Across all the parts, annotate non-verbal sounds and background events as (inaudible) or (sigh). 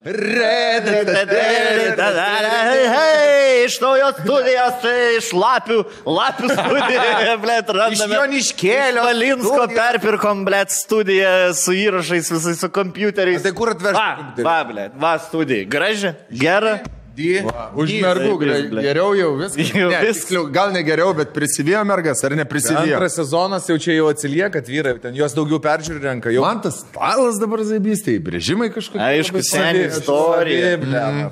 (laughs) Iš naujos studijos, tai iš lapių, lapių studiją, blėt, randame. Joniškėlio Valinsko perpirkom, blėt, studiją su įrašais, visais su kompiuteriais. Tai kur atvežti Va, va, blėt, va, studija. Graži, gera. Di. Už Di. mergų ble. geriau jau viskas. Jau Ne, viskas. tiksliau, gal ne geriau, bet prisivijo mergas ar neprisivijo. Antras sezonas jau čia jau atsilieka, vyrai, ten jos daugiau peržiūrį renka. Jau Man tas stalas dabar zaibystai, brėžimai kažkokie. Aišku, seniai istorija.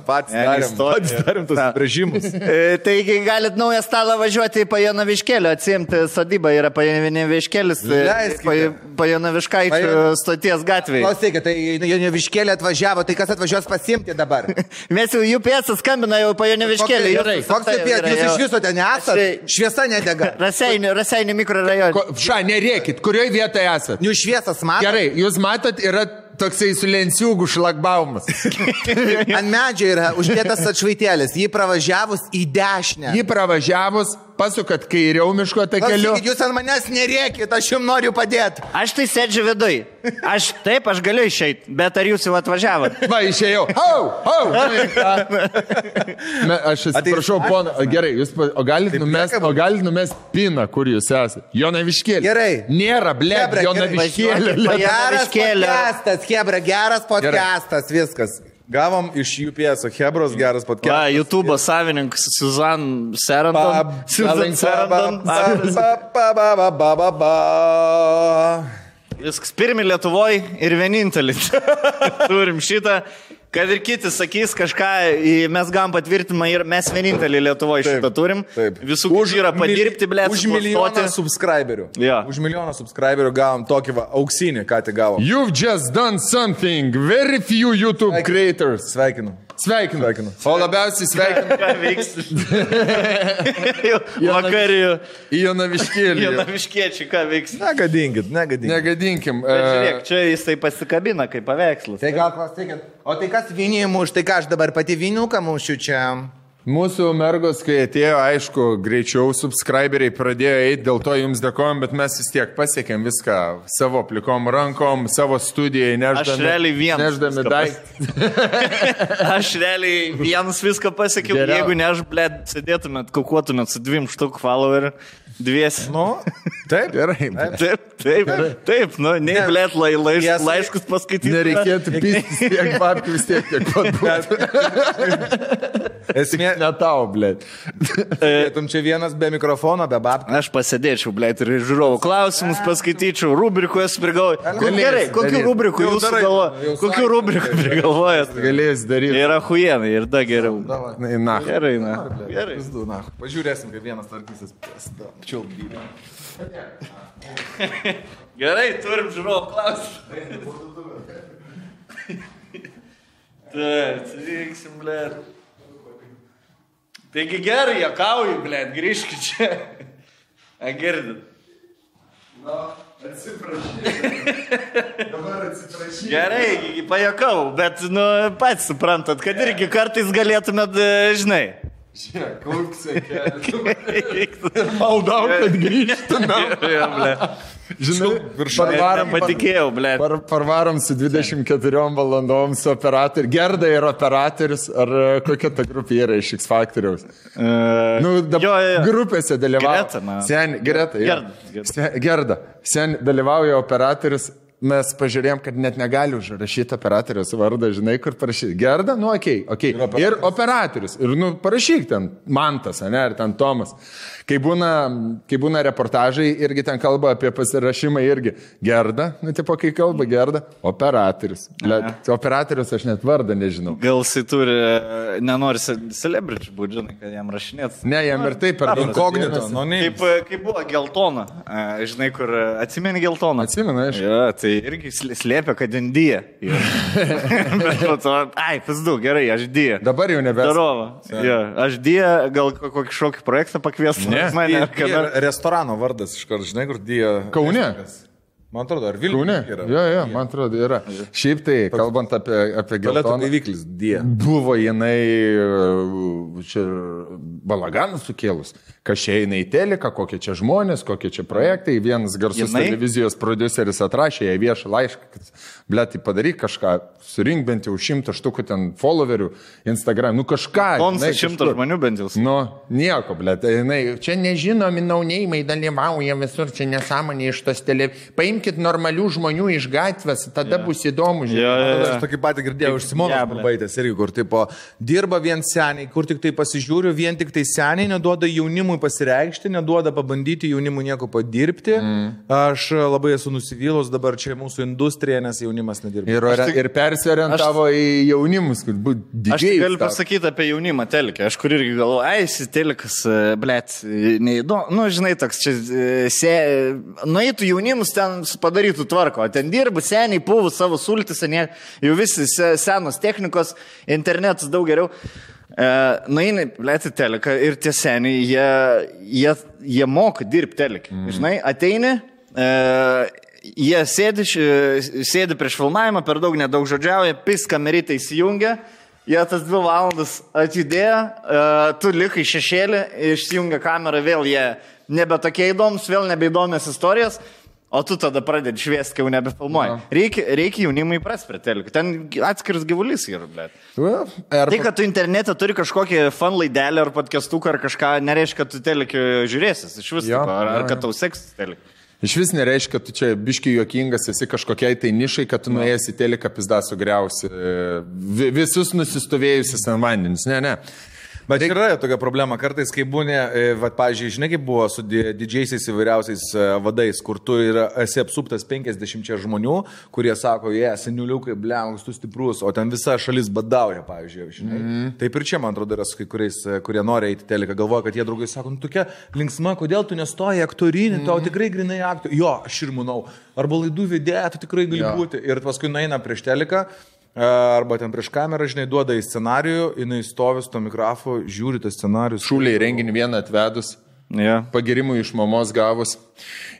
Patys Ne, darėm, patys darėm tos brėžimus. E, Taigi galit naują stalą važiuoti į Pajanaviškėlį, atsimti sodybą yra Pajanaviškėlis, Leiskite. Pajanaviškaičio stoties gatvėje. Klausykit, tai Joniškėlė atvažiavo, tai kas atvažiuos pasimti dabar? (laughs) Mes jau jų pėsas skambina jau Pajanaviškėlį. Koks tai pėt, jūs iš viso ten esate? Šviesa nedega. (laughs) Raseinių, Raseinių mikrorajonė. Ko- Ša, nerėkit, kurioje vietoje esate? Jūs šviesas matote? Gerai, jūs matot, yra toksai su lenciūgų šlagbaumas. (laughs) Ant medžio yra uždėtas atšvaitėlis. Jį pravažiavus į dešinę. Jį pravažiavus, pasukat kairiau miško takeliu. Klausykit, jūs ant manęs nerėkit, aš jums noriu padėti. Aš tai sėdžiu viduj. Aš taip, aš galiu išeiti, bet ar jūs jau atvažiavot? (laughs) Va, išėjau. Au, au. Me, aš atsiprašau, pono. Gerai, jūs, o galit numest, o galit numest piną, kur jūs esate? Jonaviškėlė. Gerai. Nėra, ble, Jonaviškėlė. Geras podcastas, Hebra, geras podcastas, viskas. Gavom iš UPS, Hebros geras Va, podcast. YouTube savininkas Suzan Serandon. Susan Serandon. Viskas pirmi Lietuvoje ir vienintelis. (laughs) Turim šitą. Kad ir kiti sakys kažką, mes gavom patvirtinimą ir mes vienintelį Lietuvoje šitą turim. Visų už yra padirbti, ble, Už milijoną subscriberių. Jo. Už milijoną subscriberių gavom tokį va, auksinį, ką tik gavom. You've just done something. Very few YouTube creators. Sveikinu. Sveikinu. Sveikinu. O labiausiai sveikinu Ką vyks? (laughs) Vakarijų. į Jonaviškėlį. Jonaviškiečiai, ką vyks? Negadinkit, negadinkit. Negadinkim. Bet e, Žiūrėk, čia jisai pasikabina kaip paveikslas. Tai gal klausykit, o tai kas vinį muš, tai ką aš dabar pati viniuką mušiu čia? Mūsų mergos, kai atėjo, aišku, greičiau subscriberiai pradėjo eiti, dėl to jums dėkojom, bet mes vis tiek pasiekėm viską savo plikom rankom, savo studijai, neždami. realiai vienas Neždami daiktą. (laughs) Aš realiai vienas viską pasiekiau, Geriau. jeigu ne aš, blė, sėdėtumėt, kokuotumėt su dviem štuk followerių, dviesi. Nu, taip. Gerai. Taip, taip, taip, nu, nei blėt lai, laiš, Tiesa. laiškus paskaityti. Nereikėtų pistis tiek babkių vis tiek tiek pat būtų. Esmė, Ne tau, blė. (laughs) tu čia vienas be mikrofono, be babkių. Aš pasėdėčiau, blė, ir žiūrovų klausimus paskaityčiau, rubrikų esu prigalvojęs. Galės Gerai, rubrikų Jau jūs darai, sugalvojate? jau Kokių sakė. rubrikų prigalvojat? Galės daryti. Yra huienai ir da geriau. Na, na. Gerai, na. Gerai. Pizdu, na. Pažiūrėsim, kaip vienas tvarkysis. Čiulbdybė. (laughs) Gerai, turim žiūrovų klausimų. (laughs) Taip, atvyksim, blė. Taigi gerai, jokauju, blė, grįžkit čia. A, girdit. Gerai, pajokau, bet, nu, pats suprantat, kad irgi kartais galėtumėt, e, žinai. Maldau, kad (laughs) grįžtume. Žinai, Parvarom, patikėjau, blė. Par, parvarom su 24 valandom su operatoriu. Gerda yra operatorius, ar e, kokia ta grupė yra iš X Factoriaus? Nu, dabar jo, jo, grupėse dalyvauja. Greta, man. Sen, Greta, jo. Gerda, Gerda. Sen dalyvauja operatorius. Mes pažiūrėjom, kad net negali užrašyti operatoriaus vardą, žinai, kur parašyti. Gerda, nu, okei, okay, okei. Okay. Ir operatorius. Ir, nu, parašyk ten Mantas, ne, ar ten Tomas. Kai būna, kai būna reportažai, irgi ten kalba apie pasirašymą irgi. Gerda, nu, tipo, kai kalba Gerda, operatorius. Bet operatorius aš net vardą nežinau. Gal jisai turi, nenori ce- celebrity būti, žinai, kad jam rašinėt. Ne, jam ir taip per. Inkognito, nu. Kaip, kaip buvo geltona, e, žinai, kur atsimeni geltoną. Atsimenu, aišku. Ja, tai irgi sl- slėpė, kad indija. (laughs) Bet po to, ai, pizdu, gerai, aš dija. Dabar jau nebe. Darova. Ja, aš dija, gal ko- kokį šokį projektą pakvies Ne. Ir Kada... restorano vardas iš karto, žinai, kur dėjo. Kaune? Man atrodo, ar Vilnius Kūne? yra. Jo, jo, man atrodo, yra. Šiaip tai, kalbant apie, apie geltoną, gaiviklis, die. buvo jinai e, čia balaganą sukėlus. Kas čia eina į teleką, kokie čia žmonės, kokie čia projektai. Vienas garsus Jinai? televizijos produceris atrašė jai viešą laišką, kad, ble, tai padaryk kažką, surink bent jau šimtą štukų ten followerių Instagram, nu kažką. Šimtas kažkur. žmonių bent jau. Nu, nieko, ble, tai jinai, čia nežinomi naunėjimai dalyvauja visur, čia nesąmonė iš tos tele. Paimkit normalių žmonių iš gatvės, tada yeah. bus įdomu. žinai. Jo, jo, jo. Aš tokį patį girdėjau iš Simonos Jeble. Burbaitės irgi, kur tipo, dirba vien seniai, kur tik tai pasižiūriu, vien tik tai seniai neduoda jaunimui pasireikšti, neduoda pabandyti jaunimui nieko padirbti. Mm. Aš labai esu nusivylus dabar čia mūsų industrija, nes jaunimas nedirba. Ir, Aš tik- ir persiorientavo aš... į jaunimus, kad būtų Aš didžiai. tik galiu pasakyti apie jaunimą telkę. Aš kur irgi galvoju, ai, esi telekas, blėt, neįdomu. Nu, žinai, toks čia, e, se, nueitų jaunimus ten padarytų tvarko, ten dirba seniai, puvų savo sultis, ne, jau visi se- senos technikos, internetas daug geriau. E, Nueini, blėti teleką ir tie seniai, jie, jie, jie moka dirbti teleką. Mm. Žinai, ateini. E, Jie sėdi, sėdi prieš filmavimą, per daug nedaug žodžiauja, pis kamerytę įsijungia, jie tas dvi valandas atjudėjo, uh, tu likai šešėlį, išjungia kamerą, vėl jie nebe tokie įdomus, vėl nebeįdomios istorijos, o tu tada pradedi šviesti, kai jau nebefilmuoji. Reikia, reikia jaunimui telikų, ten atskiras gyvulys yra, blėt. Ar Tai, kad tu internete turi kažkokį fan laidelį ar podcastuką ar kažką, nereiškia, kad tu telikį žiūrėsis iš viso, Jo, ar, ar jo, kad tau seksis telikį. Iš vis nereiškia, kad tu čia biški juokingas esi kažkokiai tai nišai, kad tu nuėjęs į teleką pizdą sugriausi e, vi- visus nusistovėjusius ant vandenis. Ne, ne. Bet yra tokia problema, kartais, kai būnė, e, va, pažiūrėjau, žinai, kaip buvo su di- didžiaisiais įvairiausiais e, vadais, kur tu yra, esi apsuptas 50 žmonių, kurie sako, jie, seniuliukai, blemks, tu stiprus, o ten visa šalis badauja, pavyzdžiui, žinai. Mm. Taip ir čia, man atrodo, yra su kai kuriais, e, kurie nori eiti teleką, galvoja, kad jie draugai sako, nu tokia linksma, kodėl tu nestoji aktorinį, mm. tau tikrai grinai aktorių. Jo, aš ir manau, arba laidų vedėja, tu tikrai gali Jo. būti. Ir paskui nueina prieš teleką. E, Arba ten prieš kamerą, žinai, duoda į scenarijų, jinai stovi su to mikrofu, žiūri tas scenarius. Šūliai renginį vieną atvedus, Ja. pagirimų iš mamos gavus.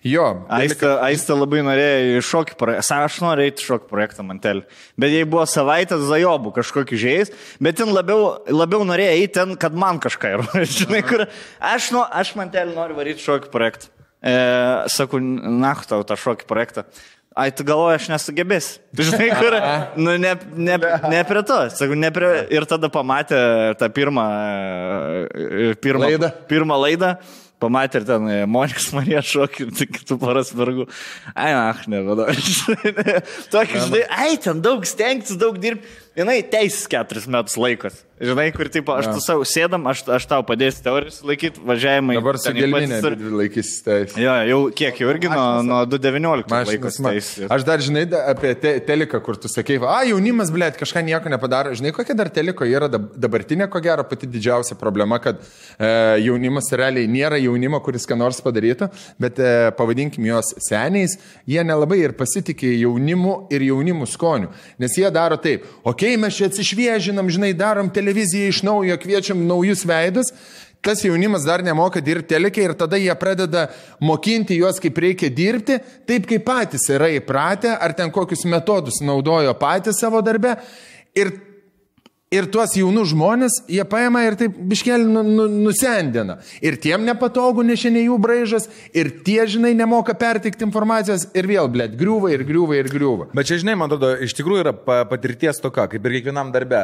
Jo, Aista, Aista labai norėjo į šokį projektą. Aš noriu eiti šokį projektą mantelį. Bet jei buvo savaitę zajobų kažkokį žais, bet ten labiau, labiau norėjo eiti ten, kad man kažką yra. (laughs) Žinai, kur aš, nu, aš mantelį noriu varyti šokį projektą. E, sakau, na, tau tą šokį projektą. Ai, tu galvoji, aš nesugebėsiu. Žinai, (laughs) kur, nu, ne, ne, ne prie to. Sakau, ne prie, ir tada pamatė tą pirmą, e, pirmą Laidą. pirmą laidą, pamatė ir ten e, Monikas Marija šokį, tai kitų paras vergų. Ai, ach, ne, vada. Tokį, žinai, ai, ten daug stengtis, daug dirbti. Jinai teisės keturis metus laikos. Žinai, kur tipo, aš tu savo sėdam, aš, aš tau padėsiu teorijos laikyti, važiavimai. dabar su gelminė ir- dvi laikysis teisė. Jo, jau kiek, jau irgi nuo, nuo 2.19 laikos teisės. Aš dar žinai da- apie te, teliką, kur tu sakei, a, jaunimas, blėt, kažką nieko nepadaro. Žinai, kokia dar teliko yra dab- dabartinė, ko gero, pati didžiausia problema, kad e, jaunimas realiai nėra jaunimo, kuris ką nors padarytų, bet e, pavadinkim juos seniais, jie nelabai ir pasitikė jaunimu ir jaunimų skoniu. Nes jie daro taip, okei, okay, mes čia atsišviežinam, žinai, darom televiziją iš naujo, kviečiam naujus veidus. Tas jaunimas dar nemoka dirbti telekai ir tada jie pradeda mokinti juos, kaip reikia dirbti, taip kaip patys yra įpratę, ar ten kokius metodus naudojo patys savo darbe. Ir, ir tuos jaunus žmonės jie paima ir taip biškelį nu, nu, nusendina. Ir tiem nepatogu, nes šiandien jų braižas, ir tie, žinai, nemoka pertikti informacijos, ir vėl, blėt, griūva ir griūva ir griūva. Bet čia, žinai, man atrodo, iš tikrųjų yra pa- patirties toka, kaip ir kiekvienam darbe.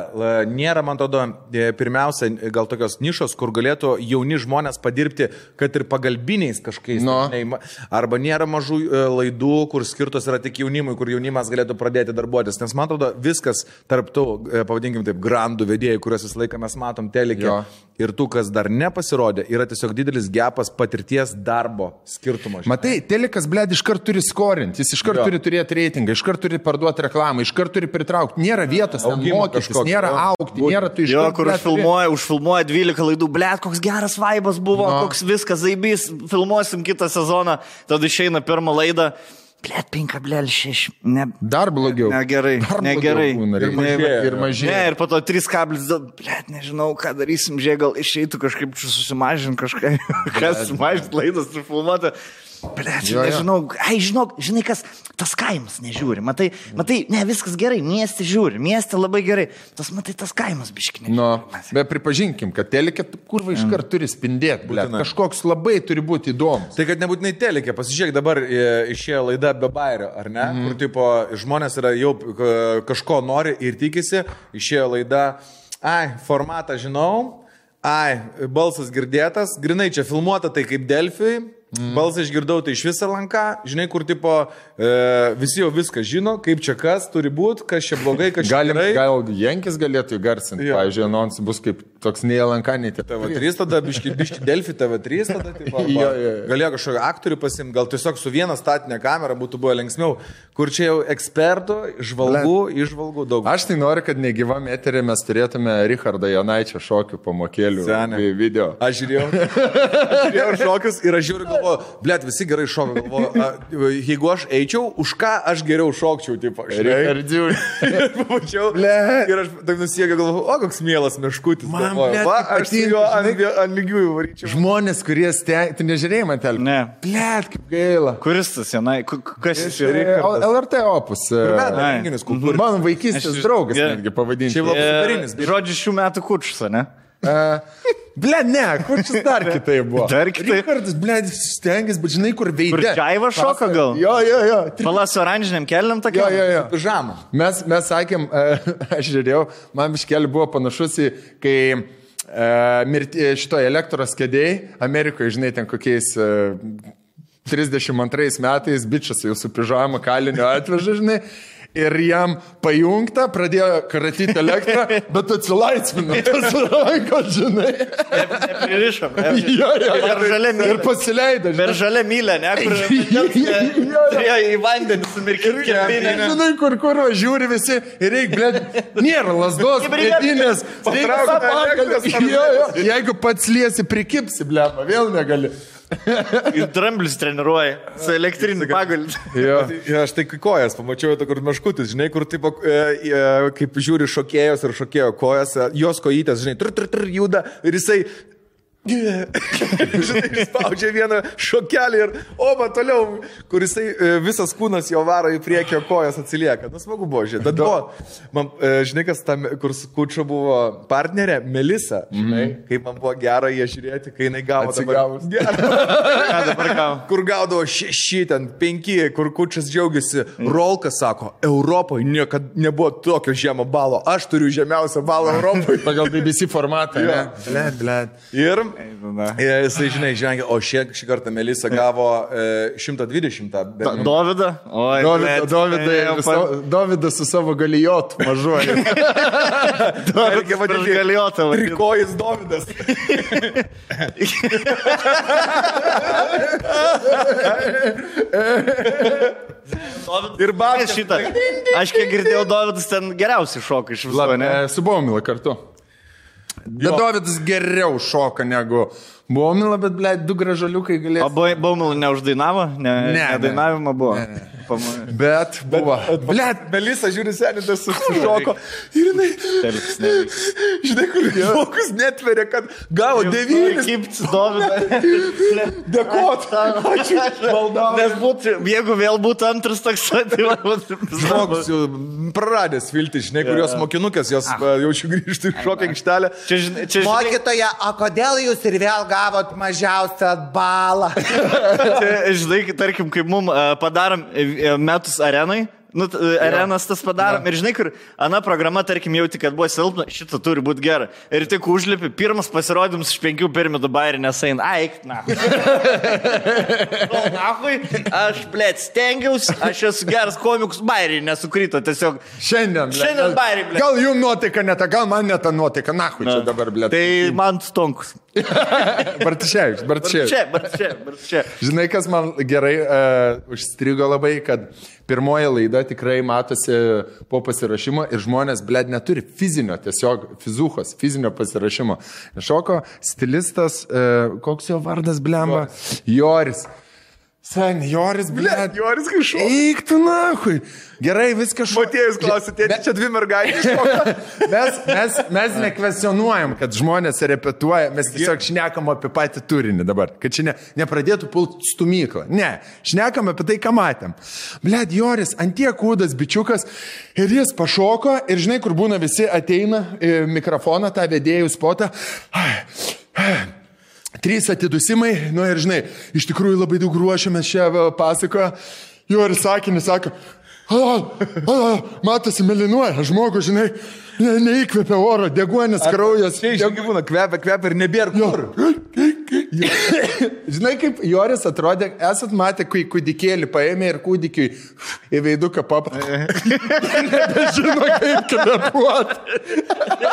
Nėra, man atrodo, e, pirmiausia, gal tokios nišos, kur galėtų jauni žmonės padirbti, kad ir pagalbiniais kažkokiais. No. žinai, Arba nėra mažų e, laidų, kur skirtos yra tik jaunimui, kur jaunimas galėtų pradėti darbuotis. Nes, man atrodo, viskas tarptų, e, pavadinkim taip, grandų vedėjų, kuriuos visą laiką mes matom telikė. Jo. Ir tų, kas dar nepasirodė, yra tiesiog didelis gepas patirties darbo skirtumo. žinai. Matai, telekas, blėt, iškart turi skorinti, jis iškart turi turėti reitingą, iškart turi parduoti reklamą, iškart turi pritraukti. Nėra vietos, kažkokio, nėra jo. aukti, nėra tu iš Jo, kur užfilmuoja, užfilmuoja 12 laidų, blėt, koks geras vaibas buvo, no. koks viskas, zaibys, filmuosim kitą sezoną, tada išeina pirmą laidą, blėt, 5,6, ne, Dar blogiau. Negerai, Dar blogiau negerai. būna, Ir mažėja. Ir mažėja. Ne, ir po to 3,2, blėt, nežinau, ką darysim, žiūrėk, gal išeitų kažkaip susimažinti kažką, (laughs) kas sumažinti laidas, sufilmuoti. Ble, čia nežinau, ai, žinok, žinai kas, tas kaimas nežiūri, matai, matai, ne, viskas gerai, mieste žiūri, mieste labai gerai, tas, matai, tas kaimas biškinė. Nu, bet pripažinkim, kad telikė kurva iš karto turi spindėti, ble, Būtinai. kažkoks labai turi būti įdomus. Tai kad nebūtinai telikė, pasižiūrėk dabar e, išėjo laida be bairio, ar ne? Mm. Kur tipo žmonės yra jau e, kažko nori ir tikisi, išėjo laida, ai, formatą žinau, ai, balsas girdėtas, grinai čia filmuota tai kaip Delfijai. Mm. Balsą išgirdau, tai iš visą lanką, žinai, kur tipo e, visi jau viską žino, kaip čia kas turi būti, kas čia blogai, kas čia Galim, gerai. gal Jenkis galėtų įgarsinti, Jo. pavyzdžiui, anonsai bus kaip toks neįlankanė. TV3 tada, biški, biški Delfi TV3 tada, tipo, Jo, jo, jo. galėjo kažkokį aktorių pasimti, gal tiesiog su viena statinė kamera būtų buvę linksmiau, kur čia jau ekspertų, žvalgų, išvalgų daug. Aš tai noriu, kad negyvam eterė mes turėtume Richardą Janaičio šokių pamokėlių Seni. vi- video. Aš žiūrėjau, aš žiūrėjau šokius ir aš žiūriu, galvoju, blėt, visi gerai šoka, galvoju, a, jeigu aš eičiau, už ką aš geriau šokčiau, tipo, žinai. Richardžiu. Ir pamačiau. Ir aš taip nusiekiau, galvoju, o koks mielas meškutis. Man, galvoju, blet, va, aš patinka, juo ant, ant lygiųjų varyčiau. Žmonės, kurie stengia, tu nežiūrėjai man telką. Ne. Blet, kaip gaila. Kuris tas senai, kas jis E, yra? LRT opus. e, kultūros. Mano vaikystės Aš- draugas netgi pavadinčiau. Šiaip labai- superinis, E, Žodžiu, šių metų kučus, ne? Ble, ne, kur čia dar kitai buvo. Dar kitaip? Richardas, ble, stengiasi, bet žinai, kur veidė. Kur Džiaiva šoka gal? Jo, jo, jo. Tri- Palas oranžiniam keliam Jo, tokia? jo, jo. Pižamą. Mes, mes sakėm, e, aš žiūrėjau, man biškeli buvo panašus į, kai e, mirti, šitoje elektros kėdėjai, Amerikoje, žinai, ten kokiais e, 32 metais bičias jau su pižama kaliniu atveža, žinai. Ir jam pajungta, pradėjo karatyti elektrą, (laughs) bet atsilaisvino tas rankos, žinai. Pririšom. Jo, jo, Per žalę ir mylę. pasileido. Per žalę mylę, ne? Kur turėjo į vandenį sumirkinti. Žinai, kur kur žiūri visi ir reikia, blėt, nėra lasdos, pagalbą. Jeigu pats liesi, prikipsi, blėt, vėl negali. (laughs) Ir dramblius treniruoja su elektriniu pagaliu. (laughs) Jo. Ja, aš tai kojas pamačiau, kur meškutis, žinai, kur taip, e, e, kaip žiūri šokėjos ir šokėjo kojas, e, jos kojytės, žinai, tr, tr, tr, juda ir jisai (laughs) Žinai, išspaudžia vieną šokelį ir, o, man toliau, kur jisai e, visas kūnas jo varo į priekį, kojas atsilieka. Nu, smagu buvo, žiūrėti. Bet buvo, man, e, žinai, kas tam, kur su Kučio buvo partnerė, Melisa, žinai, mm. kaip man buvo gera jie žiūrėti, kai jinai gavo Atsigavus. (laughs) Ką dabar ką? kur gaudavo šeši, ten penki, kur kučias džiaugiasi. Rolkas sako, Europoje niekada nebuvo tokio žemo balo, aš turiu žemiausią balą Europoje. Pagal BBC formatą. Jo. ne? Blėt, blėt. (laughs) Ir jisai, žinai, žengia, o šį, šį kartą Melisa gavo e, 120. bet- Dovydą? Oi, Dovida, blet, Dovida, ėjau viso, Dovydas su savo galijotu mažuoju. (laughs) Reikia vadinti Galiotą. Trikojas Dovydas. Ir babkės. šitą. Aš kiek girdėjau, Dovydas ten geriausiai šoka iš viso, ne? E, Su Baumila kartu. Bet Dovydas geriau šoka negu Baumila, bet, ble, du gražaliukai O galėjo. Baumilų neuždainavo? Ne, Ne, ne. Dainavimo buvo. Pama- Bet buvo. Blet, Melisa žiūri senitas su sušoko. Ir jinai, Telks neveiks. žinai, kur žmogus netveria, kad gavo devynis. Kaip Dovydą. Dėkot. Ačiū. Maldauju. Nes būtų, jeigu vėl būtų antras toks, tai. Žmogus jau praradęs viltį, žinai, kurios mokinukės, jos e, jaučiu grįžti į šoką aikštelę. Čia, žinai, čia, žinai, Mokytoja, o kodėl jūs ir vėl gavot mažiausią balą? (laughs) čia, žinai, tarkim, kaip mums padarom metus arenai. Nu, e, arenas tas padarom. Ir žinai, kur ana programa, tarkim, jauti, kad buvo silpna, šitą turi būti gera. Ir tik užlipi, pirmas pasirodymas iš penkių pirmidų bairį nesain. Aik, na. (laughs) Nahui, aš, blėt, stengiausi, aš esu geras komikus, bairį nesukrito, tiesiog. Šiandien. ble. Šiandien bairį, ble. Gal jums nuotaika ne ta, gal man ne ta nuotaika, na, hui čia dabar, ble. Tai man stonkus. Bartiševičius, Bartiševičius. Bet čia. Žinai, kas man gerai uh, užstrigo labai, kad pirmoji laida tikrai matosi po pasirašymo ir žmonės, bled, neturi fizinio, tiesiog fizuchos, fizinio pasirašymo. Šoko stilistas, uh, koks jo vardas, blemba? Joris. Senjoris, blėt. Joris kažkaip. Eik tu nahui. Gerai, viskas šau. Matėjus klausė, tėti, čia dvi mergaitės. (laughs) Mes, mes, mes nekvesionuojam, kad žmonės repetuoja, mes tiesiog šnekam apie patį turinį dabar, kad čia ne, nepradėtų pult stumyklą. Ne, šnekam apie tai, ką matėm. Bled, Joris, antie kūdas bičiukas ir jis pašoko ir žinai, kur būna visi ateina į mikrofoną, tą vedėjų spotą. Ai, ai. Trys atidusimai, nu ir žinai, iš tikrųjų labai daug ruošiamės šią pasakoją. Jo ir sakinį sako, a, a, matosi melinuoja, žmogus, žinai, ne, neįkvėpia oro, deguonis, kraujas. Čia iš gyvūno kvepia, kvepia ir nebėra kur. (laughs) Žinai, kaip Joris atrodė, esat matę, kai kūdikėlį paėmė ir kūdikiui į veiduką pap. (laughs) Nebežino, kaip kvepuoti.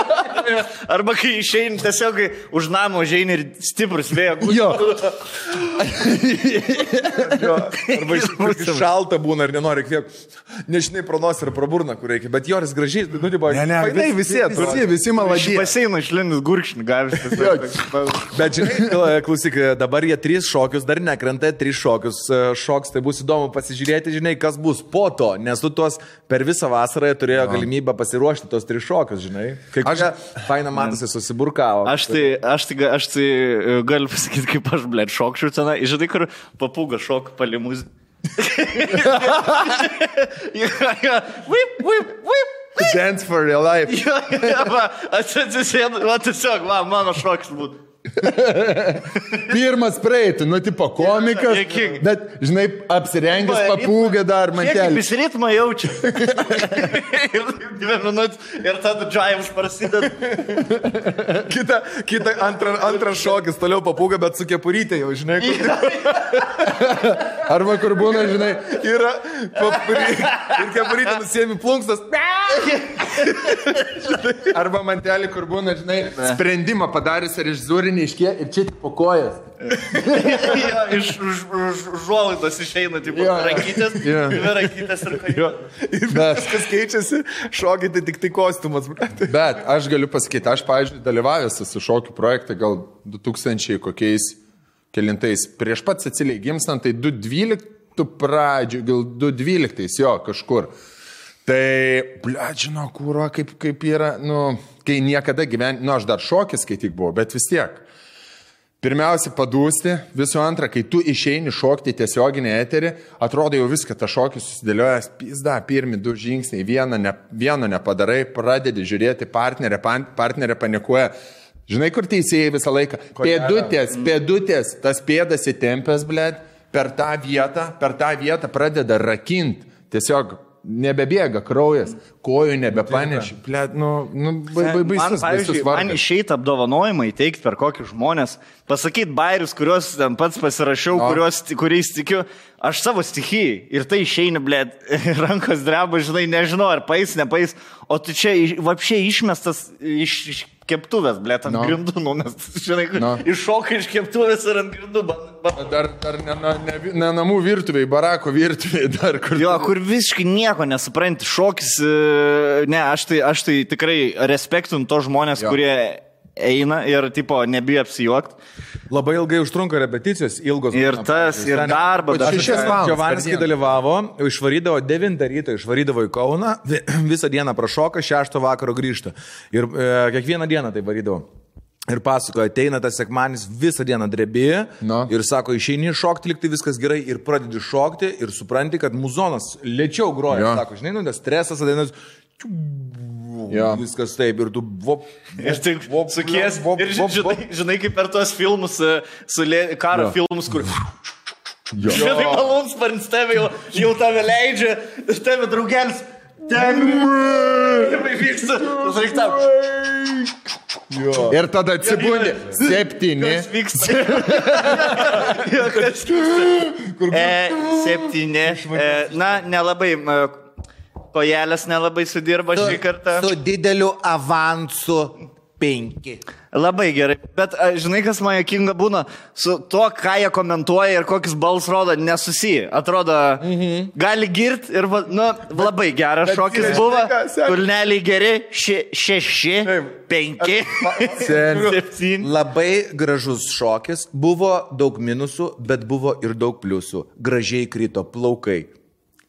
(laughs) Arba kai išeini, tiesiog kai už namą užeini ir stiprus vėjo. Jo. Arba iš tikrųjų šalta būna ir nenori kvėpti. Nežinai, pro nosį ir pro burną, kur reikia. Bet Joris gražiai, nu, tipo, Ne, ne, fainai visi, visi visi, visi maladžiai. Paseina išlindus gurkšnį, gavęs. Bet žinai, klausyk, dabar jie trys šokius, dar nekrenta, trys šokius e, šoks, tai bus įdomu pasižiūrėti, žinai, kas bus po to, nes tu tuos per visą vasarą turėjo galimybę pasiruošti tos trys šokius, žinai. Kai aš faina matosi susiburkavo. Aš tai, aš tai, aš tai e, galiu pasakyti, kaip aš, blėt, šokčiau tenai. Žinai, kur papūga šok palimus. (laughs) Vip, vip, vip. Dance for your life. Jo, jo, va, Aš atsisėdu, va tiesiog, va, mano šoks būtų. (laughs) Pirmas praeitų, nu, tipo komikas. Bet, žinai, apsirengęs Va, papūgą dar Kiek mantelį. jis ritmą jaučia. (laughs) ir dvi minutės ir tada džiavus prasideda. Kita, kita antra, antras šokis, toliau papūga, bet su kepurytė jau, žinai, kur (laughs) Arba kur būna, žinai, yra papūry. Ir kepurytė nusiemi plunkstas. arba mantelį, kur būna, žinai, sprendimą padaręs režisūrinį iškė ir čia po kojas. Jo, iš užuolaidos išeina, tipo, Jo. rankytės, Jo. rankytės ir Bet- viskas keičiasi, šokiai tai tik tai kostiumas. Bet aš galiu pasakyti, aš, pavyzdžiui, dalyvavęs esu šokių projekte gal 2000 kokiais kelintais. Prieš pat Cecilijai gimstant, tai 2012 pradžių, gal 2012 jo kažkur. Tai, ble, žinau, kūro, kaip, kaip yra, nu, kai niekada gyvenime, nu, aš dar šokis, kai tik buvau, bet vis tiek. Pirmiausia, padūsti, visų antra, kai tu išeini šokti tiesioginį eterį, atrodo jau viską, ta šokis susidėliojas, pizda, pirmi du žingsniai, vieno, ne, vieno nepadarai, pradedi žiūrėti, partnerė, pan- partnerė panikuoja. Žinai, kur teisėjai visą laiką? Pėdutės, pėdutės, tas pėdas įtempęs, blėt, per tą vietą, per tą vietą pradeda rakinti. Tiesiog nebebėga kraujas, kojų nebepaneši. Blėt, nu, nu, bai, man, baisus, pavyzdžiui, baisus man išeiti apdovanojimą įteikti per kokius žmonės, pasakyti bairius, kuriuos ten pats pasirašiau, No. kuriuos, kuriais tikiu, aš savo stichijai ir tai išeina, blėt, (laughs) rankos dreba, žinai, nežinau, ar pais, nepais, o tu čia vapšiai išmestas iš, iš keptuvės, blėt, ant No. no. grindų, nu, nes, (laughs) žinai, No. no. iššoka iš keptuvės ir ant grindų. Ba, ba, Dar, dar ne, ne, ne, ne namų virtuviai, barako virtuviai, (laughs) dar kur. Jo, kur visiškai nieko nesupranti, šokis, e, ne, aš tai, aš tai tikrai respektinu to žmonės, jo. kurie eina ir, tipo, nebijo apsijuokti. Labai ilgai užtrunka repeticijos, ilgos. Ir tas, ir Po dar šešias valandas Giovanis, dalyvavo, išvarydavo 9 ryto, išvarydavo į Kauną, vi- (clears throat) visą dieną prašoka, 6 vakaro grįžta. Ir e, kiekvieną dieną tai varydavo. Ir pasakoja, ateina tas sekmanis, visą dieną drebėjo No. ir sako, išeini šokti, liktai viskas gerai ir pradedi šokti ir supranti, kad muzonas lėčiau groja. Jo. Sako, žinai, nu, tas stresas ateina, Jo. viskas taip ir tu vop. (laughs) Ir taip vop, sukies. vop, Ir vop, žinai, vop. žinai, kaip per tuos filmus, e, su lė, karo Jo. jo. filmus, kur... Jo. (laughs) Žinai, malons sparnis tave jau, jau tave leidžia, ir tave draugelis. Ten. Ir (laughs) vyksta. Reiktam. Ir tada atsibūdė septyni. Kas vyksta? Jo, kas vyksta? E, septyni. E, na, nelabai. Kojelės nelabai sudirba šį kartą. Su dideliu avansu. penki. Labai gerai. Bet a, žinai, kas man jokinga būna, su to, ką jie komentuoja ir kokius balsus rodo, nesusiję. Atrodo, mhm. gali girti ir, va, nu, labai geras bet šokis žinai, buvo. Kulneliai geri, še, šeši, Taip. penki, Sen. (laughs) septyni. Labai gražus šokis, buvo daug minusų, bet buvo ir daug pliusų. Gražiai krito plaukai.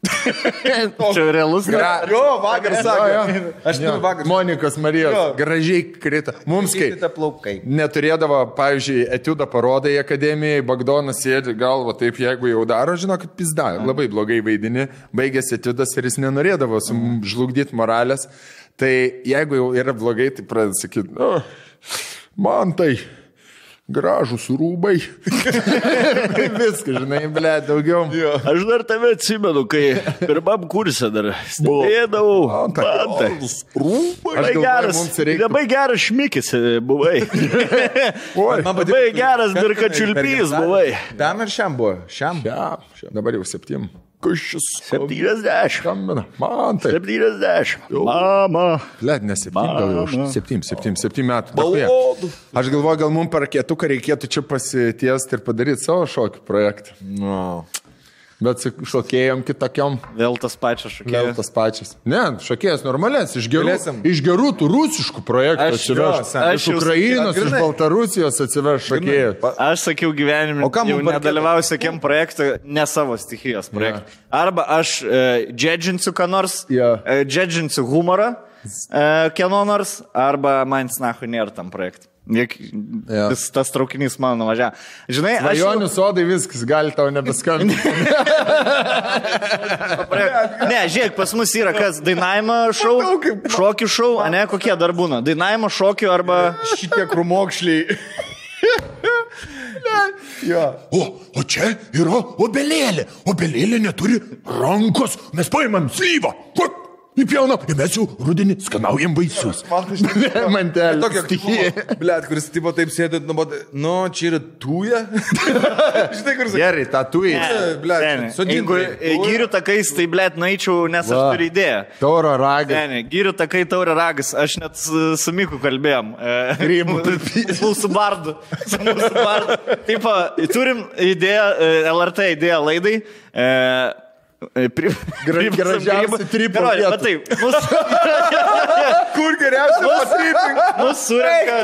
Čia realus. Gra- Jo, vakar sakė. Aš Jo, turiu vakar. Monikos Marijos. Jo. Gražiai krito. Mums kai Krito plaukai. neturėdavo, pavyzdžiui, etiudą parodai akademijai, Bagdonas sėdi galvo, taip jeigu jau daro, žino, kad pizda, labai blogai vaidini, baigėsi etiudas ir jis nenorėdavo žlugdyti moralės. Tai jeigu jau yra blogai, tai pradeda sakyti, "O, man tai gražus rūbai. (laughs) Viskas, žinai, ble, daugiau. Aš dar tave atsimenu, kai pirmam kursė dar stebėdavau. Man tai gražūs rūbai. Labai geras, labai geras šmikis e, buvai. (laughs) Oi, Man Labai geras birkačiulpys buvai. Ten ar šiam buvo? Šiam. šiam, šiam, dabar jau septym. Kas šis 70. skambina? Man tai. 70. Mama. Led, ne septym, gal jau aš. Septym, septym, septym metų. Balodų. Aš galvoju, gal mums per kietuką reikėtų čia pasitiesti ir padaryti savo šokių projektą. No. Bet šokėjom kitokiom. Vėl tas pačias Vėl šokėjas. tas pačias. Ne, šokėjas normalės, iš gerų, Galėsim. iš gerų tų rusiškų projektų atsiveš. Iš Ukrainos, sakiau, iš. Baltarusijos atsiveš šokėjų. Aš sakiau gyvenime, O kam jau nedalyvausiu jokiam projektui, ne savo stichijos projektui. Arba aš e, džedžinsiu ką nors, Jo. e, džedžinsiu humorą, e, kieno nors, arba man snahu nėra tam projektui. Juk Jo. vis tas traukinys mano nuvažiavo. Žinai, aš Svajonių sodai viskas, gali tau nebeskambinti. (laughs) Ne, žiūrėk, pas mus yra kas dainavimo šou, šokių šou, o ne kokie dar būna. Dainavimo šokių arba... Šitie krumokšliai. jo. O, o čia yra obelėlė. Obelėlė neturi rankos. Mes paimam slyvą. Vat, Įpjaunam ir mes jau rudenį skanaujam vaisius. Man tai žinai, Mantelė. Tokio stichija. Blet, kuris tipo taip sėdi, nu, bet, nu, čia yra tuja. Žinai, kuris. Gerai, tą tu į. blet, sodink Jeigu gyrių takais, tai blėt, naičiau, nes aš Va. turiu idėją. Tauro ragą. Ne, gyrių takai taurė ragas, aš net su, Miku kalbėjom. Grybų Mūsų bardu. Su mūsų bardu. Taip, turim idėją, LRT idėją laidai. E, pri, Gra- priimsim gražiausi grybų. tripo Gerai, Taip, mus, Kur geriausia patripink? mus surenka.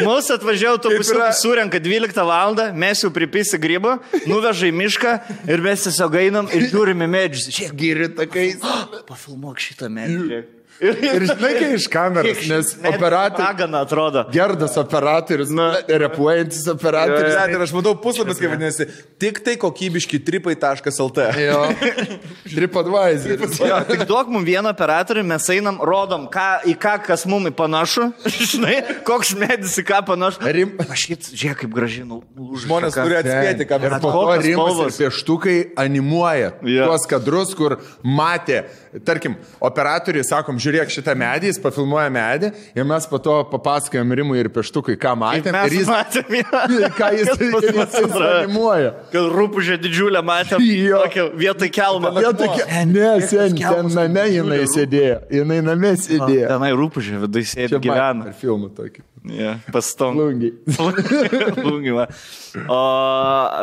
Mūsų atvažiavo autobusu, surenka 12 val. mes jau pripisi grybą, nuveža į mišką ir mes tiesiog einam ir žiūrime medžius. Žiūrėk, gyri takais. Pafilmuok šitą medį. Ir, Ir žinai, kai iš kameros, nes operatorius. Pagana atrodo. Gerdas operatorius, repuojantis operatorius. Blet, ir aš matau puslapis, kaip vadinasi, tik tai kokybiški tripai.lt. Jo. TripAdvisor. Jo, tik duok mums vieną operatorių, mes einam, rodom, ką, į ką kas mum panašu. (laughs) Žinai, koks medis į ką panašu. Rim- Aš šit, žiūrėk, kaip nulūžo. Žmonės turi atspėti, ką Ir mes po to Kokios Rimas ir pieštukai animuoja Jo. tuos kadrus, kur matė, tarkim, operatoriai, sakom, žiūrėk šitą medį, jis pafilmuoja medį ir mes po to papasakojam Rimui ir pieštukui, ką matėm. Ir jis, matėm, jo. (laughs) ką jis, animuoja. Kad rūpužė didžiulę matėm. Jo. Vietoj kelmo. Jie tokie, ne, sen, ten name jinai sėdėjo, jinai name sėdėjo. Tenai rūpužė viduje Čia gyvena. Ar filmų tokį. Ja, Pastom. Lungiai. (laughs) Lungiva. O,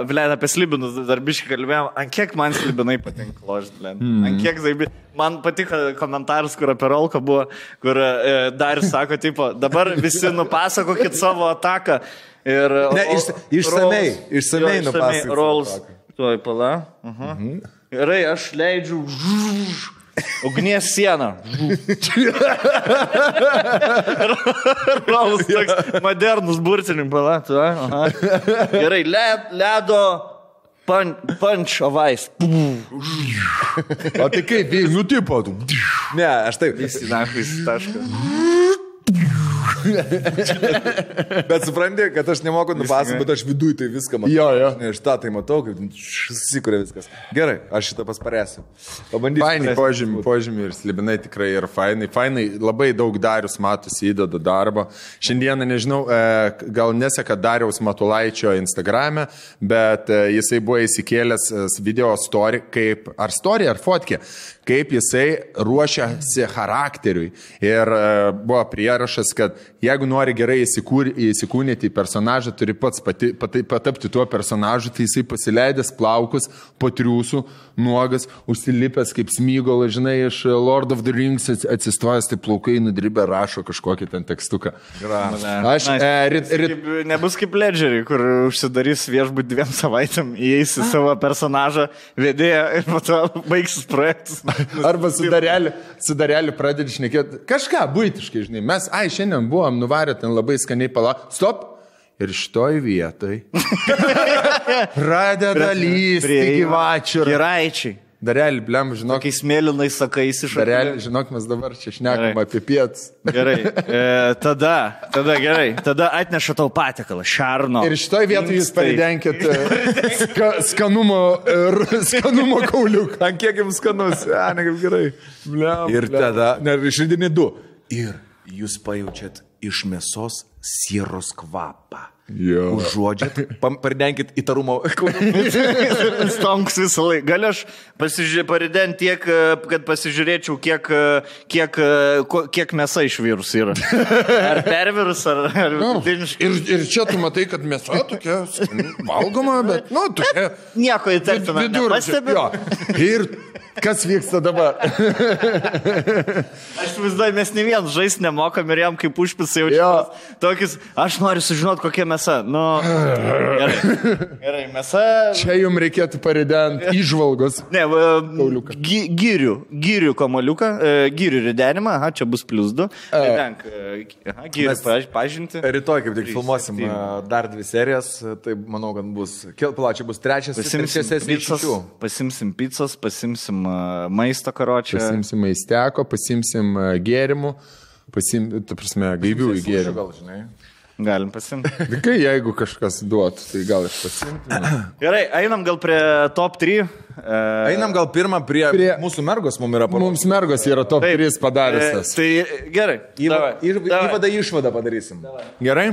ble, apie slibinus darbiškai kalbėjom. Ant kiek man slibinai patinka ložti, ble. Hmm. Ant kiek zaibi. Man patiko komentaras, kur apie Rolką buvo, kur e, dar sako, tipo, dabar visi nupasakokit savo ataką. Ir, Ne, iš- išsamei, Rolls- išsamei jo, nupasakok savo Rolls. Tuoj pala. Uh -huh. Gerai, aš leidžiu ugnies sieną. Rolls toks modernus burtininkas, pala. tu, aha. Gerai, led, ledo pan, punch of ice. (laughs) O tai kaip, nu tipo, tu. Ne, aš taip. Visi, na, visi taškas. (laughs) Bet supranti, kad aš nemoku nupasakoti, bet aš viduje tai viską matau. Jo, jo. Ne, iš tą tai matau, kaip susikūrė viskas. Gerai, aš šitą pasparėsiu. Pabandysiu. Fainai požymį, požymį ir slibinai tikrai yra fainai. Fainai labai daug darius matosi įdeda darbo. Šiandieną, nežinau, e, gal neseka dariaus Matulaičio Instagrame, bet e, jisai buvo įsikėlęs e, video story, kaip, ar story, ar fotkė, kaip jisai ruošiasi charakteriui. Ir buvo prierašas, kad jeigu nori gerai įsikūr, įsikūnyti į personažą, turi pats pati, pati, patapti tuo personažu, tai jisai pasileidęs plaukus po triūsų, nuogas, užsilipęs kaip smygolas, žinai, iš Lord of the Rings ats- atsistojęs, tai plaukai nudribę rašo kažkokį ten tekstuką. Aš, Na, e, rit, rit, Kaip, nebus kaip ledžeriai, kur užsidarys viešbūt dviem savaitėm, įeis į savo personažą, vedėją ir po to baigsis projektas. Arba su dareliu, su dareliu pradedi šnekėti kažką būtiškai, žinai. Mes, ai, šiandien buvom nuvarę ten labai skaniai pala. Stop! Ir šitoj vietoj (laughs) pradeda lysti gyvačių. Geraičiai. Darelį, blem, žinok, Tokiais mėlynais sakais iš darelį, žinok, mes dabar čia šnekam apie pietus. Gerai. E, tada, tada gerai. Tada atneša tau patiekalą. Šarno. Ir šitoj vietoj jūs paridenkit e, ska, skanumo, e, skanumo kauliuką. Ant kiek jums skanus, ne, kaip gerai. Bliam, Ir bliam. tada, ne, išridini du. Ir jūs pajaučiat iš mėsos sieros kvapą. Jo. Užuodžiat, (laughs) pardenkit įtarumo. (laughs) Stonks visą laiką. Gal aš parident tiek, e, kad pasižiūrėčiau, kiek, e, kiek, e, kiek mėsa išvirus yra. (laughs) Ar pervirus, ar, ar vidutiniškai. Ir, ir čia tu matai, kad mėsa tokia valgoma, bet, nu, tokia. Nieko įtartino. Vidurnačio. Jo. Ir kas vyksta dabar? Aš vaizduoju, mes ne vien žais nemokam ir jam kaip užpisai Jo. jaučiu. Tokius, aš noriu sužinoti, kokia mėsa. Nu, gerai. Gerai, mėsa. Čia jums reikėtų parident išvalgos. Ne, Kauliuką. gy, gyrių, gyrių kamaliuką, e, gyrių ridenimą, aha, čia bus plus 2. Ridenk, e, aha, gyrių paž- pažinti. Rytoj kaip tik Trys, filmuosim septyni. a, dar dvi serijas, tai manau, kad bus, plačiai bus trečias, Pasimsim pizzas, pasimsim pizzas, pasimsim uh, maisto karočią. Pasimsim maisteko, pasimsim e, gėrimų, pasimsim, ta prasme, gaivių gėrimų. Gal, žinai. Galim pasimti. Tai (laughs) kai jeigu kažkas duotų, tai gal aš pasimsiu. (clears throat) Gerai, einam gal prie top 3. E, Einam gal pirmą prie, Prie- mūsų mergos, mums yra paruošę. Mums mergos yra top 3 padaręs. Tai gerai. davai, davai. Įvadą išvadą padarysim. Gerai?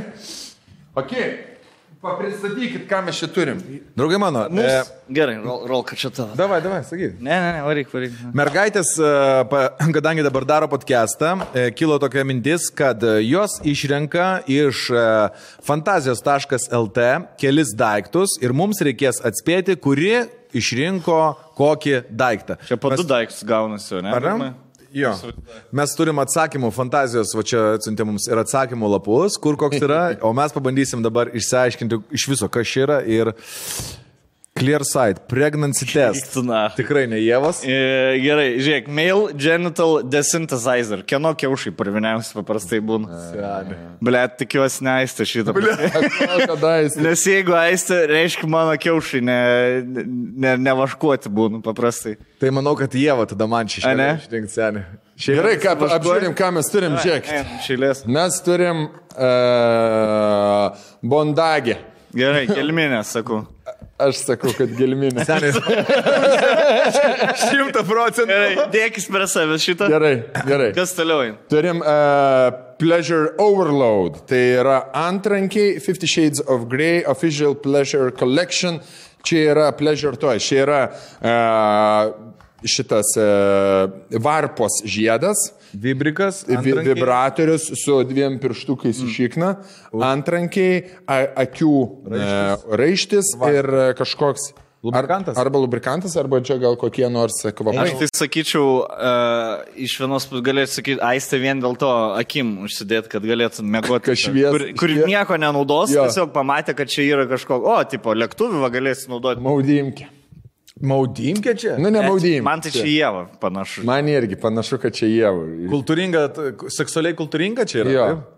Ok. Papristatykit, ką mes čia turim. Draugai mano, e, Mums... Gerai, rol, rol kad čia tavo. davai, davai, sakyk. Ne, ne, ne, varyk, varyk. Mergaitės, e, kadangi dabar daro podcastą, e, kilo tokia mintis, kad e, jos išrenka iš e, fantazijos.lt kelis daiktus ir mums reikės atspėti, kuri išrinko kokį daiktą. Čia po du daiktus gaunasi, ne? Ar ne? Jo. Mes turim atsakymų fantazijos, va čia atsiuntė mums ir atsakymų lapus, kur koks yra, o mes pabandysim dabar išsiaiškinti iš viso, kas čia yra ir Clear Sight, Pregnancy Test. Na. Tikrai ne Jėvas. E, gerai, žiūrėk, male genital desynthesizer. Kieno kiaušai parviniausi paprastai būna? Ble, tikiuosi neaistė šitą. (laughs) Kadais. Nes jeigu aistė, reiškia mano kiaušai ne, ne, nevaškuoti būna paprastai. Tai manau, kad Jėva tada man ne? išrinkti senį. Gerai, ką apžiūrim, ką mes turim, žiūrėk. Šilės. Mes turim uh, bondagę. Gerai, kelminė, sakau. Aš sakau, kad gelminė. Senis. (laughs) Šimta procentų. Gerai, dėkis per save šitą. Gerai, gerai. Kas toliau? Turim uh, Pleasure Overload. Tai yra antrankiai Fifty Shades of Grey Official Pleasure Collection. Čia yra Pleasure Toy. Čia yra uh, šitas uh, varpos žiedas. Vibrikas. Vibratorius su dviem pirštukais mm. išikna, antrankiai, a, akių raištis, raištis ir e, kažkoks. Lubrikantas? Ar, arba lubrikantas, arba čia gal kokie nors kvapai. Aš tai sakyčiau, uh, iš vienos pusės galėčiau sakyti, aistė vien dėl to akim užsidėti, kad galėtum mėgoti. Kad švies- kur, kur nieko nenaudos, Jo. tiesiog pamatė, kad čia yra kažko, o, tipo, lėktuvį galėsi naudoti. Maudymkė. Maudimkė čia? Nu, ne maudymkė. Man tai čia jėva panašu. Man irgi panašu, kad čia jie. Kultūringa, seksualiai kultūringa čia yra. Jo. taip?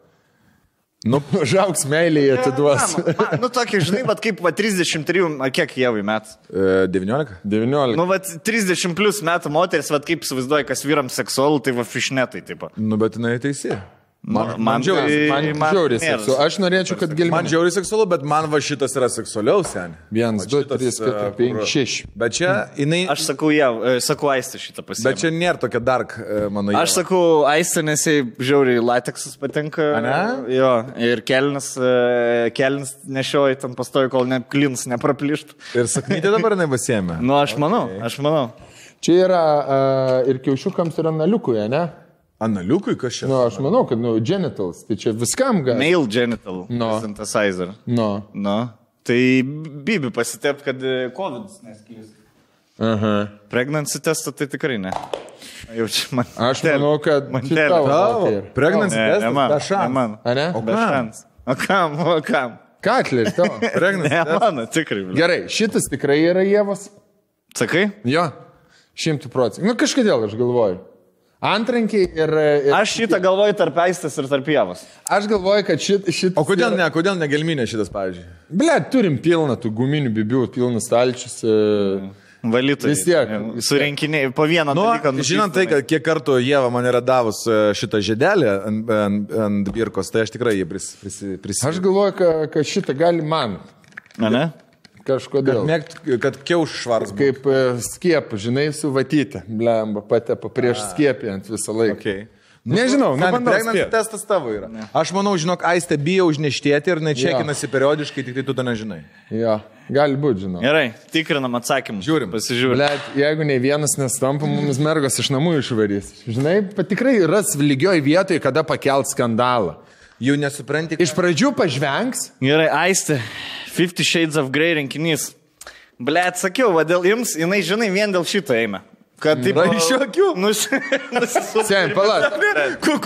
Nu, žaugs meilėje atiduos. Man, man, nu, tokia, žinai, va, kaip va, 33, a, kiek jėvai metų. E, 19. 19. Nu, va, 30 plus metų moteris, va, kaip įsivaizduoja, kas vyram seksualų, tai va, fišnetai, tipo. Nu, bet jinai teisi. Man, man žiauriai- Man, man žiauriai nėra. seksu. Aš norėčiau, kad Man gelminė. žiauriai seksualu, bet man va šitas yra seksualiau, sen. Vienas, Va du, šitas, trys, e, keturi, penki, kur- šeši. Bet čia jinai... Aš sakau, ja, e, sakau, aistė šitą pasiemė. Bet čia nėra tokia dark, e, mano Aš sakau, aistė, nes jai žiauriai lateksas patinka. Ane? Jo, ir kelnis, e, kelnis nešioji ten pastoju, kol ne klins nepraplyštų. Ir saknytė dabar pasiemė. Nu, aš manau, aš manau. Čia yra uh, ir kiaušiukams yra naliukuje, ne? Analiukui kažkas. Nu, aš manau, kad, nu, genitals, tai čia viskam gali. Male genital No. synthesizer. Nu, Nu, tai bibi pasitep, kad e, COVID nesklis. aha. Pregnancy testą tai tikrai ne. Jau čia man. Aš manau, kad Man telė. tavo pregnancy Ne, testas, ne man. be man. A ne? Be kam? šans. O kam, o kam? Katleris tavo. (laughs) Pregnancy Ne testas. mano, tikrai. bля. Gerai, šitas tikrai yra Jėvas. Sakai? Jo, šimtų procentų. Nu, kažkodėl aš galvoju. Antrankiai ir... ir Aš šitą galvoju tarp aistės ir tarp pievos. aš galvoju, kad šit, šit... O kodėl ne, kodėl ne gelminė šitas, pavyzdžiui? Ble, turim pilną tų guminių bibių, pilnus stalčius. e, Valytojai. Vis tiek. Surinkiniai po vieną Nu, dalyką. žinant tai, kad kiek kartų Jėva man yra davus e, šitą žiedelį ant, ant, ant birkos, tai aš tikrai jį pris, pris, pris, Aš galvoju, kad, kad šitą gali man ne? Kažkodėl. Mėgt, kad kiauš švaras. Kaip e, skiep, žinai, su vatytė. Blemba, patepa prieš skiepijant visą laiką. Okay. Nežinau, nu, bandau pregnancy spėt. testas tavo yra. Aš manau, žinok, aistė bijo užneštėti ir nečekinasi periodiškai, tik tai tu to nežinai. Jo, gali būti, žinau. Gerai, tikrinam atsakymus. Žiūrim. Pasižiūrim. Blet, jeigu ne vienas nestampa, mums mergos iš namų išvarys. Žinai, tikrai ras lygioj vietoje, kada pakelt skandalą. Jau nesupranti, Iš pradžių pažvengs, Gerai, aistė. Fifty Shades of Grey rinkinys. Blet, sakiau, vadėl jums, jinai, žinai, vien dėl šito eina. Kad taip... Na, iš akių. (laughs) Nus, sen, palauk.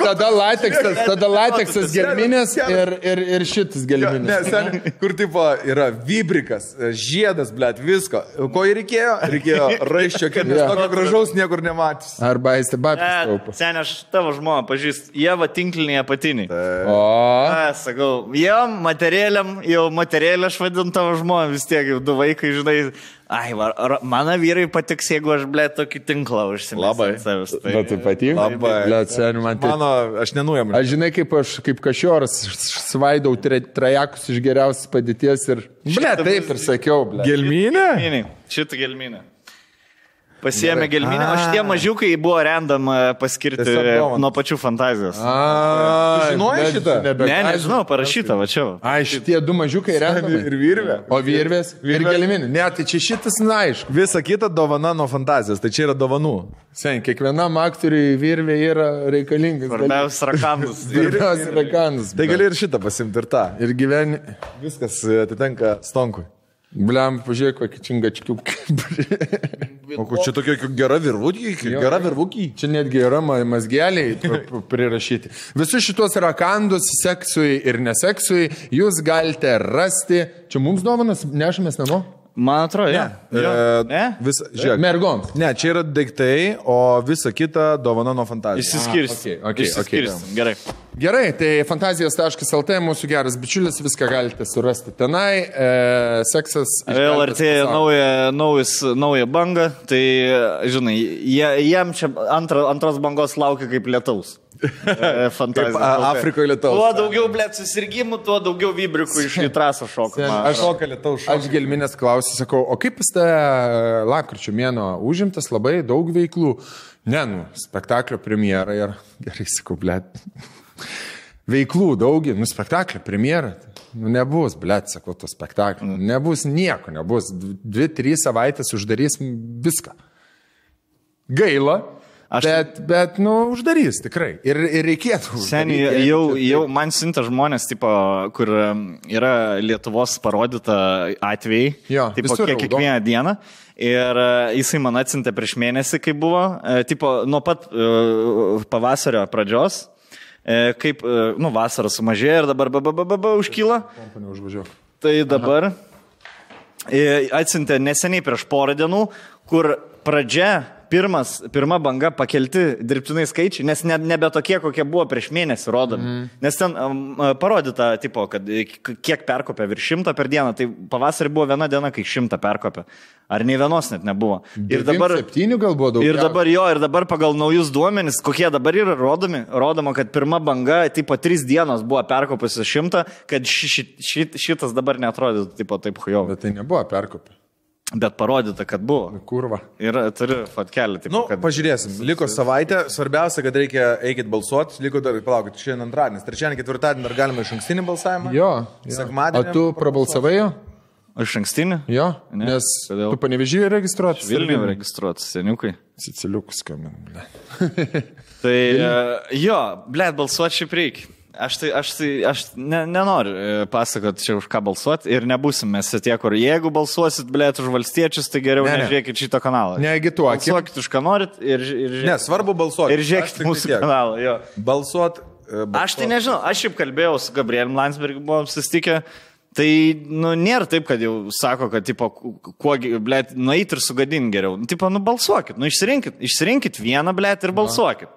Tada lateksas, tada lateksas gelminės ir, ir, ir šitas Ne, gelminės. sen, kur tipo yra vibrikas, žiedas, blėt, visko. Ko ir reikėjo? Reikėjo raiščio, kad Jo. tokio gražaus niekur nematys. Arba jis Ne, taupo. Sen, aš tavo žmoną pažįstu. Jie va tinklinėje apatiniai. O, A, sakau, jau materialiam, jau materialį aš vadinu tavo žmoną, vis tiek jau du vaikai, žinai. Ai, va, ar- mano vyrai patiks, jeigu aš, ble, tokį tinklą užsimesiu. Labai. savęs, Tai... bet tai patinka. Labai. Blet, sen, man tai. Mano, aš nenuėmu. Aš žinai, kaip aš, kaip kažioras, svaidau tre- trajakus iš geriausios padėties ir... Ble, taip ir sakiau, ble. Gelminė? Gelminį. Šitą gelminę. Pasiemė gelminę, o šitie mažiukai buvo random e, paskirti nuo pačių fantazijos. A, žinojai šitą? Ne, nežinau, parašyta, va čia. Ai, šitie du mažiukai renami. Ir virvė. O virvės? Ir gelminė. Ne, tai čia šitas, na, aišku. Visa kita dovana nuo fantazijos, tai čia yra dovanų. Sen, kiekvienam aktoriui virvė yra reikalingas. Svarbiausias rakandus. (laughs) Svarbiausias rakanas. Tai gali ir šitą pasimti ir tą. Ir gyveni. Viskas atitenka stonkui. Bliam, pažiūrėk, kokį čingačkių. O kur čia tokia gera virvukė? Gera virvukė. Čia netgi yra ma- mazgeliai prirašyti. Visus šitos rakandus seksui ir neseksui jūs galite rasti. Čia mums dovanas nešamės namo? Man atrodo, ne. E, Ne? vis, žiūrėk. Mergoms. Ne, čia yra daiktai, o visa kita dovana nuo fantazijos. Išsiskirsim. Ah, okei, okei, Išsiskirsim. Gerai. Gerai, tai fantazijos.lt mūsų geras bičiulis, viską galite surasti tenai. E, seksas. Vėl artėja nauja, naujas, nauja banga, tai, žinai, jie, jiem čia antra, antros bangos laukia kaip lietaus. E, Fantazija. (laughs) Kaip, a, Afrikoje lietaus. Tuo daugiau, blėt, susirgymų, tuo daugiau vibrikų iš į trasą šoka. Aš-. Šoka lietaus Aš gelminės klausiu, sakau, o kaip pas tą lapkričio mėno užimtas labai daug veiklų? Ne, nu, spektaklio premjera ir gerai sakau, blėt. (laughs) Veiklų daugi, nu, spektaklio premjera. Nu, nebus, blėt, sakau, to spektaklio. Nebus nieko, nebus. Dvi, trys savaitės uždarys viską. Gaila. Aš... Bet, bet, nu, uždarys tikrai. Ir, ir reikėtų. Seniai, jau, čia jau man siunta žmonės, tipo, kur yra Lietuvos parodyta atvejai, Jo, tipo, kiek, kiekvieną dieną. Ir uh, jisai man atsintė prieš mėnesį, kai buvo, uh, tipo, nuo pat uh, pavasario pradžios, kaip, nu, vasara sumažėjo ir dabar ba, ba, ba, ba, ba, užkyla. Tai dabar e, atsintė neseniai prieš porą dienų, kur pradžia pirmas, pirma banga pakelti dirbtinai skaičiai, nes ne, nebe tokie, kokie buvo prieš mėnesį rodomi. Mm. Nes ten um, parodyta, tipo, kad kiek perkopė virš šimto per dieną, tai pavasarį buvo viena diena, kai šimtą perkopė. Ar nei vienos net nebuvo. Ir dabar. Ir dabar jo, ir dabar pagal naujus duomenis, kokie dabar yra rodomi, rodoma, kad pirma banga, tipo, trys dienos buvo perkopusi šimtą, kad ši, ši, ši, šitas dabar netrodytų, tipo, taip hujo. Bet tai nebuvo perkopė. Bet parodyta, kad buvo. Kurva. Ir turiu fatkelį. Na, nu, kad... pažiūrėsim. Liko savaitė. Svarbiausia, kad reikia eikit balsuoti. Liko dar, palaukit, šiandien antradienis. Trečiadienį, ketvirtadienį dar galima iš ankstinį balsavimą. Jo. jo. Sekmadienį. O tu prabalsavai jo? Iš ankstinį? Jo. Ne, nes Kodėl? tu panevežėjai registruotas. Vilniuje registruotas, seniukai. Siciliukus skambina. tai uh, jo, blėt, balsuoti šiaip reikia. Aš tai, aš tai, aš ne, nenoriu e, pasakoti čia už ką balsuoti ir nebūsim mes tie, kur jeigu balsuosit, blėt, už valstiečius, tai geriau ne, nežiūrėkit šito kanalo. Neagituokit. Balsuokit už ką norit ir, ir žiūrėkit. Ne, svarbu balsuoti. Ir žiūrėkit mūsų tiek. kanalą. Jo. Balsuot. balsuot. Aš tai nežinau, aš šiaip kalbėjau su Gabrieliu Landsbergiu, buvom susitikę. Tai, nu, nėra taip, kad jau sako, kad, tipo, kuo, blėt, nueit ir sugadinti geriau. Tipo, nu, balsuokit, nu, išsirinkit, išsirinkit vieną, blėt, ir balsuokit. Na.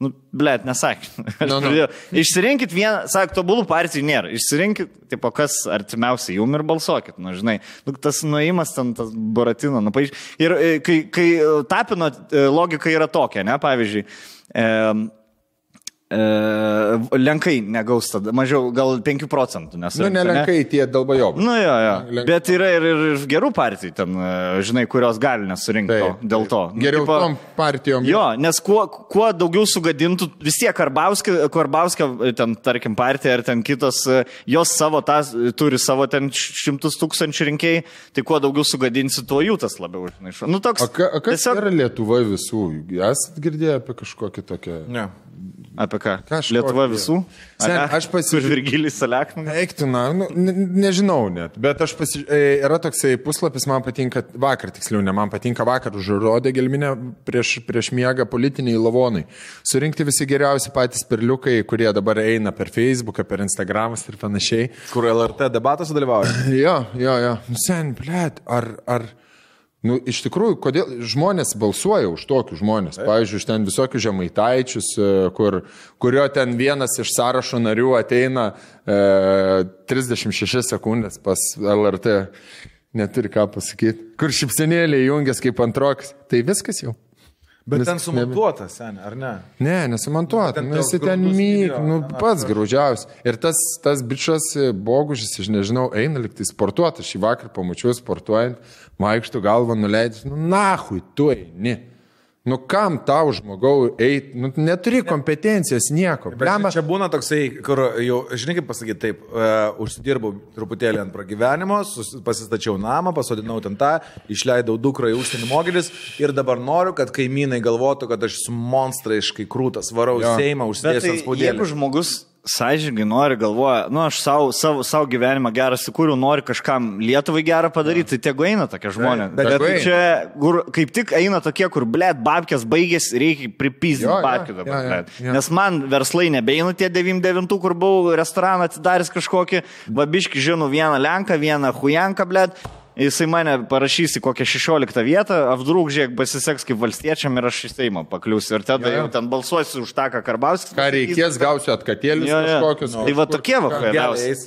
Nu, blėt, nesakė. No, no. Išsirinkit vieną, sak, tobulų partijų nėra. Išsirinkit, tipo, kas artimiausiai jum ir balsuokit. Nu, žinai, nu, tas nuėjimas ten, tas Boratino. Nu, paaiš... Ir e, kai, kai tapino e, logika yra tokia, ne, pavyzdžiui. E, E, lenkai negaus tada, mažiau gal 5 procentų. Nes, nu, ne lenkai, ne? tie dalbajovai. Nu, jo, jo. Lenkai. Bet yra ir, ir gerų partijų ten, e, žinai, kurios gali nesurinkti taip, dėl to. Nu, Geriau nu, tom partijom. Jo, nes kuo, kuo daugiau sugadintų, vis tiek Karbauskio, Karbauskio, ten, tarkim, partija ar ten kitos, e, jos savo tas, turi savo ten šimtus tūkstančių rinkėjai, tai kuo daugiau sugadinsi, tuo jų tas labiau. Žinai, nu, toks, o, ka, o kas tiesiog... yra Lietuva visų? Esat girdėję apie kažkokią tokią? Ne. Apie ką? Kažko, Lietuva visų? Sen, aš pasižiūrėjau. Virgilis Saleknas. Eiktina, nu, ne, nežinau net, bet aš pasižiūrėjau. E, yra toksai puslapis, man patinka, vakar tiksliau, ne man patinka vakar, užrodė gelminę prieš, prieš miegą politiniai lavonai. Surinkti visi geriausi patys perliukai, kurie dabar eina per Facebooką, per Instagramas ir panašiai. Kur LRT debatuose dalyvauja? jo, jo, jo. Nu, sen, blėt, ar... ar Nu, iš tikrųjų, kodėl žmonės balsuoja už tokius žmonės? Pavyzdžiui, iš ten visokius žemaitaičius, e, kur, kurio ten vienas iš sąrašo narių ateina e, 36 sekundės pas LRT, neturi ką pasakyti, kur šipsenėlė jungiasi kaip antrokas. Tai viskas jau. Bet ten sumontuota, seniai, ar ne? Ne, nesumontuota. Nu, jis ten myk, nu, pats graudžiausias. Ir tas, tas bičias e, bogužis, aš nežinau, eina liktai sportuoti. Šį vakarą pamačiau sportuojant, vaikštų galvą nuleidęs, nu, nahui, tu eini. Nu kam tau žmogau eiti, nu, neturi kompetencijos nieko. Blema... Čia būna toksai, kur jau, žinai kaip pasakyti, taip, uh, užsidirbau truputėlį ant pragyvenimo, sus, pasistačiau namą, pasodinau ten tą, išleidau dukrą į užsienį mogelis ir dabar noriu, kad kaimynai galvotų, kad aš esu monstraiškai krūtas, varau į Seimą, užsidėsiu ant spaudėlio. Jeigu žmogus sąžininkai nori, galvoja, nu aš savo, savo, savo gyvenimą gerą sukūriau, noriu kažkam Lietuvai gerą padaryti, tai tegu eina tokie žmonės. Bet, bet tai čia, kur, kaip tik eina tokie, kur, blėt, babkės baigės, reikia pripyzdinti babkių dabar. Ja, ja, ja. Nes man verslai nebeina tie 99, kur buvau restoraną atidaręs kažkokį, babiški žinau vieną lenką, vieną hujanką, blėt jisai mane parašys į kokią 16 vietą, apdrūk, žiūrėk, pasiseks kaip valstiečiam ir aš į Seimą pakliusiu. Ir tada jau ten balsuosiu už tą, ką Karbauskis. Ką reikės, gausiu atkatėlius jo, jo. kažkokius. Tai va tokie vakariausiai.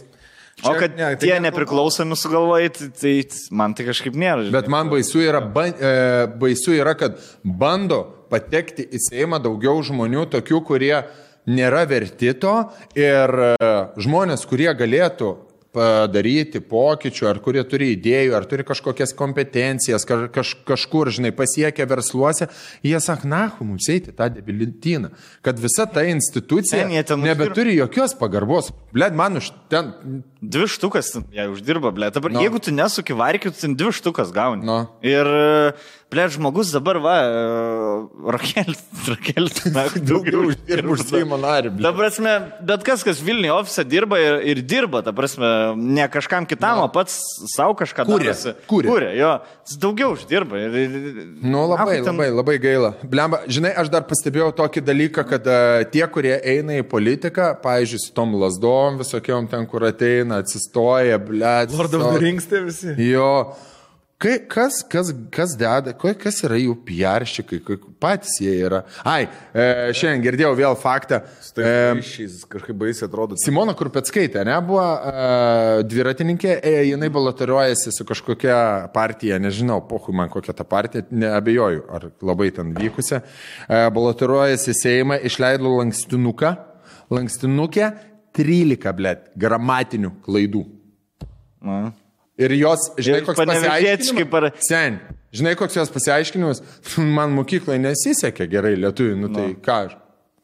O kad ne, tai tie nepriklausomi sugalvojai, tai, tai man tai kažkaip nėra. Žinai. Bet man baisu yra, ba, e, baisu yra, kad bando patekti į Seimą daugiau žmonių, tokių, kurie nėra verti to ir e, žmonės, kurie galėtų padaryti pokyčių, ar kurie turi idėjų, ar turi kažkokias kompetencijas, kaž, kaž, kažkur, žinai, pasiekia versluose, jie sako, na, mums eiti tą debilityną, kad visa ta institucija nebeturi jokios pagarbos. Bled, man už ten. Dvi štukas, jei uždirba, bled. Dabar, no. jeigu tu nesuki varkių, tu ten dvi štukas gauni. No. Ir Ble, žmogus dabar, va, e, rakelis, (laughs) rakelis, na, daugiau ir už Seimo narį. Ta prasme, bet kas, kas Vilniuje ofise dirba ir, ir dirba, ta prasme, ne kažkam kitam, no. o pats savo kažką kūrė. Kūrė. Kūrė, jo, daugiau uždirba. Ir, nu, labai, ten... labai, labai gaila. Blemba, žinai, aš dar pastebėjau tokį dalyką, kad uh, tie, kurie eina į politiką, pavyzdžiui, su tom lasdom visokiom ten, kur ateina, atsistoja, ble. Lord of the Rings tai visi. Jo Kai, kas, kas, kas deda, kas yra jų piarščikai, patys jie yra. Ai, e, šiandien girdėjau vėl faktą. E, ryšiais kažkaip baisiai atrodo. Simona Kurpetskaitė, ne, buvo e, dviratininkė, e, jinai baloteriuojasi su kažkokia partija, nežinau, pohui man kokia ta partija, neabejoju, ar labai ten vykusi. E, baloteriuojasi Seimą, išleido lankstinuką, lankstinukę 13, blėt, gramatinių klaidų. Na. Ir jos, žinai, Ir koks pasiaiškinimas. para- Sen, žinai, koks jos pasiaiškinimas. (laughs) Man mokyklai nesisekė gerai lietuvių, nu tai ką aš.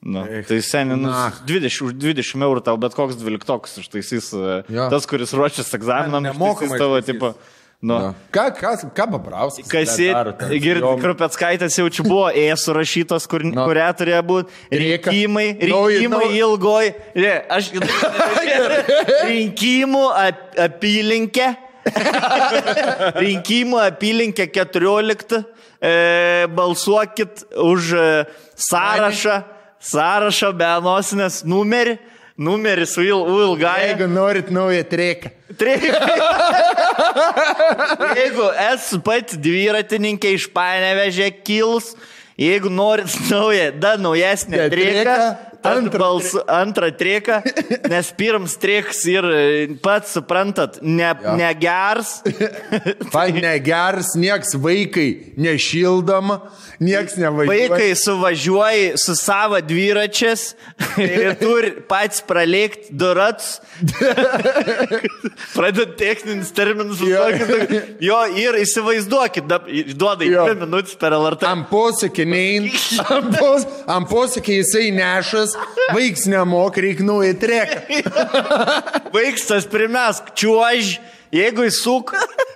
Na, tai seniai, nu, Na. 20, už 20 eurų tau bet koks dvyliktokas ištaisys. e, Jo. Tas, kuris ruošiasi egzaminam, Nemokamai tavo tipo. Nu. Na. Ką, ką, ką Babrauskas? Kas blet, daro ten su girdi, jom? Krupetskaitės jau čia buvo E surašytos, kur, Nu. kurią turėjo būti. Rinkimai, rinkimai nauji- ilgoj. Ne, aš (laughs) rinkimų ap, apylinkė. (laughs) rinkimų apylinkė 14. E, balsuokit už e, sąrašą. Sąrašą be nosinės numerį. Su il, ilgai. Jeigu norit naują treką. (laughs) Jeigu esu pats dviratininkė iš Panevežė kilus, jeigu norit (laughs) naują, dar naujesnę Ne, trieką, trieką, antrą, antrą trieką, (laughs) nes pirms trieks ir e, pats suprantat, ne, Jo. negers. (laughs) Vai negers, nieks vaikai nešildama, nieks nevažiuoja. Vaikai suvažiuoja su savo dviračiais ir (laughs) turi pats pralikti du ratus. Pradeda techninis terminas. Jo. Jo, ir įsivaizduokit, dab- duoda į Jo. dvi minutės per LRT. Ant posūkį nein, ant, pos, ant posūkį jisai nešas, vaiks nemok, reikia naują treką. (laughs) Vaikstas primesk, čiuož, jeigu jis suk,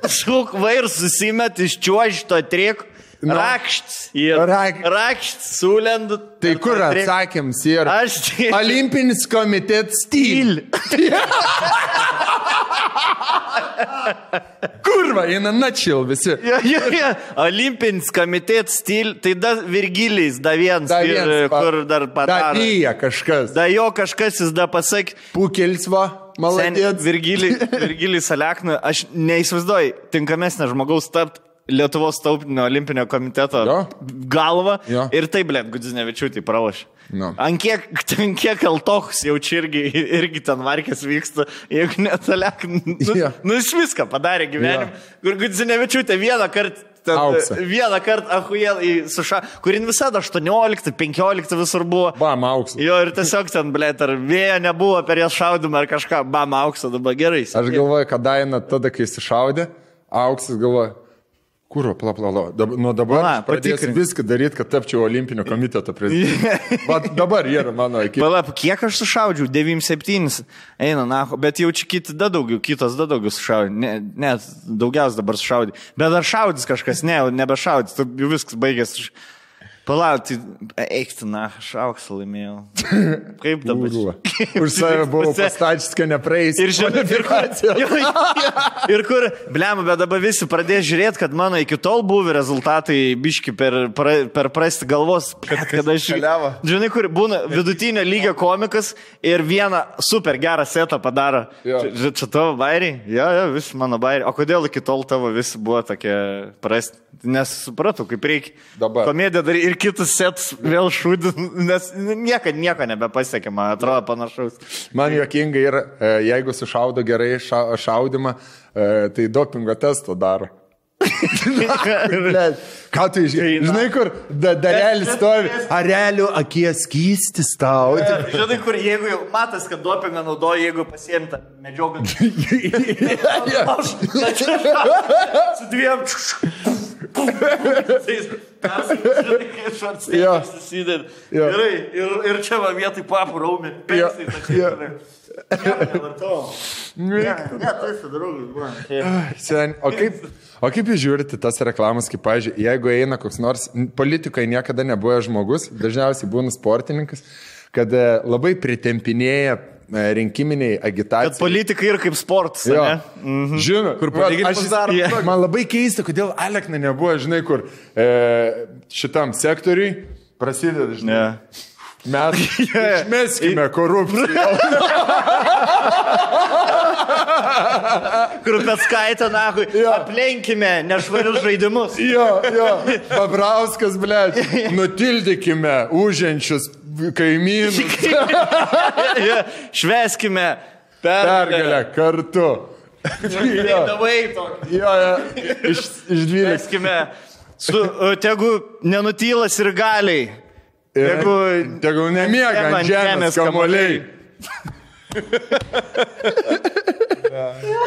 suk vair susimet iš čiuož to triek. Nu. Rakšts. Ir Rak- rakšts sulend. Tai kur atsakėms yra? Aš tai- Olimpinis komitetas stil. (laughs) Kurva, eina načil visi. Ja, ja, ja. Olimpinis komitetas stil, tai da Virgilijais, da vienas, Da ir, viens, pa- kur dar padarė. Dalyja kažkas. Da jo kažkas jis da pasakė, Pukelis va, maladėt. (laughs) Virgilijai Virgilij Salekna, aš neįsivaizduoju, tinkamesnė žmogaus tapti Lietuvos tautinio olimpinio komiteto Jo. galva. Jo. Ir taip, blėt, Gudzinevičiūtį pralašė. Nu. Ant kiek, (laughs) ant kiek kaltoks jau čia irgi, irgi ten varkės vyksta, jeigu netalek, nu, Jo. nu jis viską padarė gyvenime. Kur Gudzinevičiūtė vieną kartą. Ten, Auksą. vieną kartą, ahujel, suša, kurin visada 18, 15 visur buvo. Bam, auksas. Jo, ir tiesiog ten, blėt, ar vėjo nebuvo per jas šaudimą ar kažką, bam, auksą dabar gerai. Aš galvoju, kad Daina tada, kai įsišaudė, auksas galvoja, kur, pla, pla, pla. Dab, nuo dabar aš pradėsiu patikrink. viską daryti, kad tapčiau olimpinio komiteto prezidentu. (laughs) Bet dabar yra mano ekipa. Palap, kiek aš sušaudžiau? 97. Eina, na, bet jau čia kiti da daugiau, kitos da daugiau sušaudė. Ne, net daugiausia dabar sušaudė. Bet ar šaudys kažkas? Ne, nebešaudys, jau viskas baigėsi. Palauk, tai eikti, na, aš auksą laimėjau. Kaip dabar? Už save buvau pastatęs, kad nepraeis. Ir žinai, ir kur, ir kur, blem, bet dabar visi pradės žiūrėti, kad mano iki tol buvo rezultatai biški per, pra, per prasti galvos, kad, kad aš... Šaliavo. Žinai, kur būna vidutinio lygio komikas ir vieną super gerą setą padaro. Jo. Čia, čia tavo bairiai? Jo, jo, visi mano bairiai. O kodėl iki tol tavo visi buvo tokie prasti? Nes supratau, kaip reikia. Dabar. Komediją daryti ir kitus sets vėl šūdin, nes niekada nieko nebepasiekė, man atrodo panašaus. Man juokinga yra, e, jeigu sušaudo gerai ša- šaudimą, e, tai dopingo testo daro. (laughs) Ką tu išgirdai? Žinai, kur da, darelis stovi, arelių akies kystis tau. Žinai, kur jeigu jau matas, kad dopingą naudoja, jeigu pasiemta medžioklė. (laughs) (laughs) Su dviem. Jo. Gerai, ir, ir čia va vietoj papų raumė. Jo. Nevartojau. Ne, ne, tai su draugai, buvo. Sen, o kaip, o kaip jūs žiūrite tas reklamas, kaip, pažiūrėjau, jeigu eina koks nors, politikai niekada nebuvo žmogus, dažniausiai būna sportininkas, kad e, labai pritempinėja e, rinkiminiai agitacijai. politika yra kaip sportas? Mhm. Žinau, kur palyginimus daro. Man labai keista, kodėl Alekna nebuvo, žinai, kur e, šitam sektoriui prasideda, žinai. Ne. Mes (laughs) išmeskime korupciją. Krupetskaitę, nahui, Jo. aplenkime nešvarius žaidimus. Jo, jo. Pabrauskas, ble, nutildykime užėjančius kaimynus. (laughs) Šveskime Pergalę kartu. Jo, jo, jo. Iš, iš dvylikos. Tegu nenutylas ir galiai. Tegu, Tegul nemiega Ant žemės kamuoliai. (laughs)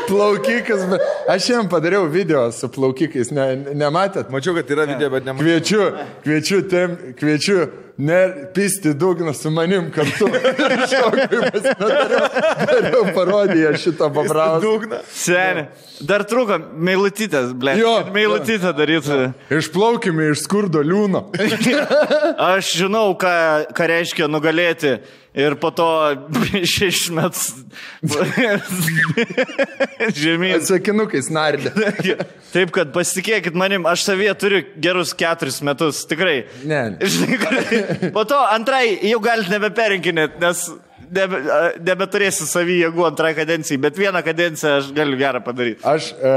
Plaukikas, bet aš šiandien padariau video su plaukikais, ne, nematėt? Mačiau, kad yra video, bet nemačiau. Kviečiu, kviečiu, tem, kviečiu, ne pisti dugną su manim kartu. (laughs) Šokimas, dariau, dariau parodiją šitą pabrausą. Dugną. Seni. Dar trūko meilutytės, ble. Jo. Meilutytę daryti. Išplaukime iš skurdo liūno. (laughs) Aš žinau, ką, ką reiškia nugalėti. Ir po to (laughs) šešis metus žemyn. Sakinukais nardė. Taip, kad pasitikėkit manim, aš savyje turiu gerus keturis metus, tikrai. Ne. Žinai, kur- Po to antrai jau galite nebeperinkinėti, nes nebe, nebeturėsi savį jėgų antrai kadencijai, bet vieną kadenciją aš galiu gerą padaryti. Aš e,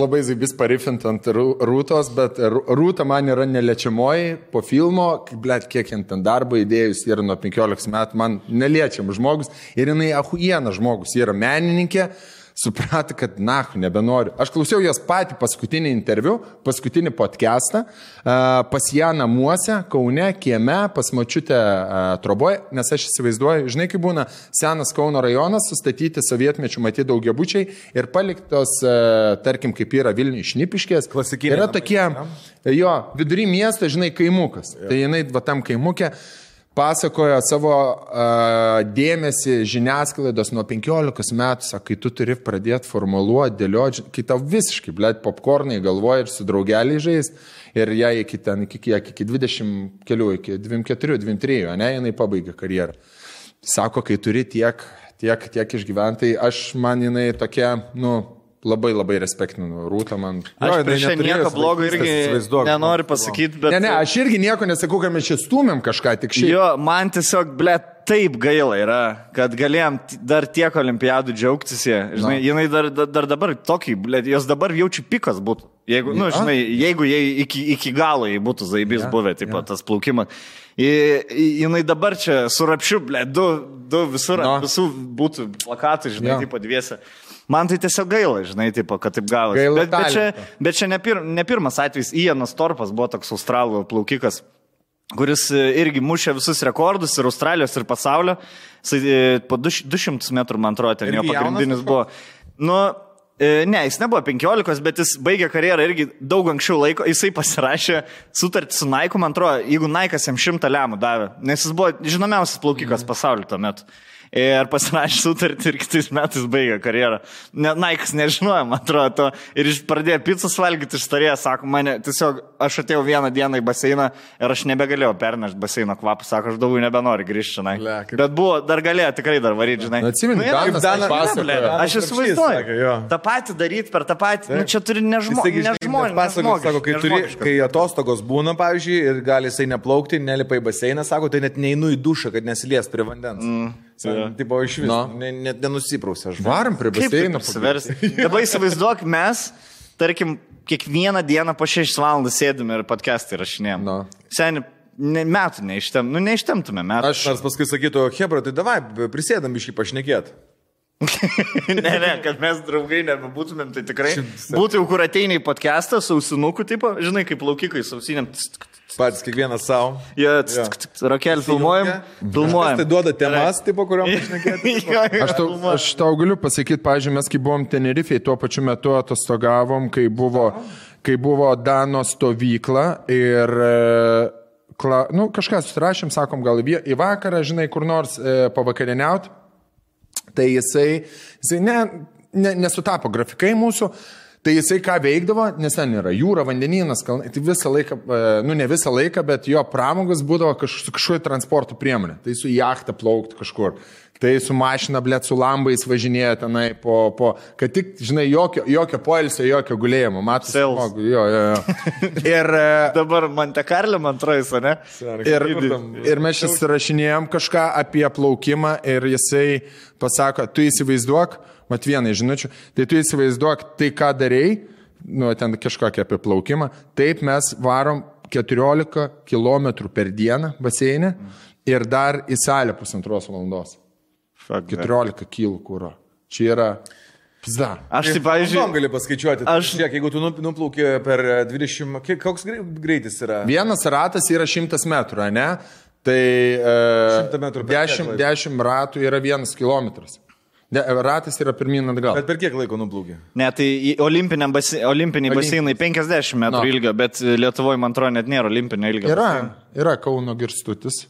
labai zaibis parifint ant Rū- rūtos, bet Rū- rūta man yra neliečiamoji po filmo, blėt, kiek jin ten darbo įdėjus yra nuo 15 metų, man neliečiam žmogus ir jinai ahuiena žmogus, yra menininkė. Suprato, kad na, nebenoriu. Aš klausiau jos patį paskutinį interviu, paskutinį podcastą, pas ją namuose, Kaune, kieme, pas mačiutę Troboje, nes aš įsivaizduoju, žinai, kaip būna senas Kauno rajonas, sustatyti sovietmečių matyti daugiabučiai ir paliktos, tarkim, kaip yra Vilnių išnipiškės. Klasikiniai Yra tokie, jo, vidury miesto, žinai, kaimukas. Tai jinai va tam kaimukė pasakojo savo uh, dėmesį žiniasklaidos nuo 15 metų, sako, kai tu turi pradėti formuluoti, dėlioti, kai tau visiškai, blėt, popkornai galvoja ir su draugeliai žais, ir ją iki ten, iki kiek, iki 20 kelių, iki 24, 23, ne, jinai pabaigė karjerą. Sako, kai turi tiek, tiek, tiek išgyventai, aš man jinai tokia, nu, labai labai respektinu, rūta man. Aš prieš ją nieko blogo irgi įsivaizduok. nenoriu pasakyti, bet... Ne, ne, aš irgi nieko nesakau, kad mes čia stumėm kažką, tik šiaip. Jo, man tiesiog, ble, taip gaila yra, kad galėjom dar tiek olimpiadų džiaugtis jie. Žinai, no. jinai dar, dar, dabar tokį, ble, jos dabar jaučiu pikas būtų. Jeigu, nu, žinai, jeigu jie iki, iki galo jai būtų zaibys ja, buvę, taip pat tas plaukimas. Jinai dabar čia su rapšiu, ble, du, du visur, No. visų būtų plakatai, žinai, ja. taip dviese. Man tai tiesiog gaila, žinai, taip, kad taip gavosi. Bet, bet, čia, bet čia ne, pir, ne pirmas atvejis. Ianas Torpas buvo toks australų plaukikas kuris e, irgi mušė visus rekordus ir Australijos, ir pasaulio. Jis e, po duš- 200 metrų, man atrodo, ten jo Irgi jaunas pagrindinis buvo. Nu, e, ne, jis nebuvo 15, bet jis baigė karjerą irgi daug anksčiau laiko. Jisai pasirašė sutartį su Naiku, man atrodo, jeigu Naikas jam šimtą lemų davė, nes jis buvo žinomiausias plaukikas pasaulyje tuo metu. Ir pasirašė sutartį ir kitais metais baigė karjerą. Ne, Naikas nežinojo, man atrodo, to. Ir iš pradėjo pizzas valgyti, ištarė, sako, mane tiesiog, aš atėjau vieną dieną į baseiną ir aš nebegalėjau pernešti baseino kvapą, sako, aš daugiau nebenoriu grįžti čia. Ble, kaip- Bet buvo, dar galėjo tikrai dar varyti, žinai. Nu, atsimeni, Nu, Danas kaip Danas taip pasakojo. Aš Danas įsivaizduoju. Ta pati daryti per tą patį. Nu, čia turi nežmoniškai. net pasakoja, sako, kai, turi, kai atostogos būna, pavyzdžiui, ir gali jisai neplaukti, nelipa į baseiną, sako, tai net neinu į dušą, kad nesilies prie vandens. Mm. Tipo, iš vis, No. ne, net nenusiprausia. Aš Varom prie tai baseino. apsiversti? (laughs) Dabar įsivaizduok, mes, tarkim, kiekvieną dieną po 6 valandas sėdime ir podcast'ai rašinėjom. Nu. Seniai, ne, metų neištem, nu, neištemtume metų. Aš Nors paskui sakytų, Hebra, tai davai, prisėdam iš jį pašnekėt. (laughs) ne, ne, kad mes draugai nebebūtumėm, tai tikrai būtų jau kur ateini į podcast'ą su ausinuku, tipo, žinai, kaip laukikai su ausinėm. Patys kiekvienas savo. Jie, rakelį filmuojam, filmuojam. Tai duoda temas, tipo, kuriuom pašnekėti. (laughs) Aš tau, aš tau galiu pasakyti, pažiūrėjau, mes kai buvom Tenerifei, tuo pačiu metu atostogavom, kai buvo, kai buvo Dano stovykla ir e, kla, nu, kažką susirašėm, sakom, gal į vakarą, žinai, kur nors e, pavakarieniauti. Tai jisai, jisai ne, ne, nesutapo grafikai mūsų. Tai jisai ką veikdavo, nes ten yra jūra, vandenynas, kalnai, tai visą laiką, e, nu ne visą laiką, bet jo pramogos būdavo kaž, su kažkokia transporto priemonė. Tai su jachta plaukti kažkur. Tai su mašina, blėt, su lambais važinėja tenai po, po kad tik, žinai, jokio, jokio poilsio, jokio gulėjimo. Matai, Sales. jo, jo, jo. (laughs) Ir, e, Dabar Monte Carlo man trojus, ne? Ir, ir mes čia surašinėjom kažką apie plaukimą ir jisai pasako, tu įsivaizduok, mat vienai žinučių, tai tu įsivaizduok tai, ką darėjai, nu, ten kažkokią apie plaukimą, taip mes varom 14 km per dieną baseinę ir dar į salę pusantros valandos. Fuck, 14 kg kūro. Čia yra pizda. Aš tai, Žinau, pavyzdžiui, gali paskaičiuoti. aš- Žiūrėk, jeigu tu nup- nuplauki per 20, kiek, koks grei- greitis yra? Vienas ratas yra 100 metrų, ne? Tai 100 metrų per kiek 10, laiko? 10 ratų yra 1 km. Ne, ratas yra pirmin atgal. Bet per kiek laiko nuplauki? ne, tai į olimpiniam basi, olimpiniai baseinai 50 metrų No. ilgio, bet Lietuvoje, man atrodo, net nėra olimpinio ilgio. Yra, baseino. yra Kauno girstutis.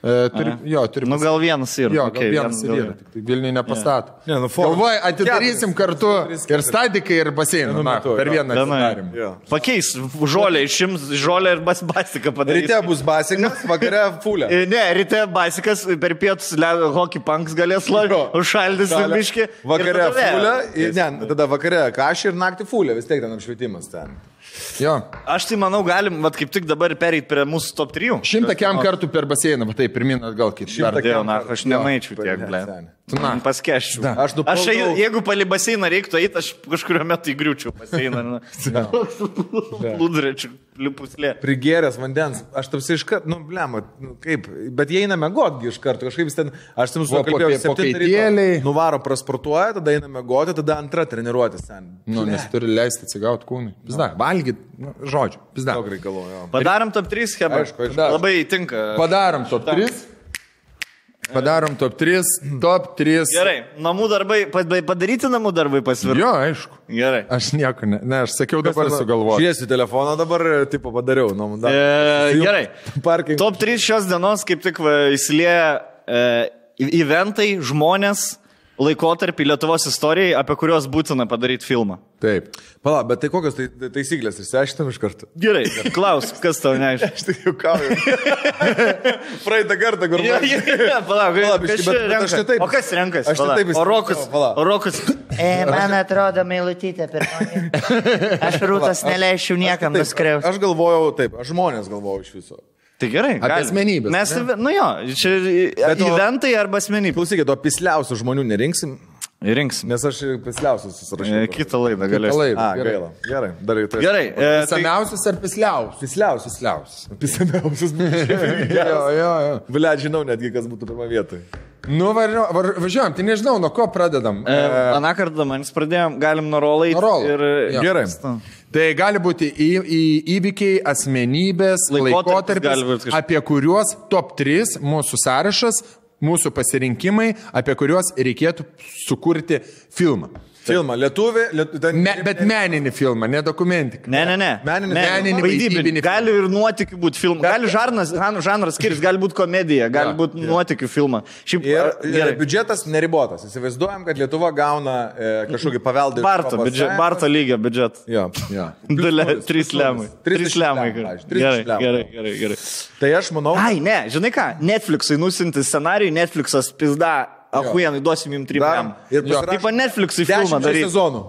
E, turi, jo, turi Nu, gal vienas yra. Jo, okay, vienas vienas ir yra. Tik tai Vilniui nepastato. Ne, nu, Galvoju, atidarysim kartu ir statikai, ir baseiną. Vienu Na, metu, per vieną atidarim. Pakeis žolę, išims žolę ir bas basiką padaryti. Ryte bus basikas, vakare fulė. Ne, ryte basikas, per pietus hockey punks galės labiau užšaldys biški. Vakare fulė, ir- ne, tada vakare kažkai ir naktį fulė, vis tiek ten apšvietimas ten. Jo. Aš tai manau, galim, vat, kaip tik dabar pereit prie mūsų top 3. Šimtą kiam kartų per baseiną, va taip, pirmin atgal kaip šimtą. Dėl, na, aš nemaičiau tiek, ble. Na, Paskeščiau. Aš nuplaukau- aš jei- jeigu pali baseiną reiktų eiti, aš kažkurio metu įgriūčiau baseiną. Lūdrečių, liupuslė. Prigėręs vandens, aš tamsi iškart, nu, blema, nu, kaip, bet jie eina mėgoti iš karto, kažkaip vis ten, aš tam su juo kalbėjau, po- po 7 kaitėliai. ryto, nuvaro prasportuoja, tada eina mėgoti, tada antra treniruotis ten. nu, nes turi leisti atsigauti kūnui. Pizda, valgyt, nu, žodžiu, pizda. Padarom top 3 schemą. Labai tinka. Padarom top 3. Padarom top 3. Top 3. Gerai, namų darbai, pa- padaryti namų darbai pasvirti. Jo, aišku. Gerai. Aš nieko, ne, ne aš sakiau dabar sugalvoti. Žiūrėsiu telefoną dabar, tipo padariau, nu, E, dar. gerai. (laughs) Parking. Top 3 šios dienos kaip tik va, įsilieja e, eventai, žmonės, laikotarpį Lietuvos istorijai, apie kuriuos būtina padaryti filmą. Taip. Pala, bet tai kokios tai, tai taisyklės, išsiaiškinam iš karto. Gerai, klaus, kas tau neaišku. (laughs) Aš tai jau kauju. (laughs) Praeitą kartą, kur Ja, ja, ja, palauk, Palauk, kas bet- bet aš ne taip- O kas renkas? aš ne taip O palauk. o rokas. E, man atrodo, meilutytė pirmoji. (laughs) Aš rūtas neleisčiau niekam Taip, nuskriausti. Aš galvojau taip, aš žmonės galvojau iš viso. Tai gerai. galim. asmenybes, Mes, ne? nu jo, čia Bet eventai arba asmenybė. Klausykit, o pisliausių žmonių nerinksim, Rinksim. nes aš pisliausius E, susirašiau. Kitą laidą galėsim. Laida, gerai. gaila. Gerai, darai tai. Gerai. e, tai- Samiausias ar pisliausias? Pisliausius. Pisliausias. Pisliausius. (laughs) Jo, jo, jo. (laughs) Ble, žinau netgi, kas būtų pirmą vietą. Nu, važiuojam, var, važiuojam, tai nežinau, nuo ko pradedam. E, Aną kartą man pradėjom, galim nuo rolo eiti. Nuo rolo. Ir, Jo. Gerai. Tai gali būti į, į įvykiai, asmenybės, Laikotarpis laikotarpis, apie kuriuos top 3 mūsų sąrašas, mūsų pasirinkimai, apie kuriuos reikėtų sukurti filmą. Filmą, lietuvė, lietuvė. Me, bet meninį filmą, ne dokumentiką. Ne, ne, ne. Meninį- ne, meninį vaidybinį. Gali ir nuotikių būti filmas. Gali žarnas, žan- žanras skirtis, gali būti komedija, gali būti nuotikių filmas. Šiaip Ir ar- e, gerai. biudžetas neribotas. Įsivaizduojam, kad Lietuva gauna e, kažkokį paveldą. Barto, biudžet. Barto lygio biudžet. Jo. Jo. (laughs) Dale, trys lemai. Trys lemai. gerai. Gerai, gerai, gerai, gerai. Tai aš manau, Ai, ne, žinai ką, Netflixai nusinti scenarijų, Netflixas pizda, ahuienai, duosim jums trim. Ir. Taip, Netflixai filmą filmą daryti. sezonų.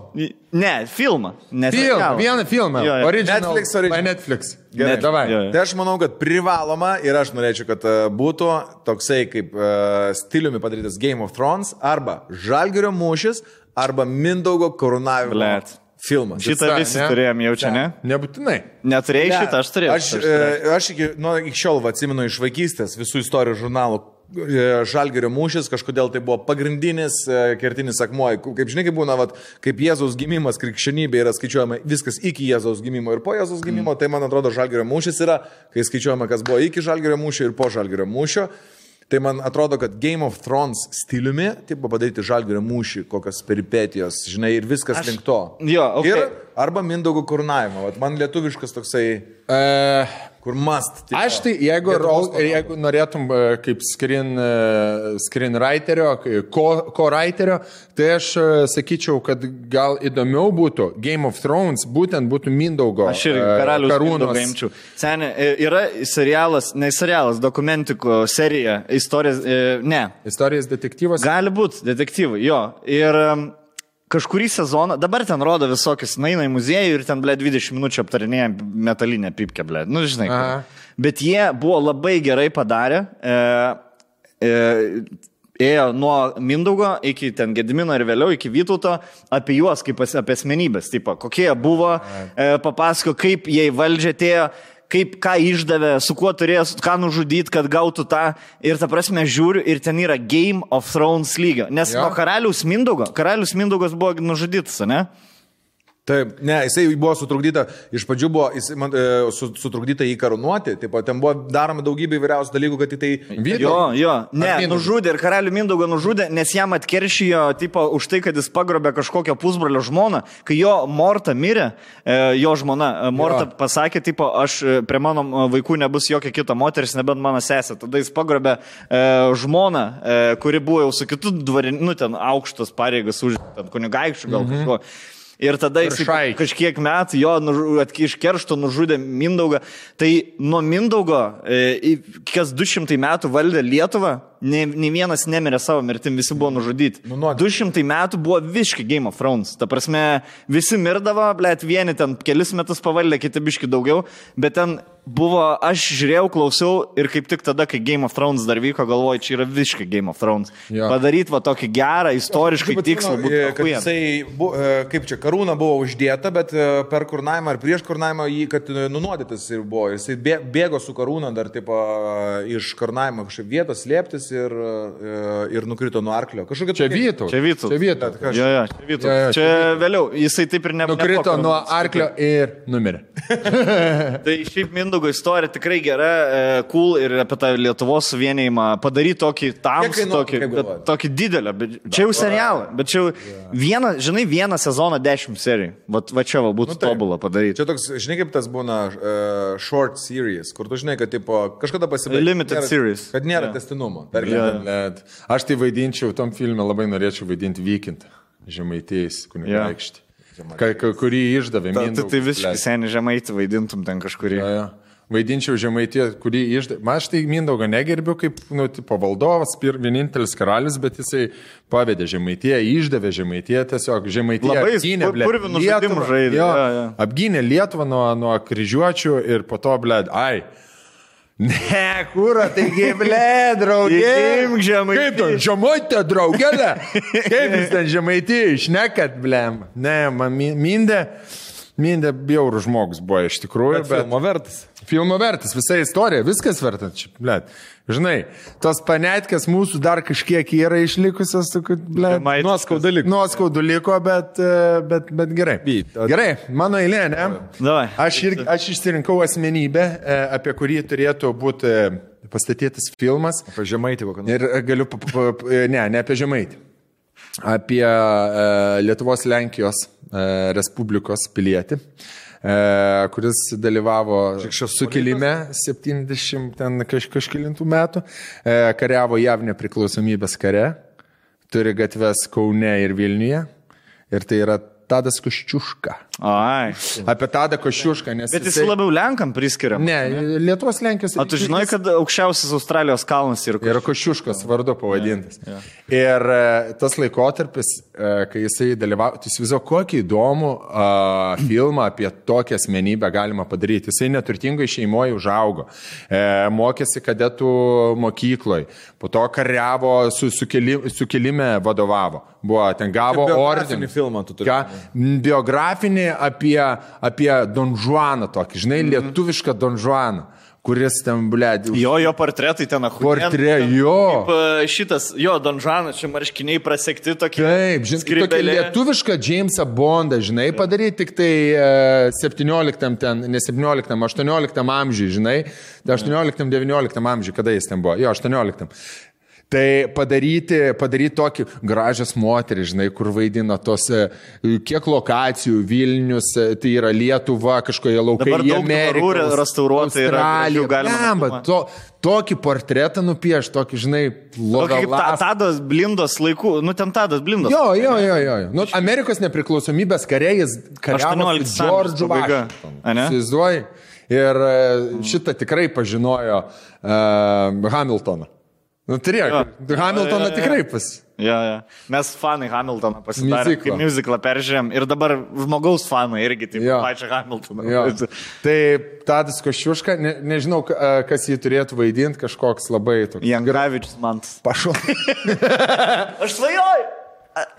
Ne, filmą. Ne Film, vieną filmą. Jo, jo. Original. Netflix original. Netflix. Gerai. davai. Jo, jo. Tai aš manau, kad privaloma ir aš norėčiau, kad e, būtų toksai kaip uh, stiliumi padarytas Game of Thrones arba Žalgirio mūšis arba Mindaugo karūnavimo Blet. filmas. Šitą visi ne? turėjom jau čia, ne? Nebūtinai. Neturėjai Ne, šitą, aš turėjau. Aš, aš turėjau. e, aš iki, nu, iki šiol va, atsimenu iš vaikystės visų istorijų žurnalų Žalgerio mūšis, kažkodėl tai buvo pagrindinis e, kertinis akmuo. Kaip žinai, kaip būna, vat, kaip Jėzaus gimimas, krikščionybė yra skaičiuojama viskas iki Jėzaus gimimo ir po Jėzaus gimimo, tai man atrodo Žalgerio mūšis yra, kai skaičiuojama, kas buvo iki Žalgerio mūšio ir po Žalgerio mūšio. Tai man atrodo, kad Game of Thrones stiliumi, taip padaryti Žalgerio mūšį, kokios peripetijos, žinai, ir viskas Aš- link to. Jo, okay. Ir Arba Mindaugo kurnavimo. Man lietuviškas toksai, E, kur mast. tipo. Aš tai, jeigu, Lietuvos rol, jeigu norėtum e, kaip screen, e, screenwriterio, ko, ko writerio, tai aš e, sakyčiau, kad gal įdomiau būtų Game of Thrones, būtent būtų Mindaugo Aš ir e, karalius karūnos. Mindaugo e, yra serialas, ne serialas, dokumentiko serija, istorijas, e, ne. Istorijos detektyvas. Gali būti detektyvai, jo. Ir kažkurį sezoną, dabar ten rodo visokius, naina į muziejų ir ten, ble, 20 minučių aptarinėja metalinę pipkę, ble. Nu, žinai. Bet jie buvo labai gerai padarę. E, e, ėjo nuo Mindaugo iki ten Gedimino ir vėliau iki Vytauto apie juos kaip apie asmenybės, tipo, kokie jie buvo, e, papasako, kaip jie į valdžią atėjo, kaip ką išdavė, su kuo turėjo, ką nužudyti, kad gautų tą. Ir ta prasme žiūriu, ir ten yra Game of Thrones lygio. Nes Jo. nuo karalius Mindaugo, karalius Mindaugas buvo nužudytas, ne? Taip, ne, jisai buvo sutrukdyta, iš pradžių buvo jisai, man, e, su, sutrukdyta jį karūnuoti, taip pat ten buvo daroma daugybė įvairiausių dalykų, kad į tai... Jo, jo, ne, Ar Mindaugą? nužudė ir karalių Mindaugą nužudė, nes jam atkeršijo, tipo, už tai, kad jis pagrobė kažkokią pusbrolio žmoną, kai jo Morta mirė, e, jo žmona, e, Morta Jo. pasakė, tipo, aš e, prie mano e, vaikų nebus jokia kita moteris, nebent mano sesė. Tada jis pagrobė e, žmoną, e, kuri buvo jau su kitu dvariniu, nu, ten aukštas pareigas už, ten kunigaikščių gal mhm. kažko. Ir tada jis kažkiek metų jo iš keršto nužudė Mindaugą. Tai nuo Mindaugo, e, kas 200 metų valdė Lietuvą, ne, ne vienas nemirė savo mirtim, visi buvo nužudyti. Nu, nuo- 200 metų buvo viški Game of Thrones. Ta prasme, visi mirdavo, blėt, vieni ten kelis metus pavaldė, kiti biški daugiau, bet ten buvo, aš žiūrėjau, klausiau ir kaip tik tada, kai Game of Thrones dar vyko, galvoju, čia yra viški Game of Thrones. Jo. Padaryti va tokį gerą, istoriškai nu, būtų. e, jisai, bu, e, kaip čia, karūna buvo uždėta, bet e, per kurnavimą ar prieš kurnavimą jį, kad nunuodytas ir buvo. Jisai bė- bėgo su karūna dar, tipo, iš karnavimo kažkaip vietos slėptis ir, e, ir nukrito nuo arklio. Kažkokia Čia Vytau. Čia Vytautas. Čia Vytau. Kas- Jo, jo, čia Vytautas. Jo, jo, čia vėliau, jisai taip ir ne, Nukrito nuo arklio ir numirė. (laughs) Tai šiaip Mindaugo istorija tikrai gera, e, cool ir apie tą Lietuvos suvienijimą padaryti tokį tamsų, tokį, bet, tokį didelį. Bet čia jau serialą, bet čia jau vieną, žinai, vieną sezoną dešimt serijų. Vat, va čia va būtų nu, taip. tobulą padaryti. Čia toks, žinai, kaip tas būna uh, short series, kur tu žinai, kad tipo, kažkada pasibaigė. Limited nėra, series. Kad nėra yeah. testinumo. Tarkim, Jo. yeah. Aš tai vaidinčiau, tom filmė labai norėčiau vaidinti Vykintą, žemaitėjais, kunigaikštį. Ka, ka, kurį išdavė. Ta, tai, Mindaugas, tai visiškai seniai žemaitį vaidintum ten kažkurį. Jo, jo. Vaidinčiau žemaitį, kurį išdavė. Man aš tai Mindaugą negerbiu kaip, nu, tipo valdovas, pir, vienintelis karalius, bet jisai pavedė žemaitį, išdavė žemaitį, tiesiog žemaitį. Labai pur- purvinų žaidimų žaidė, Jo, jo, jo. apgynė Lietuvą nuo, nuo kryžiuočių ir po to, bled, ai. Ne, kūra, taigi, bled, draugė. (laughs) Imk žemaitį. Kaip tu, žemaitė, draugelė? Kaip jūs ten žemaitį išnekat, blem? Ne, man mi- mindė. Mindė bjaurų žmogus buvo iš tikrųjų, Bet bet... filmo vertas. Filmo vertas, visa istorija, viskas vertas. blet. Žinai, tos panetkės mūsų dar kažkiek yra išlikusios, tu, kad, ble. Nuoskauda liko. Nuoskaudų liko, bet, e, bet, bet gerai. Gerai, mano eilė, ne? Aš, ir, aš išsirinkau asmenybę, e, apie kurį turėtų būti e, pastatytas filmas. Apie žemaitį kokią nors. Ir galiu, ne, ne apie Žemaitį. Apie Lietuvos Lenkijos Respublikos pilietį, e, kuris dalyvavo sukilime 70 ten kaž, kažkilintų metų, e, kariavo JAV nepriklausomybės kare, turi gatves Kaune ir Vilniuje. Ir tai yra Tadas Koščiuška. Ai. Apie Tadą Koščiušką, nes... Bet jis labiau Lenkam priskiria. Ne, Lietuvos Lenkijos. O tu žinai, kad aukščiausias Australijos kalnas yra Yra Košiuškos vardu pavadintas. Ja, ja. Ir e, tas laikotarpis, e, kai jisai dalyvavo, tu įsivaizduoji, kokį įdomų uh, filmą apie tokią asmenybę galima padaryti. Jisai neturtingai šeimoje užaugo, e, mokėsi kadetų mokykloje, po to kariavo, su, sukeli, sukilime vadovavo. Buvo, ten gavo Biografinį ordiną. filmą tu turi. Ką? Biografinį apie, apie Don Juaną tokį, žinai, lietuvišką Don Juaną, kuris ten, blėdi, Jo, jo portretai ten ahu. Portre, jo. Kaip, e, šitas, jo, Donžanas, čia marškiniai prasekti tokie. Taip, žinai, tokia lietuviška Jamesą Bondą, žinai, padaryti tik tai e, 17, ten, ne 17, 18 amžiui, žinai, tai 18, 19 amžiui, kada jis ten buvo, jo, 18. Tai padaryti, padaryti tokį gražias moterį, žinai, kur vaidina tos, e, kiek lokacijų, Vilnius, e, tai yra Lietuva, kažkoje laukai, Dabar daug Amerikos, dvarų restauruoti yra, galima to, tokį portretą nupieš, tokį, žinai, Tokį kaip ta. Tadas Blindos laikų, nu ten Tadas Blindos. Jo, jo, jo, jo. Nu, Amerikos nepriklausomybės karėjas kariavo 18 su Džordžu amžiaus pabaiga. Vašingtonu. Ane? Įsivaizduoji? Ir e, šitą tikrai pažinojo uh, Hamiltoną. Nu, turėjo. Hamiltoną Jo, jo, jo. tikrai pas. Ja, ja. Mes fanai Hamiltoną pasidarėme, Miuziklą. kaip muziklą peržiūrėjom ir dabar žmogaus fanai irgi, taip, Jo. pačią Hamiltoną. Jo. Tai Tadas Košiuška, ne, nežinau, kas jį turėtų vaidinti, kažkoks labai toks. Jangravičius man. Pašau. (laughs) Aš svajoju!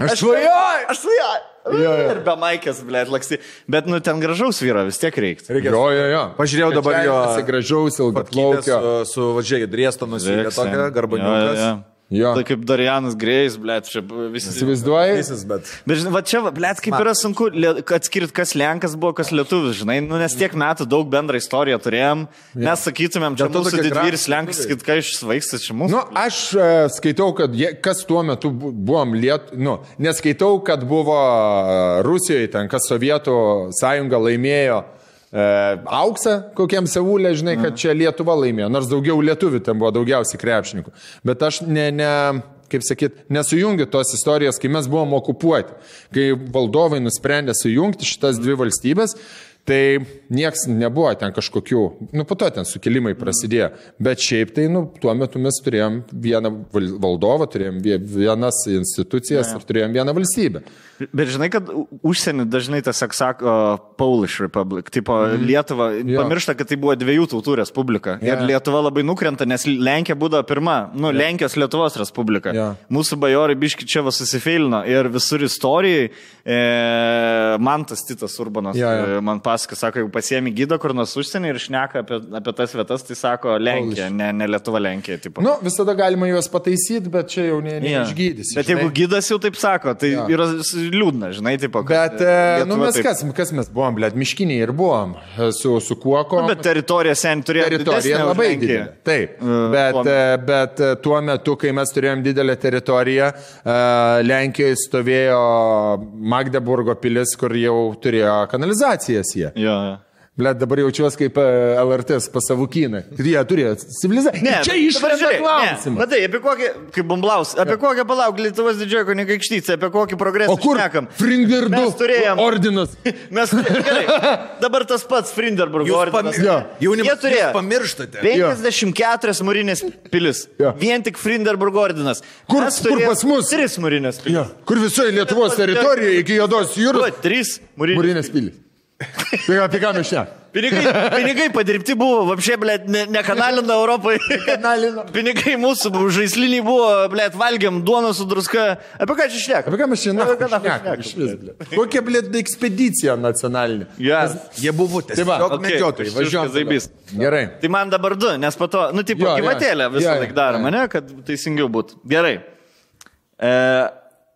Aš svajoju! Aš svajoju! Jo, jo. Ir be maikės, blėt, laksi. Bet, nu, ten gražaus vyro vis tiek reikia. Jo, jo, jo. Pažiūrėjau dabar jo- Gražaus, ilgo Plaukio. Su, su važiuoju, driesto nusivylė tokia garbaniukas. Jo. Tai kaip Darianas Grėjus, blėt, čia visi. Įsivaizduoji? Visis, bet. Bet, žinai, va čia, blėt, kaip yra sunku atskirti, kas Lenkas buvo, kas Lietuvis, žinai, nu, nes tiek metų daug bendrą istoriją turėjom. Mes sakytumėm, čia mūsų didvyris Lenkas, kad ką iš svaigsis, čia mūsų. Nu, aš e, skaitau, kad jie, kas tuo metu bu- buvom liet... Nu, neskaitau, kad buvo e, Rusijoje ten, kas Sovietų sąjunga laimėjo auksą kokiam Seulė, žinai, kad čia Lietuva laimėjo, nors daugiau lietuvių ten buvo daugiausiai krepšininkų. Bet aš ne, ne kaip sakyt, nesujungiu tos istorijos, kai mes buvom okupuoti, kai valdovai nusprendė sujungti šitas dvi valstybės. Tai nieks nebuvo ten kažkokių, nu po to ten sukilimai prasidėjo, bet šiaip tai, nu, tuo metu mes turėjom vieną val- valdovą, turėjom vie- vienas institucijas ir turėjom vieną valstybę. Bet žinai, kad užsienį dažnai tiesiog sako Polish Republic, tipo mm. Lietuva, Jo. pamiršta, kad tai buvo dviejų tautų respublika. Jo. Ir Lietuva labai nukrenta, nes Lenkija būdavo pirma, nu, Lenkijos Lietuvos respublika. Jo. Mūsų bajorai biški čia vas susifeilino ir visur istorijai, e, man tas Titas Urbanas jo. e, man pasako, sako, jeigu pasiemi gydą kur nors užsienį ir šneka apie, apie tas vietas, tai sako Lenkija, ne, ne Lietuva Lenkija. Tipo. Nu, visada galima juos pataisyti, bet čia jau ne, Jo. neišgydysi. Bet jeigu gydas jau taip sako, tai Jo. yra liūdna, žinai, tipo. kad, Bet, e, nu, Lietuva mes taip- kas, kas mes buvom, blėt, miškiniai ir buvom e, su, su kuoko. Nu, bet teritorija sen turėjo teritorija labai didelė. Taip. Bet, e, bet e, tuo metu, kai mes turėjom didelę teritoriją, e, Lenkijoje stovėjo Magdeburgo pilis, kur jau turėjo kanalizacijas jie. Jo, jo. Blet, dabar jaučiuosi kaip e, LRT pasavukyną. Jie turėjo civilizaciją. Čia išvažiuoja ne. klausimas. Matai, apie kokį, kaip bumblaus, apie kokią palauk Lietuvos didžiojo kunigaikštycę, apie kokį progresą O kur šnekam. Fringerdu Mes turėjom. ordinas? (laughs) Mes turėjom. Gerai. Dabar tas pats Frinderburgo ordinas. Jo. Jaunimas, Jie turėjo pamirštate. 54 mūrinės pilis. Jo. Vien tik Frinderburgo ordinas. Kur- kur pas mus? Tris mūrinės pilis. Jo. Kur visoje Lietuvos teritorijoje iki Jodos Jo, jūros? trys mūrinės. Mūrinės pilis. Apie ką mes čia? Pinigai, pinigai padirbti buvo, vapšė, blėt, ne, ne Europai. Kanalina. Pinigai mūsų žaisliniai buvo, blėt, valgiam duoną su druska. Apie ką čia šneka? Apie ką mes čia Apie ką šnekam? šnekam, Iš vis, blet. Kokia, blėt, ekspedicija nacionalinė? Yes. Jie buvo tiesiog okei, medžiotojai. zaibys. Gerai. Tai man dabar du, nes po to, nu, tipo, gyvatėlę visą laiką darom, Jo. ne, kad teisingiau būtų. Gerai. E,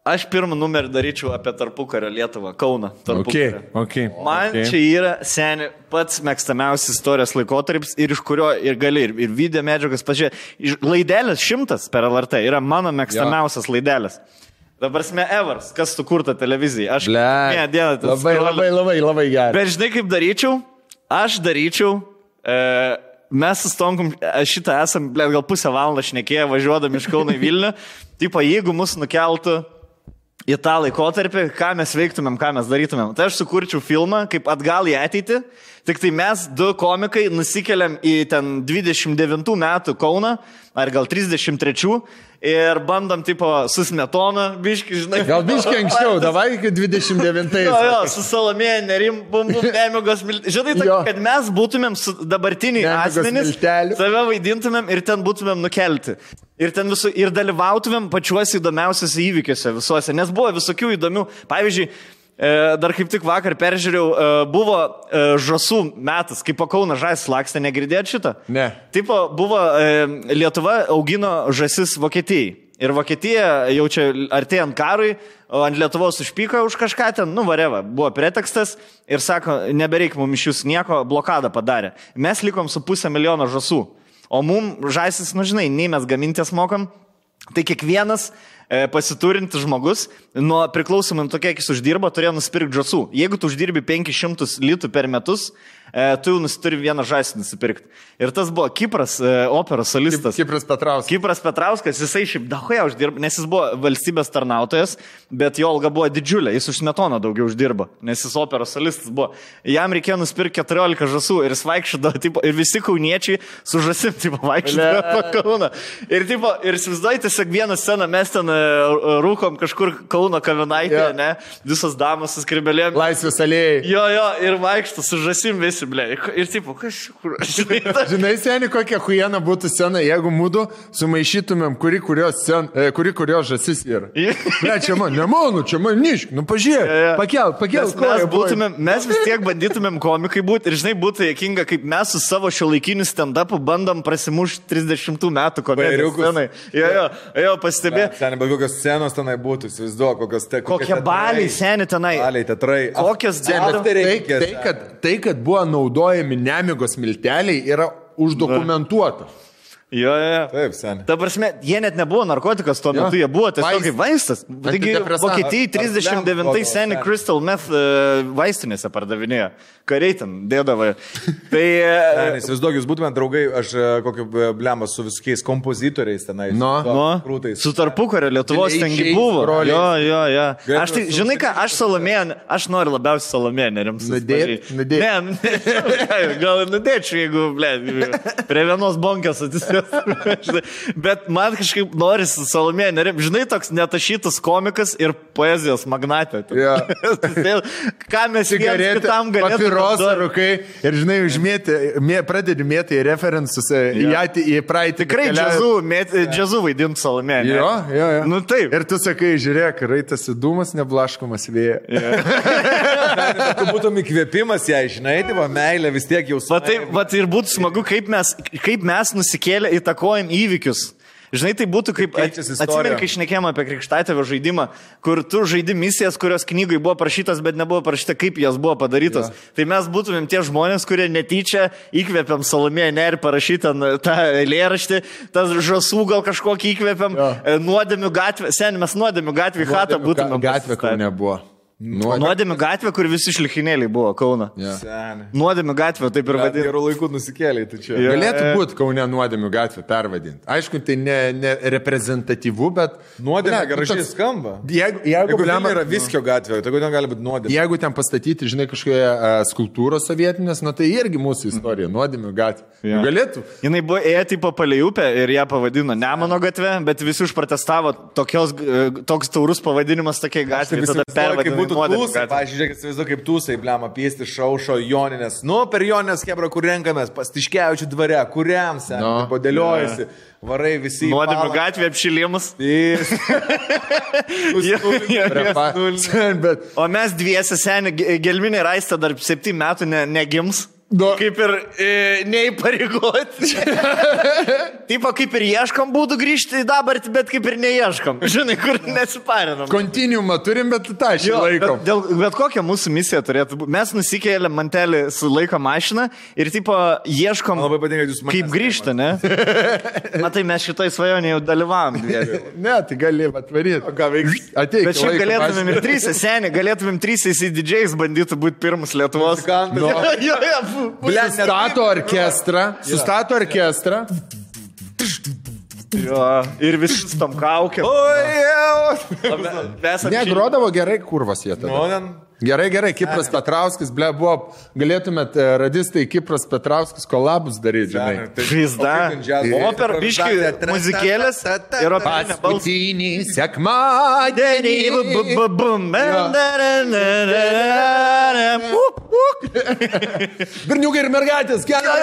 aš pirmą numerį daryčiau apie tarpukario Lietuvą, Kauną. Tarpukario. ok. Man okay. čia yra seniai pats mėgstamiausias istorijos laikotarpis ir iš kurio ir gali ir, ir video medžiagas pažiūrėti. Laidelis šimtas per LRT yra mano mėgstamiausias laidelis. Dabar sme Evers, kas sukurta televizijai. Aš Ble. kiekvieną dieną Labai, scrollinu. labai, labai, labai gerai. Bet žinai, kaip daryčiau? Aš daryčiau. E, mes su Stonkum e, šitą esam, ble, gal pusę valandą šnekėję važiuodami iš Kauno į Vilnių. Tipo, jeigu mus nukeltų į tą laikotarpį, ką mes veiktumėm, ką mes darytumėm. Tai aš sukurčiau filmą kaip atgal į ateitį. Tik tai mes, du komikai, nusikeliam į ten 29 metų Kauną, ar gal 33, ir bandom, tipo, susmetoną, biški, žinai. Gal biškai (laughs) anksčiau, davai iki 29. Jo, jo, su salomėje, nerim, bum, bum, nemigos miltelių. Žinai, tak, kad mes būtumėm dabartiniai asmenys, miltelių. save vaidintumėm ir ten būtumėm nukelti. Ir ten visų, ir dalyvautumėm pačiuose įdomiausiuose įvykiuose visuose, nes buvo visokių įdomių. Pavyzdžiui, dar kaip tik vakar peržiūrėjau, e, buvo e, žasų metas, kaip po Kauna žais lakstė, negirdėt šitą? Ne. Tipo, buvo e, Lietuva augino žasis Vokietijai. Ir Vokietija jau čia artėjant karui, ant Lietuvos užpyko už kažką ten, nu vareva, buvo pretekstas ir sako, nebereik mums iš jūsų nieko, blokadą padarė. Mes likom su pusę milijono žasų. O mum žaisis, nu žinai, nei mes gamintės mokam, Tai kiekvienas e, pasiturintis žmogus, nuo priklausomai nuo to, kiek jis uždirba, turėjo nusipirkti žasų. Jeigu tu uždirbi 500 litų per metus, e, tu jau nusituri vieną žąsį nusipirkti. Ir tas buvo Kipras, operos solistas. Kipras Petrauskas. Kipras Petrauskas, jisai šiaip dahoja uždirba, nes jis buvo valstybės tarnautojas, bet jo alga buvo didžiulė, jis už metoną daugiau uždirba, nes jis operos solistas buvo. Jam reikėjo nusipirkti 14 žasų ir jis vaikščiodavo, tipo, ir visi kauniečiai su žasim, tipo, vaikščiodavo po Kauną. Ir, tipo, ir įsivaizduoju, tiesiog vieną sceną mes ten rūkom kažkur Kauno kavinaitėje, Jo. ne, visos damos su skribelėm. Laisvės alėjai. Jo, jo, ir vaikšto su žasim visi, ble. Ir, tipo, kažkur. (laughs) Žinai, ta- Žinai, seniai, kokia huijena būtų scena, jeigu mūdu sumaišytumėm, kuri kurios, sen, e, kuri kurios žasis yra. (laughs) Ne, čia man, ne mano, čia man nišk, nu pažiūrėk, jo. pakel, pakel, Mes, mes, būtumėm, mes vis tiek bandytumėm komikai būti ir žinai, būtų jėkinga, kaip mes su savo šio laikiniu stand-upu bandom prasimušti 30 metų scenai. Jo, jo, jo, pastebė. Seniai, bet kokios scenos tenai būtų, įsivaizduoju, kokios te, Kokie baliai, seniai tenai. Baliai, teatrai. Kokios daro- Tai, tai, kad, tai, kad buvo naudojami nemigos milteliai, yra uždokumentuota. Jo, jo, jo. Taip, seniai. Ta prasme, jie net nebuvo narkotikas tuo Jo. metu, jie buvo tiesiog Vaistas. kaip vaistas. Taigi. Vokietijai Ar- ar 39 lempo seniai Crystal Meth e, vaistinėse pardavinėjo. Kariai ten dėdavo. Tai... e, Seniai, Įsivaizduoju, jūs būtumėte draugai, aš e, kokį blemą su visokiais kompozitoriais tenai. Nu. Nu, Krūtais. su tarpukario Lietuvos tengi buvo. broliais. Jo, jo, jo. Galėtume Aš tai, su- žinai ką, aš salomėję, aš noriu labiausiai salomėję nerimsus. Nudėt? Nudėt? (laughs) Ne, gal ir nudėčiau, jeigu, ble, prie vienos bonkės atsisėstų. Bet man kažkaip norisi salomėję nerim. Žinai, toks netašytas komikas ir poezijos magnatė. Jo. (laughs) Ką mes Cigaretė, kitam galėtume papirosą rūkai ir, žinai, užmėti, mė, pradedi mėti referensus e, į, į praeitį. Tikrai džiazu, mėt- džiazu vaidinti salomėję. ne? Jo, jo, jo. Nu taip. Ir tu sakai, žiūrėk, raitas įdumas, neblaškomas vėjas. Bet (laughs) tu būtum įkvėpimas ją, žinai, tai va, meilė vis tiek jau Va tai, va tai ir būtų smagu, kaip mes, kaip mes nusikėlę įtakojam įvykius. Žinai, tai būtų kaip... Istorija. Atsimeni, kai išnekėjome apie Krikštatėvio žaidimą, kur tu žaidi misijas, kurios knygai buvo parašytas, bet nebuvo parašyta, kaip jas buvo padarytos. Ja. Tai mes būtumėm tie žmonės, kurie netyčia įkvėpiam Salomėją Nerį parašytą n- tą eilėraštį, tas žasų gal kažkokį įkvėpiam, ja. nuodėmių gatvę, sen mes nuodėmių gatvį hatą būtumėm. Gatvė, kur nebuvo. Nu, Nuodėmių gatvė, kur visi šlikinėliai buvo Kauna. Seniai. Nuodėmių gatvė, taip ir vadinasi. Gerų laikų nusikėlė, tai čia. Jo. Galėtų būti Kaune nuodėmių gatvė pervadinti. Aišku, tai ne, ne reprezentatyvu, bet... Nuodėmė Ble, gražiai toks- skamba. Jeigu, jeigu, Jeigu ten yra viskio gatvė, tai kodėl gali būti nuodėmė? Jeigu ten pastatyti, žinai, kažkokie uh, skultūros sovietinės, nu tai irgi mūsų istorija, nuodėmių gatvė. Ja. Galėtų. Jinai buvo ėjo tipo palei upę ir ją pavadino Nemono gatve, bet visi užprotestavo tokios, e, toks taurus pavadinimas tokiai gatvė. Būtų tūsai, pažiūrėk, įsivaizduoju, kaip tūsai, blema, piesti šaušo Joninės. Nu, per Joninės kebra, kur renkamės, pastiškiaučių dvare, kuriam sen, Nu. no. podėliojasi, varai visi. Nuodėmių gatvė apšilimas. (laughs) (laughs) O mes dviesi seniai, ge- gelminė raistė dar septynių metų ne, negims. Nu. Kaip ir e, neįpareigoti. (laughs) Taip, kaip ir ieškom būdų grįžti į dabartį, bet kaip ir neieškom. Žinai, kur nesiparinam. kontinuumą turim, bet tą Jo, laikom. Bet, dėl, bet kokia mūsų misija turėtų būti? Mes nusikėlėm mantelį su laiko mašina ir tipo ieškom, Man labai patinka, kad jūs manęs kaip grįžti, ne? Matai, mes šitoj svajonėje jau dalyvavom. (laughs) Ne, tai gali atvaryti. Ateik. Bet šiaip galėtumėm ir trys, seniai, galėtumėm trys įsididžiais bandyti būti pirmus Lietuvos. Muzikantas. (laughs) Jo, jo, fu- Sustato orkestrą, sustato orkestrą. jo. Ir visi su tom kaukiam. Oi, jau. Mes Ne, grodavo gerai kurvas jie tada. Nu. Gerai, gerai, Kipras Petrauskis, ble, buvo, galėtumėt e, radistai Kipras Petrauskis kolabus daryti, žinai. Žaizda. Opera, biški, muzikėlės ir. Paskutinį sekmadienį. Berniukai ir mergaitės, gerai.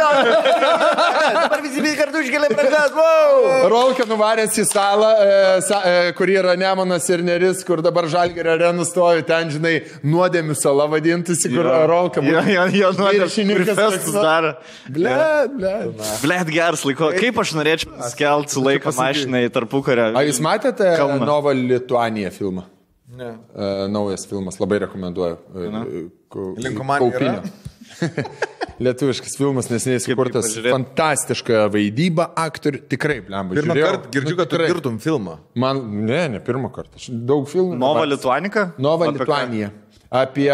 (laughs) Dabar visi kartu iškelia pradės. Wow. Rolka nuvaręs į salą, e, e, kur yra Nemonas ir Neris, kur dabar Žalgerio arena stovi, ten, žinai, nuodėmių sala vadintųsi, kur Jo. Rolka Jo, jo, jo, nuodėm- Viršininkas kur festus toks, daro. Ble, ble. Blet geras laiko. Kaip aš norėčiau skelti su laiko mašinai tarpukarę. A jūs matėte Kauną. Nova Lituanija filmą? Ne. E, naujas filmas, labai rekomenduoju. E, e, kau- Linkomanija (laughs) lietuviškas filmas nesiniai sukurtas. Fantastiška vaidyba, aktorių. Tikrai, blemba. Pirmą žiūrėjau. kartą girdžiu, Nu, kad tu tikrai. girtum filmą. Man, ne, ne pirmą kartą. Daug filmų. Nova Lituanika? Nova? Lituanija. Apie,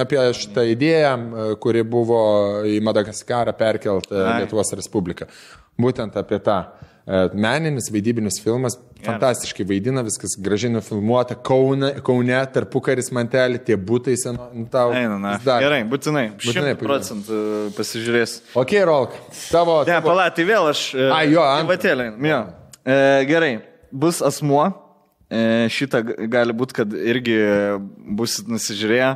apie šitą idėją, e, kuri buvo į Madagaskarą perkelta. Lietuvos Respubliką. Būtent apie tą e, meninis, vaidybinis filmas. Fantastiškai vaidina, viskas gražiai nufilmuota. Kaune, Kaune tarpukaris mantelį, tie būtai seno. nu, Tau, Eina, na. dar. Gerai, būtinai. Būtinai procentų pasižiūrės. Ok, Rolk, tavo. Ne, tavo... pala, tai vėl aš. e, Ai, jo, antrą. Vatėlė. Jo. E, gerai, bus asmuo. E, šitą gali būti, kad irgi bus nusižiūrėję.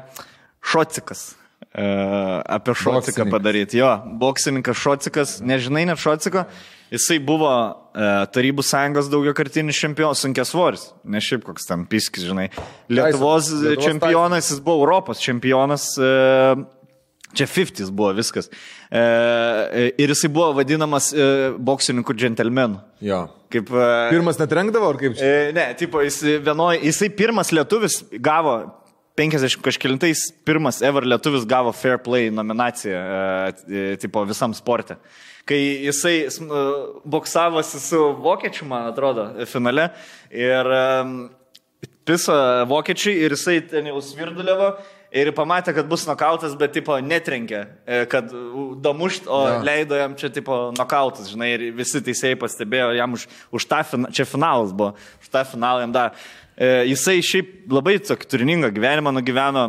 Šocikas. E, apie Šociką padaryti. Jo, boksininkas Šocikas, nežinai net Šociko. Jisai buvo e, Tarybų sąjungos daugia kartinis čempionas, sunkės svoris, ne šiaip koks tam piskis, žinai. Lietuvos, Lietuvos čempionas, jis buvo Europos čempionas. E, Čia 50 buvo viskas. E, ir jisai buvo vadinamas e, boksininkų džentelmenu. Jo. Kaip, e, Pirmas netrenkdavo, ar kaip čia? e, ne, tipo, jis, vienoj, jisai pirmas lietuvis gavo 50 kažkilintais, pirmas ever lietuvis gavo Fair Play nominaciją, e, e, tipo, visam sporte. Kai jisai e, boksavosi su vokiečiu, man atrodo, finale. Ir e, piso vokiečiai ir jisai ten jau svirduliavo. Ir pamatė, kad bus nokautas, bet tipo netrenkė, e, kad damušt, o ja. leido jam čia tipo nokautas, žinai, ir visi teisėjai pastebėjo jam už, už tą, fina, čia finalas buvo, už tą finalą jam dar. E, jisai šiaip labai turiningą gyvenimą nugyveno,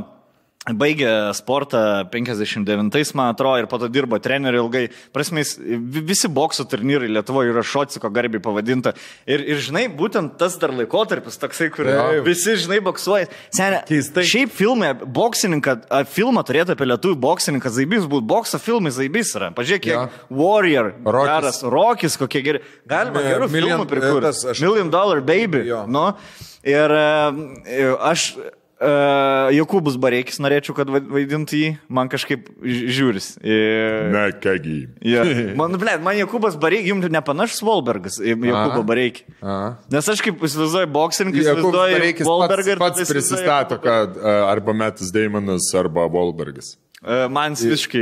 baigė sportą 59, man atrodo, ir po to dirbo treneriu ilgai. Vi- visi bokso turnyrai Lietuvoje yra Šociko garbiai pavadinta. Ir, ir žinai, būtent tas dar laikotarpis toksai, kur Taip. visi, žinai, boksuoja. Senė, Keistai. šiaip filmai, boksininką, filmą turėtų apie lietuvių boksininką, Zaibys būtų, bokso filmai Zaibys yra. Pažiūrėk, kiek Jo. Warrior, Rokis. geras, Rokis, kokie geri. Galima gerų Million- filmų prikurti. aš- Million Dollar Baby. Jo. Nu, ir e, aš Uh, Jokūbus Bareikis norėčiau, kad vaid- vaidintų jį, man kažkaip žiūris. E, Na, kągi. yeah. Man, ble, man Jokūbas Bareikis, jums nepanašus Volbergas, Bareikį. Aha. Nes aš kaip įsivaizduoju boksininkai, Jakubas įsivaizduoju Bareikis Volbergą pats, pats prisistato, kad e, arba Metas Deimanas, arba Volbergas. E, Man visiškai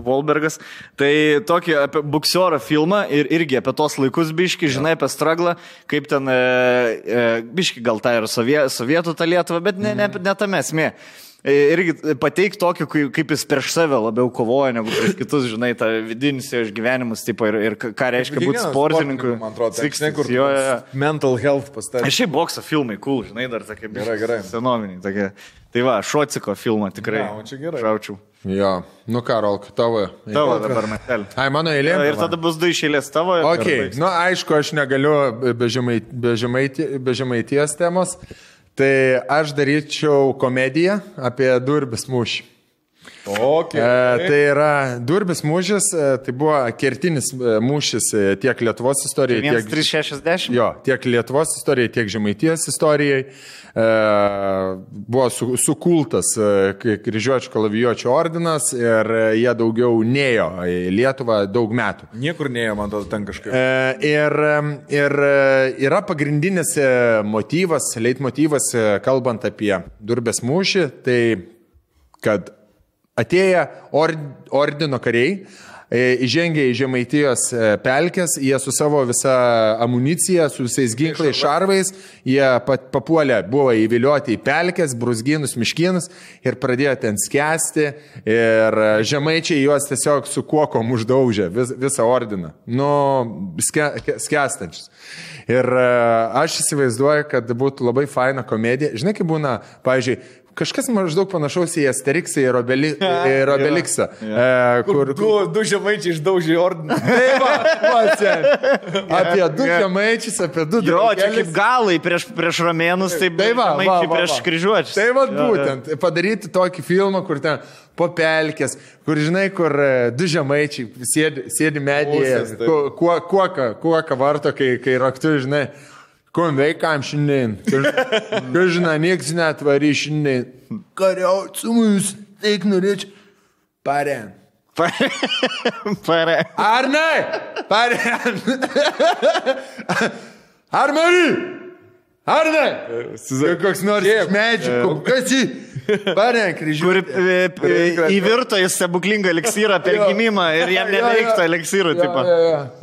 Volbergas. Tai tokį apie buksiorą filmą ir irgi apie tos laikus biški, žinai, apie straglą, kaip ten e, e, biški gal tai ir sovie, sovietų tą Lietuvą, bet ne, ne, ne tame esmė. E, Irgi pateik tokį, kai- kaip jis prieš save labiau kovoja negu prieš kitus, žinai, tą vidinius jo išgyvenimus, tipo, ir, ir ką reiškia būti sportininku. man atrodo, tai, 60s, žinai, kur jo, jo, mental health pastatė. Aš šiaip bokso filmai, cool, žinai, dar tokie Gerai, gerai. Senoviniai, tokie. Tai va, Šociko filmą tikrai. Ne, o čia gerai. Žaučiau. Jo, nu ką, Rolk, tavo. Tavo dabar metelė. Ai, mano eilė. Ir tada bus du išėlės tavo. ir Ok, nu aišku, aš negaliu be žemaities temos. Tai aš daryčiau komediją apie durbis mūšį. Okay. E, tai yra durbis mūšis, e, tai buvo kertinis e, mūšis tiek Lietuvos istorijai, tiek, 1360. jo, tiek Lietuvos istorijai, tiek Žemaities istorijai. Buvo su, sukultas k- kryžiuočių kalavijuočių ordinas ir jie daugiau nėjo į Lietuvą daug metų. Niekur neėjo, man atrodo, ten kažkaip. Ir, ir yra pagrindinis motyvas, leitmotyvas, kalbant apie Durbės mūšį, tai kad atėję or, ordino kariai, e, įžengė į Žemaitijos e, pelkės, jie su savo visa amunicija, su visais ginklais, šarvais, jie papuolė, buvo įvilioti į pelkės, brusginus, miškinus ir pradėjo ten skęsti ir žemaičiai juos tiesiog su kuokom uždaužė vis, visą ordiną, nu, ske, ke- skęstančius. Ir e, aš įsivaizduoju, kad būtų labai faina komedija. Žinai, kaip būna, pavyzdžiui, Kažkas maždaug panašaus į Asteriksą ir, Obeli, ir (laughs) Obeliksą. E, kur, Du, du žemaičiai išdaužė ordiną. (laughs) Tai va, va, apie du žemaičius, apie du Jo, čia draugelius. kaip galai prieš, prieš romėnus, taip Tai va, va, žemaičiai va, prieš kryžiuočius. Tai va Jo, jo. būtent, padaryti tokį filmą, kur ten po pelkės, kur žinai, kur e, du žemaičiai sėdi, sėdi medyje, Pusės, taip. ku- kuo, kuoką, kuoką varto, kai, kai raktu, žinai, Kom veikam šiandien. Kažina, nieks netvary šiandien. Kariauti su mumis, taip norėčiau. Paren. Pare. Ar ne? Paren. Ar Mari? Ar ne? Koks nors iš medžių, kas jį parenk, Kur e, e, įvirto į stebuklingą eliksyrą per gimimą ir jam nereiktų eliksyrų. tipo.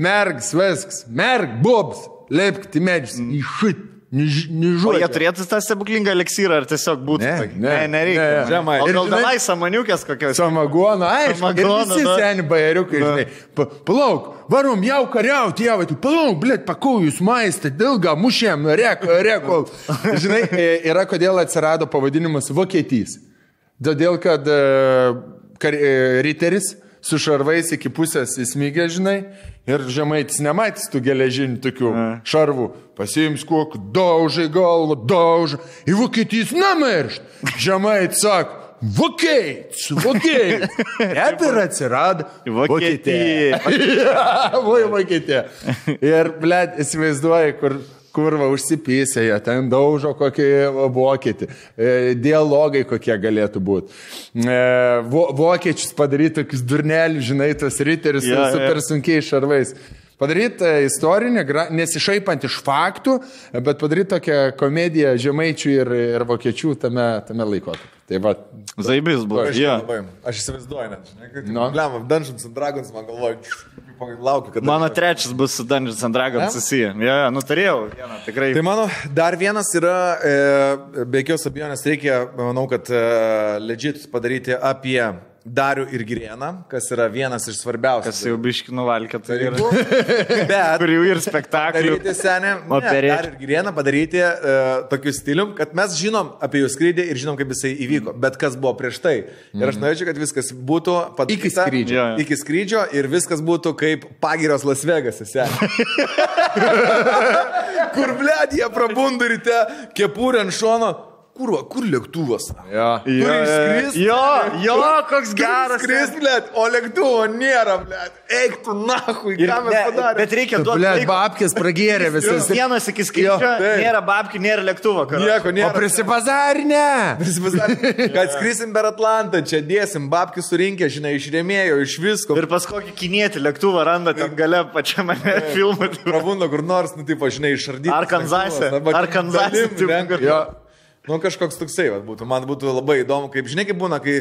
Mergs, vesks, merg, bobs, lepkti medžius, iššit, O jie nežuoja. turėtų tą stebuklingą eliksyrą, ar tiesiog būtų? Ne, tokie? ne, nereikia. ne. Žemai. O gal tenai samaniukės kokios? Samagono, aišku, Samagono, visi seni bajeriukai, žinai. Pa, palauk, varom jau kariauti, jau, tai palauk, blėt, pakojus maistą, ilgą mušėm, rek, rek, kol. (laughs) Žinai, e, yra kodėl atsirado pavadinimas Vokietys. Todėl, kad e, kar, e, riteris su šarvais iki pusės įsmygė, žinai, ir žemaitis nematys tų geležinių tokių šarvų. Pasiims kokį daužai galvą, daužą, į Vokietijos namiršt. Žemaitis sako, Vokietijos, Vokietijos. (laughs) Taip ir atsirado Vokietija. Vai (laughs) Vokietija. Ir, blėt, įsivaizduoji, kur kurva užsipysė, jie ten daužo kokį vokietį, E, dialogai kokie galėtų būti. E, Vo, vokiečius padaryti tokius durnelius, žinai, tas riterius Jo, yeah, jo. super sunkiai šarvais. Padaryti e, istorinę, nesišaipant iš faktų, bet padaryti tokią komediją žemaičių ir, ir vokiečių tame, tame laikotarpiu. Tai va, Zaibis buvo. Aš, Jo. labai, aš įsivaizduoju, net, žinai, kad... Nu. Blem, Dungeons and Dragons, man galvoju, laukiu, kad... Mano trečias bus su Dungeons and Dragons susiję. Jo, jo, nu turėjau vieną, tikrai. Tai mano dar vienas yra, e, be jokios abejonės reikia, manau, kad e, legit padaryti apie Darių ir Girieną, kas yra vienas iš svarbiausių. Kas jau biški nuvalkė, tai yra. (laughs) Bet Kur jau ir spektaklių. Daryti senę, Operėčių. dar ir Girieną padaryti uh, tokiu stilium, kad mes žinom apie jų skrydį ir žinom, kaip jisai įvyko, bet kas buvo prieš tai. Ir aš norėčiau, kad viskas būtų padaryta Iki skrydžio. Iki skrydžio ir viskas būtų kaip pagiros Las Vegas. (laughs) Kur blėd, jie prabunda ryte, kepurė ant šono. Kur, va, kur lėktuvas? jo. Jo, jo, jo, koks geras. Skris, blėd, o lėktuvo nėra, blėd. Eik tu nahui, ką mes padarėme. bet reikia duoti. Laiko. babkės pragėrė visas. Vienas iki skrydžio, taip. nėra babkių, nėra lėktuvo. karoči. Nieko O nėra. prisipazarinę. (laughs) Prisipasakė, kad skrisim per Atlantą, čia dėsim, babkių surinkę, žinai, iš rėmėjo, iš visko. Ir pas kokį kinietį lėktuvą randa ten gale pačiame (laughs) filmui. Prabunda kur nors, nu, taip, žinai, išardyti. Ar Kanzase, ar Kanzase. Nu, kažkoks toksai, va, būtų. Man būtų labai įdomu, kaip, žinai, kaip būna, kai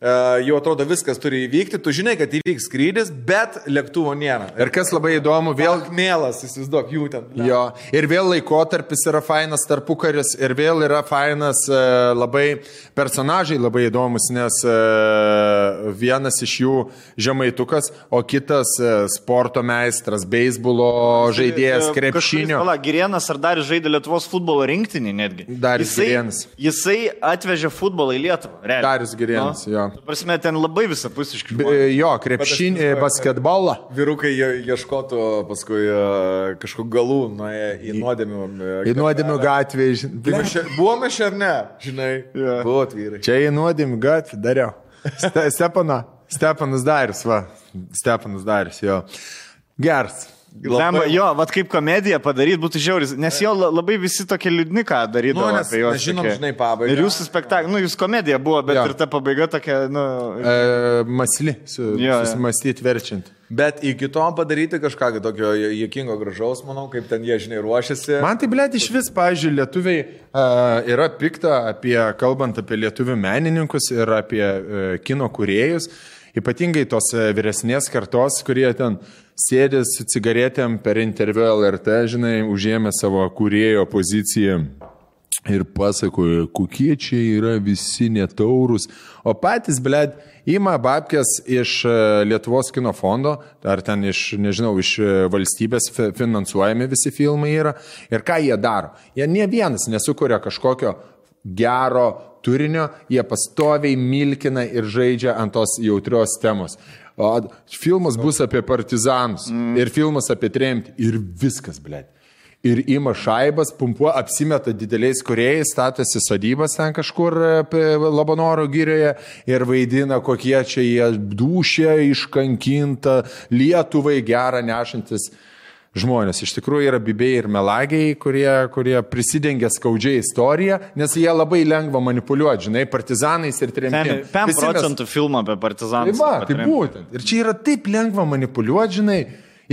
jau atrodo viskas turi įvykti, tu žinai, kad įvyks skrydis, bet lėktuvo nėra. Ir kas labai įdomu, vėl Mėlas, įsivaizduok, jų ten. bля. Jo, ir vėl laikotarpis yra fainas tarpukaris, ir vėl yra fainas e, labai personažai labai įdomus, nes e, vienas iš jų žemaitukas, o kitas e, sporto meistras, beisbolo žaidėjas, krepšinio. Pala, Girienas ar dar žaidė Lietuvos futbolo rinktinį netgi. Darius Jisai- Girėnas. Jisai atvežė futbolą į Lietuvą. realiai. Darius Girėnas, Nu, jo. Prasme, ten labai visapusiškai. Jo, krepšinį, basketbolą. Vyrukai ieškotų paskui uh, kažkokių galų nuėję į nuodėmių. Į nuodėmių gatvę. Čia- Buvome čia ar ne? Žinai, yeah. buvot vyrai. Čia į nuodėmių gatvę dariau. Ste, Stepana, Stepanas Darius, va. Stepanas Darius, jo. Geras. Lemba, jo, vad kaip komediją padaryti būtų žiauris, nes jo la- labai visi tokie liūdni, ką darydavo. Nu, nes juos žinom, tokie. žinai, pabaigą. Ir jūsų spektaklis, nu, jūs komedija buvo, bet Jo. ir ta pabaiga tokia, nu, E, masli, su, susimastyti verčiant. Bet iki to padaryti kažką tokio juokingo gražaus, manau, kaip ten jie, žinai, ruošiasi. Man tai, blėt, iš vis, pažiūrėjau, lietuviai uh, yra pikta apie, kalbant apie lietuvių menininkus ir apie uh, kino kuriejus, ypatingai tos uh, vyresnės kartos, kurie ten sėdė su cigaretėm per interviu LRT, žinai, užėmė savo kurėjo poziciją. Ir pasakoja, kokie čia yra visi netaurus. O patys, blėd, ima babkės iš e, Lietuvos kino fondo, ar ten iš, nežinau, iš e, valstybės fi- finansuojami visi filmai yra. Ir ką jie daro? Jie ne vienas nesukuria kažkokio gero turinio, jie pastoviai milkina ir žaidžia ant tos jautrios temos. O filmas bus apie partizanus mm. ir filmas apie tremtį ir viskas, blėd ir ima šaibas, pumpuo, apsimeta dideliais kuriejais, statosi sodybas ten kažkur e, Labanoro gyrioje ir vaidina, kokie čia jie dušė, iškankinta, Lietuvai gerą nešantis. Žmonės iš tikrųjų yra bibiai ir melagiai, kurie, kurie prisidengia skaudžiai istoriją, nes jie labai lengva manipuliuoti, žinai, partizanais ir tremtiniais. 5 procentų filmą apie Tai partizanus. va, tai būtent. Ir čia yra taip lengva manipuliuoti, žinai,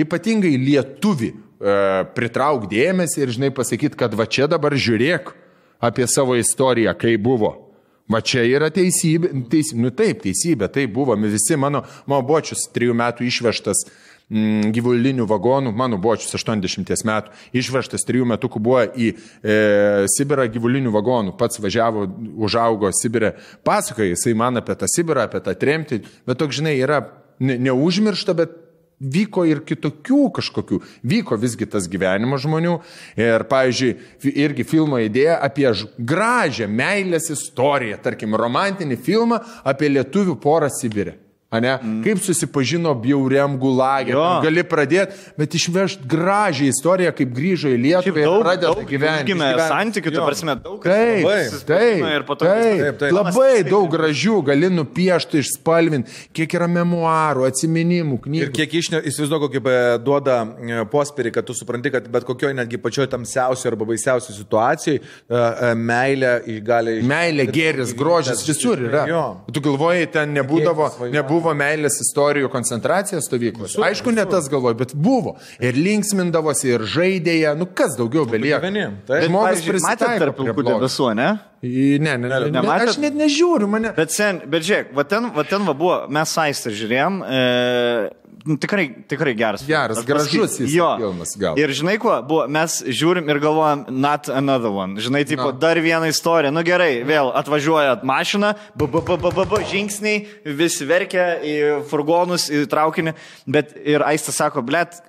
ypatingai lietuvi, e, pritrauk dėmesį ir, žinai, pasakyti, kad va čia dabar žiūrėk apie savo istoriją, kai buvo. Va čia yra teisybė, teisybė, nu taip, teisybė, tai buvo, mes visi, mano, mano bočius trijų metų išvežtas mm, gyvulinių vagonų, mano bočius 80 metų, išvežtas trijų metukų buvo į e, Sibirą gyvulinių vagonų, pats važiavo, užaugo Sibirė, pasakoja jisai man apie tą Sibirą, apie tą tremtį, bet toks, žinai, yra ne, neužmiršta, bet vyko ir kitokių kažkokių, vyko visgi tas gyvenimas žmonių. Ir, pavyzdžiui, irgi filmo idėja apie gražią meilės istoriją, tarkim, romantinį filmą apie lietuvių porą Sibirė. Ane? Mm. Kaip susipažino bjauriam gulagė. Gali pradėti, bet išvežti gražią istoriją, kaip grįžo į Lietuvą ir pradeda gyventi. Gimė santykių, tu prasme, daug. Taip, labai taip, ir taip, taip, taip. Labai daug gražių gali nupiešti, išspalvinti, kiek yra memoarų, atsiminimų, Ir knygų. kiek išne, įsivaizduoju, kokį e, duoda e, pospirį, kad tu supranti, kad bet kokioje netgi pačioje tamsiausioje arba baisiausioje situacijoje e, meilė gali... Meilė, gėris, grožis visur yra. Jo. Tu galvoji, ten nebūdavo, Tikėjimas, nebuvo meilės istorijų koncentracijos stovyklos. Aišku, ne tas galvoju, bet buvo. Ir linksmindavosi, ir žaidėja, nu kas daugiau belieka. taip. Žmogus prisitaiko tarp pilkų debesų, ne? Ne, ne, ne, ne, aš net nežiūriu, mane. Bet, sen, bet žiūrėk, va ten, va ten va buvo, mes saistą žiūrėjom, e, tikrai, tikrai geras. Geras, Aš gražus jis jo. filmas, gal. Ir žinai kuo, buvo, mes žiūrim ir galvojam, not another one. Žinai, tipo, Na. dar vieną istoriją. Nu gerai, vėl atvažiuoja mašina, b, žingsniai, visi verkia į furgonus, į traukinį, bet ir Aistas sako, blėt,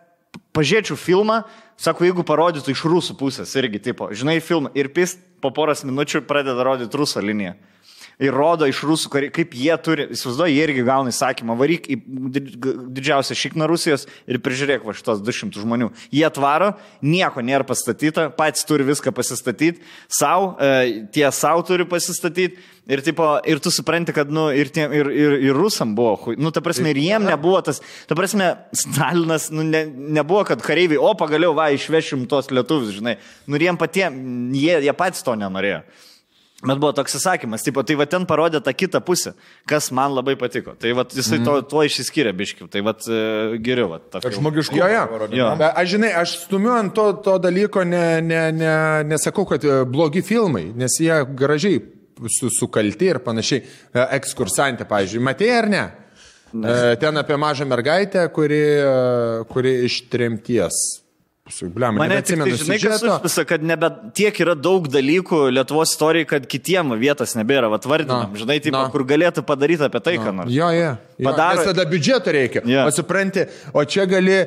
pažiūrėčiau filmą, sako, jeigu parodytų iš rusų pusės irgi, tipo, žinai, filmą ir pist po poros minučių pradeda rodyti rusų liniją. Ir rodo iš rusų, kariai, kaip jie turi, įsivaizduoju, jie irgi gauna įsakymą, varyk į didžiausią šikną Rusijos ir prižiūrėk va šitos 200 žmonių. Jie atvaro, nieko nėra pastatyta, patys turi viską pasistatyti, savo, e, tie savo turi pasistatyti. Ir, tipo, ir tu supranti, kad, nu, ir, tiem, ir, ir, ir rusam buvo, nu, ta prasme, ir jiem nebuvo tas, ta prasme, Stalinas, nu, ne, nebuvo, kad kareiviai, o pagaliau, va, išvešim tos lietuvius, žinai, nu, ir jiem patiems, jie, jie patys to nenorėjo. Bet buvo toks įsakymas, tipo, tai va ten parodė tą kitą pusę, kas man labai patiko. Tai va jisai to, tuo išsiskyrė biškiu, tai va e, geriau. Va, filmą. žmogiškumo. Jo, jo. Jo. Bet Aš žinai, aš stumiu ant to, to dalyko, ne, ne, ne, nesakau, kad e, blogi filmai, nes jie gražiai su, sukalti ir panašiai. E, Ekskursantė, pavyzdžiui, matėjai ar ne? ne. Ten apie mažą mergaitę, kuri, kuri iš tremties. Bliam, Mane tik tai, žinai, kas užpisa, kad nebe tiek yra daug dalykų Lietuvos istorijai, kad kitiem vietas nebėra, va vardinam, Na, žinai, taip, na. kur galėtų padaryti apie tai, ką nors. Jo, jo. Padaro- Nes tada biudžeto reikia. Jo. O supranti, o čia gali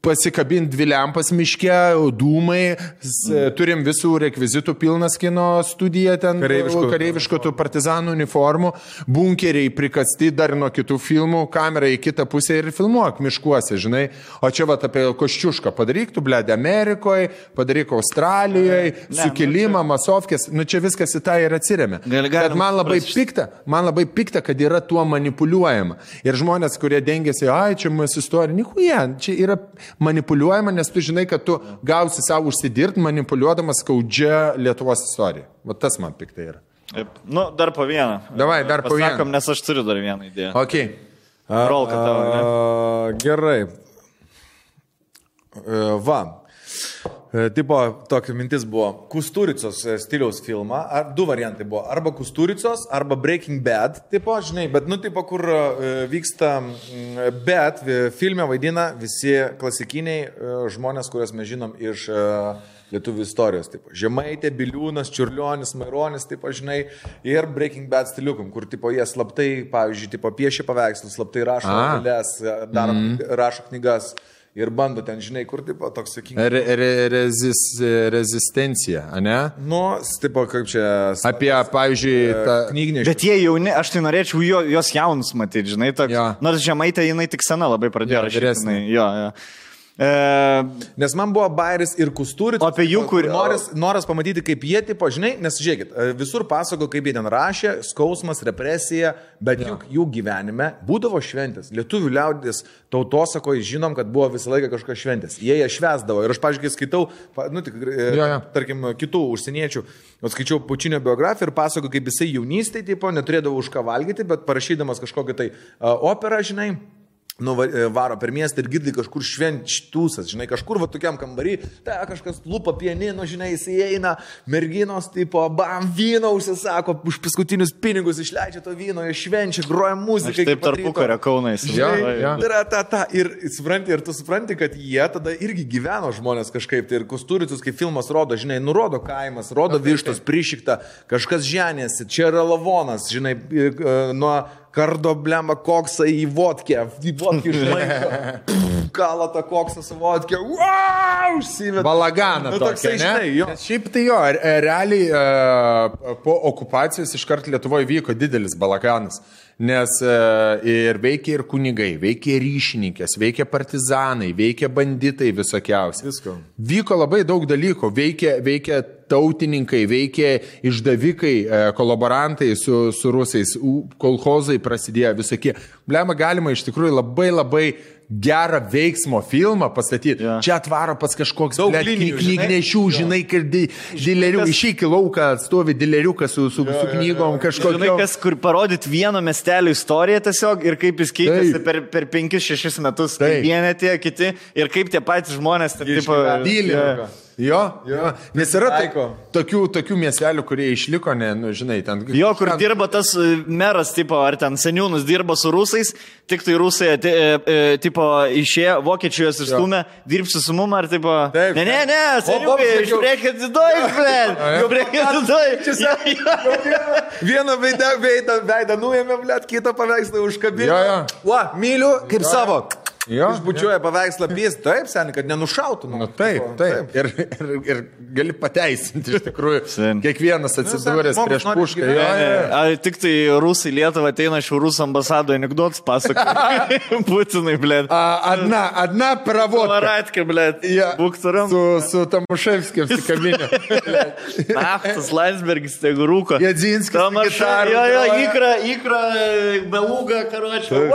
pasikabinti dvi lempas miške, dūmai, s- turim visų rekvizitų pilnas kino studija ten, kareiviško tų partizanų uniformų, bunkeriai prikasti dar nuo kitų filmų, kamera į kitą pusę ir filmuok miškuose, žinai. O čia va apie koščiušką padaryk, tu blėdė Amerikoje, padaryk Australijoje, sukilimą, masovkės, nu čia viskas į tą ir atsiriame. Gali- galim Bet man labai suprasti. pikta, man labai pikta, kad yra tuo manipuliuojama. Ir žmonės, kurie dengiasi, ai, čia mūsų istorija, nichuja, čia yra manipuliuojama, nes tu žinai, kad tu gausi savo užsidirbti, manipuliuodamas skaudžia Lietuvos istorija. O tas man piktai yra. Nu, dar po vieną. Davai, dar po vieną. Pasakom, nes aš turiu dar vieną idėją. Ok. Rolka tavo, ne? Gerai. E, Va. E, Tipo, tokia mintis buvo Kusturicos e, stiliaus filmą, ar du variantai buvo, arba Kusturicos, arba Breaking Bad, tipo, žinai, bet, nu, tipo, kur e, vyksta, mm, bet filme vaidina visi klasikiniai žmonės, kuriuos mes žinom iš lietuvių istorijos, tipo, Žemaitė, Biliūnas, Čiurlionis, Maironis, tipo, žinai, ir Breaking Bad stiliukum, kur, tipo, jie slaptai, pavyzdžiui, tipo, piešia paveikslus, slaptai rašo A. eilės, daro, mm. rašo knygas ir bando ten, žinai, kur, tipo, toks, sakykim, Re, re, rezis, rezistencija, ne? nu, tipo, kaip čia... Apie, pavyzdžiui, tą... Knyginė. Bet jie jauni, aš tai norėčiau jo, jos jaunus matyti, žinai, toks, Jo. nors žemaitė jinai tik sena labai pradėjo Jo, rašyti. Jo, jo. E, Nes man buvo bairis ir kustūris. O apie jų, kur- Noras, noras pamatyti, kaip jie, tipo, žinai, nes žiūrėkit, e, visur pasako, kaip jie ten rašė, skausmas, represija, bet juk jų gyvenime būdavo šventės. Lietuvių liaudės tautosakoje žinom, kad buvo visą laiką kažkokios šventės. Jie ją švesdavo. Ir aš, pažiūrėjau, skaitau, nu, tik, e, Jo, jo. tarkim, kitų užsieniečių, skaičiau Pučinio biografiją ir pasako, kaip jisai jaunystėje, tipo, neturėdavo už ką valgyti, bet parašydamas kažkokią tai uh, operą, žinai, nu, e, varo per miestą ir girdi kažkur šventštūsas, žinai, kažkur va tokiam kambarį, tai kažkas lupa pienino, žinai, jis įeina, merginos tipo, bam, vyno užsisako, už paskutinius pinigus išleidžia to vyno, jie švenčia, groja muziką. Aš taip pat ryto. tarpukario kaunais. Jo, Žinai, jo. yra ta, ta. Ir supranti, ir tu supranti, kad jie tada irgi gyveno žmonės kažkaip. Tai ir kusturitus, kai filmas rodo, žinai, nurodo kaimas, rodo vištos prišikta, kažkas ženėsi, čia yra lavonas, žinai, e, nuo kardo blemba koksą į vodkę, į vodkę žinai, kalą tą koksą su vodkę, wow, užsiveda. Balaganą. Nu, toksai, ne? žinai, jo. Nes Šiaip tai jo, re- realiai e, po okupacijos iškart Lietuvoje vyko didelis balaganas. Nes e, ir veikia ir kunigai, veikia ryšininkės, veikia partizanai, veikia banditai visokiausi. Visko. Vyko labai daug dalykų. Veikia, veikia tautininkai, veikia išdavikai, e, kolaborantai su, su rusais, kolhozai prasidėjo visokie. Blema galima iš tikrųjų labai labai gerą veiksmo filmą pastatyti. Jo. Čia atvaro pas kažkoks knygnešių, žinai, kad di, dilerių, išeik į lauką, stovi dileriukas su, su, su knygom Žinai, kažkokio. kas, kur parodyti vieno miestelio istoriją tiesiog ir kaip jis keitėsi Taip. per, per 5-6 metus. Taip. Kaip vieni tie kiti ir kaip tie patys žmonės, ten, tipo, Dylė. Jo. Jo, jo. Nes yra Taiko. to, tokių, tokių miestelių, kurie išliko, ne, nu, žinai, ten. Jo, kur ten- dirba tas e, meras, tipo, ar ten seniūnas dirba su rusais, tik tai rusai, e, e, tipo, išėjo, vokiečių juos išstumė, dirbsi su mum, ar, tipo, Taip, ne, ne, ne, pažiūrėk, išpriekit į Deutsch, blėt, išpriekit į Deutsch. Vieną veidą, veidą, veidą nuėmė, blėt, kitą paveikslą užkabino. Jo, jo. Va, myliu, kaip savo. Jo, Jo, Išbučiuoja jo. paveikslą pys, taip, seniai, kad nenušautų. Nu. nu, taip, taip. taip. Ir, ir, ir gali pateisinti iš tikrųjų. Kiekvienas nu, atsidūręs nu, prieš pušką. Jo, jo. Ar tik tai rusai Lietuvą ateina iš rusų ambasado anegdotus pasakoti? Būtinai, (laughs) blėt. Adna, adna pravota. Paratke, blėt. Ja, Bukturam. Su, su Tamuševskiu apsikabinė. (laughs) Naftas, Landsbergis, tegu rūko. Jadzinskis. Tamuševskis. Jo, jo, ikra, ikra, beluga, karočiui.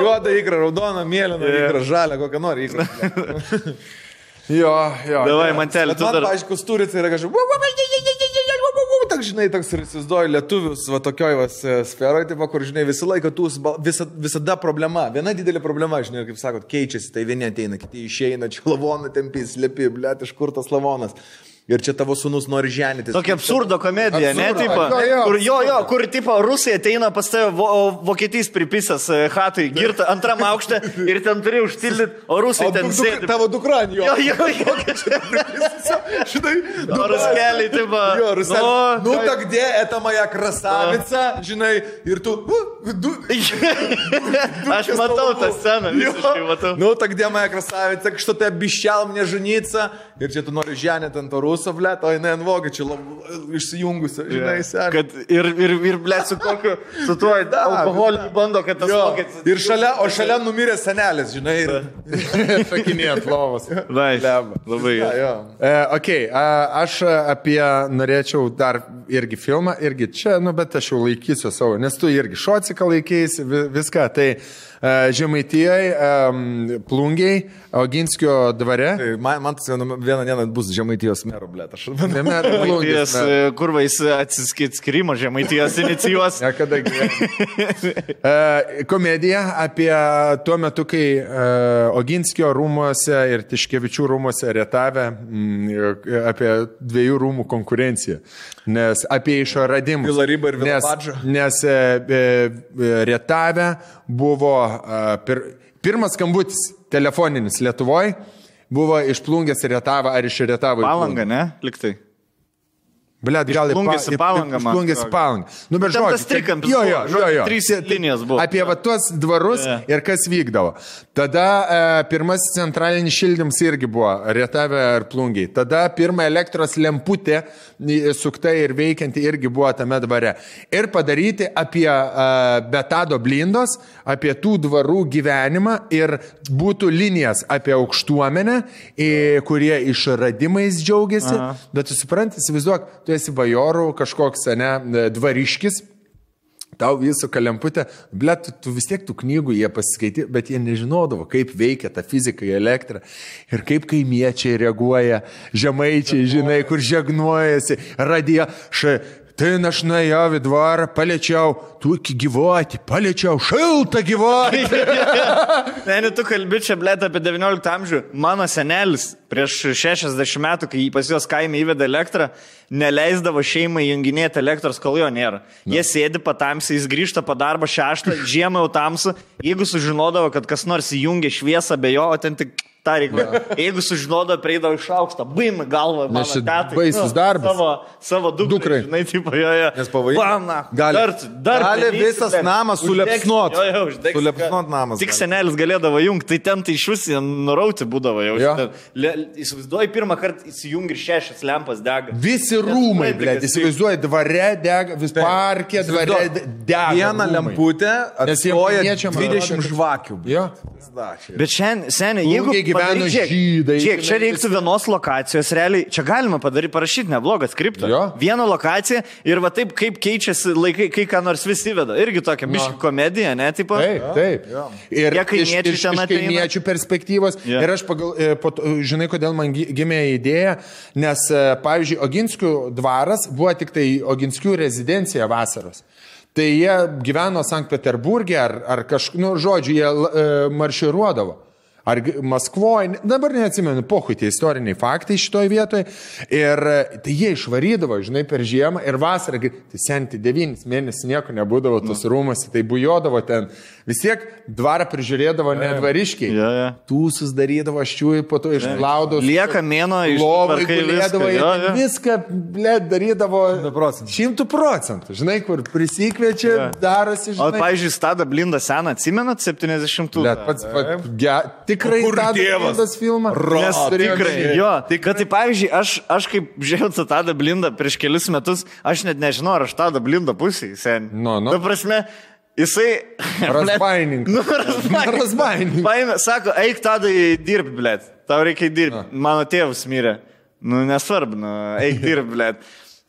Juoda ikra, raudona mėlyna, įkra, žalia, kokią nori. Jo, jo. Davai, mantelį, Bet tu man, dar. paaiškus, turi tai yra kažkaip. Tak, žinai, toks ir įsivaizduoju lietuvius, va tokioj va sferoje, tipo, kur, žinai, visą laiką tu, visa, visada problema, viena didelė problema, žinai, kaip sakot, keičiasi, tai vieni ateina, kiti išeina, čia lavoną tempys, lipi, blėt, iš kur tas lavonas. Ir čia tavo sunus nori ženytis. Tokia absurdo komedija, ne, Absurdo, tipo, jo, jo, kur, jo, jo, kur, tipo, rusai ateina pas tave, vo, o vokietys pripisas e, hatai, girta antram aukšte ir ten turi užtildyti, o rusai O ten duk- sėdi. Tavo dukra, jo. Jo, jo, jo. Žinai, O ruskeliai, tipo. Jo, Rusel. nu, Nu, tak где это моя красавица, žinai, ir tu. "U, du- (laughs) Aš matau tą sceną, visiškai matau. Ну, так где моя красавица, что ты обещал мне жениться? Ir čia tu nori ženyti ant to ruso, ble, o jinai ant vokiečių išsijungusi, žinai, seniai. Kad ir, ir, ir ble, su kokiu, su tuo (laughs) alkoholiu bando, kad tas Jo. vokietis. Ir šalia, o šalia numirė senelis, žinai. Ir... (laughs) Sakinėjant lovos. Na, labai. Ja, jo. E, ok, a, aš apie norėčiau dar irgi filmą, irgi čia, nu bet aš jau laikysiu savo, nes tu irgi šociką laikysi, vi- viską. Tai e, Žemaitijoje, e, plungiai, Oginskio dvare. Tai Man, man tas vieną dieną bus žemaitijos mero, ble, aš. Jame Žemaitijos, e, kur vais atsiskait skirimo, žemaitijos inicijuos. (laughs) Niekada gyvenime. E, Komedija apie tuo metu, kai Oginskio rūmose ir Tiškevičių rūmose retavę mm, apie dviejų rūmų konkurenciją. Nes apie išradimus. Nes, nes e, e, retavę buvo pir, pirmas skambutis telefoninis Lietuvoje. Buvo iš plungės į retavą ar iš retavą į Palanga, ne? Liktai. Blet, gal į Plungės į Palangą, man Plungės į. Palangą. Nu, bet žodžiu. tas trikampis jo, jo, jo, jo. trys linijos buvo. Apie va tuos dvarus Jo. ir kas vykdavo. Tada e, pirmasis centralinis šildymas irgi buvo Rietavė ar Plungiai. Tada pirma elektros lemputė sukta ir veikianti irgi buvo tame dvare. Ir padaryti apie e, betado blindos, apie tų dvarų gyvenimą ir būtų linijas apie aukštuomenę, i, kurie išradimais džiaugiasi. Aha. Bet tu supranti, įsivaizduok, tu esi bajorų kažkoks, ne, dvariškis. Tau visų kalemputė, ble, tu, tu vis tiek tų knygų jie pasiskaitė, bet jie nežinodavo, kaip veikia ta fizika į elektrą ir kaip kaimiečiai reaguoja, žemaičiai, žinai, kur žegnuojasi, radio, ša, tai aš nuėjau į dvarą, paliečiau, tu iki gyvuoti, paliečiau, šiltą gyvuoti. Ne, ne, tu kalbi čia, blė, apie 19 amžių. Mano senelis prieš 60 metų, kai pas juos kaime įvedė elektrą, neleisdavo šeimai junginėti elektros, kol jo nėra. Na. Jie sėdi patamsiai, jis grįžta po darbo šeštą, žiemą jau tamsu, jeigu sužinodavo, kad kas nors įjungia šviesą be jo, o ten tik tą reikia. Jeigu sužinodo, prieidavo iš aukšto, baim galvą, Nes čia tetai. baisus darbas. Savo, savo dukrai. Dukrai. Žinai, taip, jo, jo. Nes. Bamna. Gali- dar, dar gali darysi, visas bet namas sulepsnot. Jo, jo, uždegs- Sulepsnot namas Tik gali. senelis galėdavo jungti, tai ten tai iš vis jie nurauti būdavo jau. Le- Įsivaizduoji, pirmą kartą įsijungi ir šešias lempas dega. Visi rūmai, blė, įsivaizduoji, dvare dega, vis parkė, dvare de- dega. Vieną lemputę Nes atrodo, 20 kad- žvakių. Bet šiandien, seniai, jeigu... Gyveno padaryk- žydai, Žiūrėk, čia reiktų vienos lokacijos, realiai, čia galima padaryti, parašyti neblogą skriptą. Jo. Vieną lokaciją ir va taip, kaip keičiasi laikai, kai ką nors visi įveda. Irgi tokia miški komedija, ne, tipo. Taip, taip. Ir Jie iš, kaimiečiai iš, iš kaimiečių perspektyvos. Jo. Ir aš pagal, e, po žinai, kodėl man gi- gimė idėja, nes, e, pavyzdžiui, Oginskių dvaras buvo tik tai Oginskių rezidencija vasaros. Tai jie gyveno Sankt Peterburgė ar, ar kažkur, nu, žodžiu, jie e, marširuodavo. Ar Maskvoje, dabar neatsimenu, pohui tie istoriniai faktai šitoje vietoje. Ir tai jie išvarydavo, žinai, per žiemą ir vasarą, tai senti devynis mėnesius nieko nebūdavo tos rūmose, tai bujodavo ten. Vis tiek dvarą prižiūrėdavo nedvariškiai. Jo, jo. Tūsus darydavo, aščiui, po to išplaudavo. Lieka mėno iš Lovai tvarkai gulėdavo, viską, ten jo. viską, ble, darydavo. Šimtų procentų. Žinai, kur prisikviečia, darosi, O, žinai. pavyzdžiui, Stada Blinda seną, atsimenat, 70-ųjų? Net pats, pats ge, tikrai Kur Tadas tėvas? Blindas filmą. Nes tikrai, šį. jo, tai kad tai pavyzdžiui, aš, aš kaip žiūrėjau tą Tadą Blindą prieš kelius metus, aš net nežinau, ar aš Tadą Blindą pusį, sen. Nu, nu. Ta prasme, jisai... (laughs) Razbaininkas. (laughs) Nu, razbaininkas. Razbaininkas. Paėmė, sako, eik Tadai dirbti, blėt. Tau reikia dirbti. Mano tėvas mirė. Nu, nesvarbu, nu, eik (laughs) dirbti, blėt.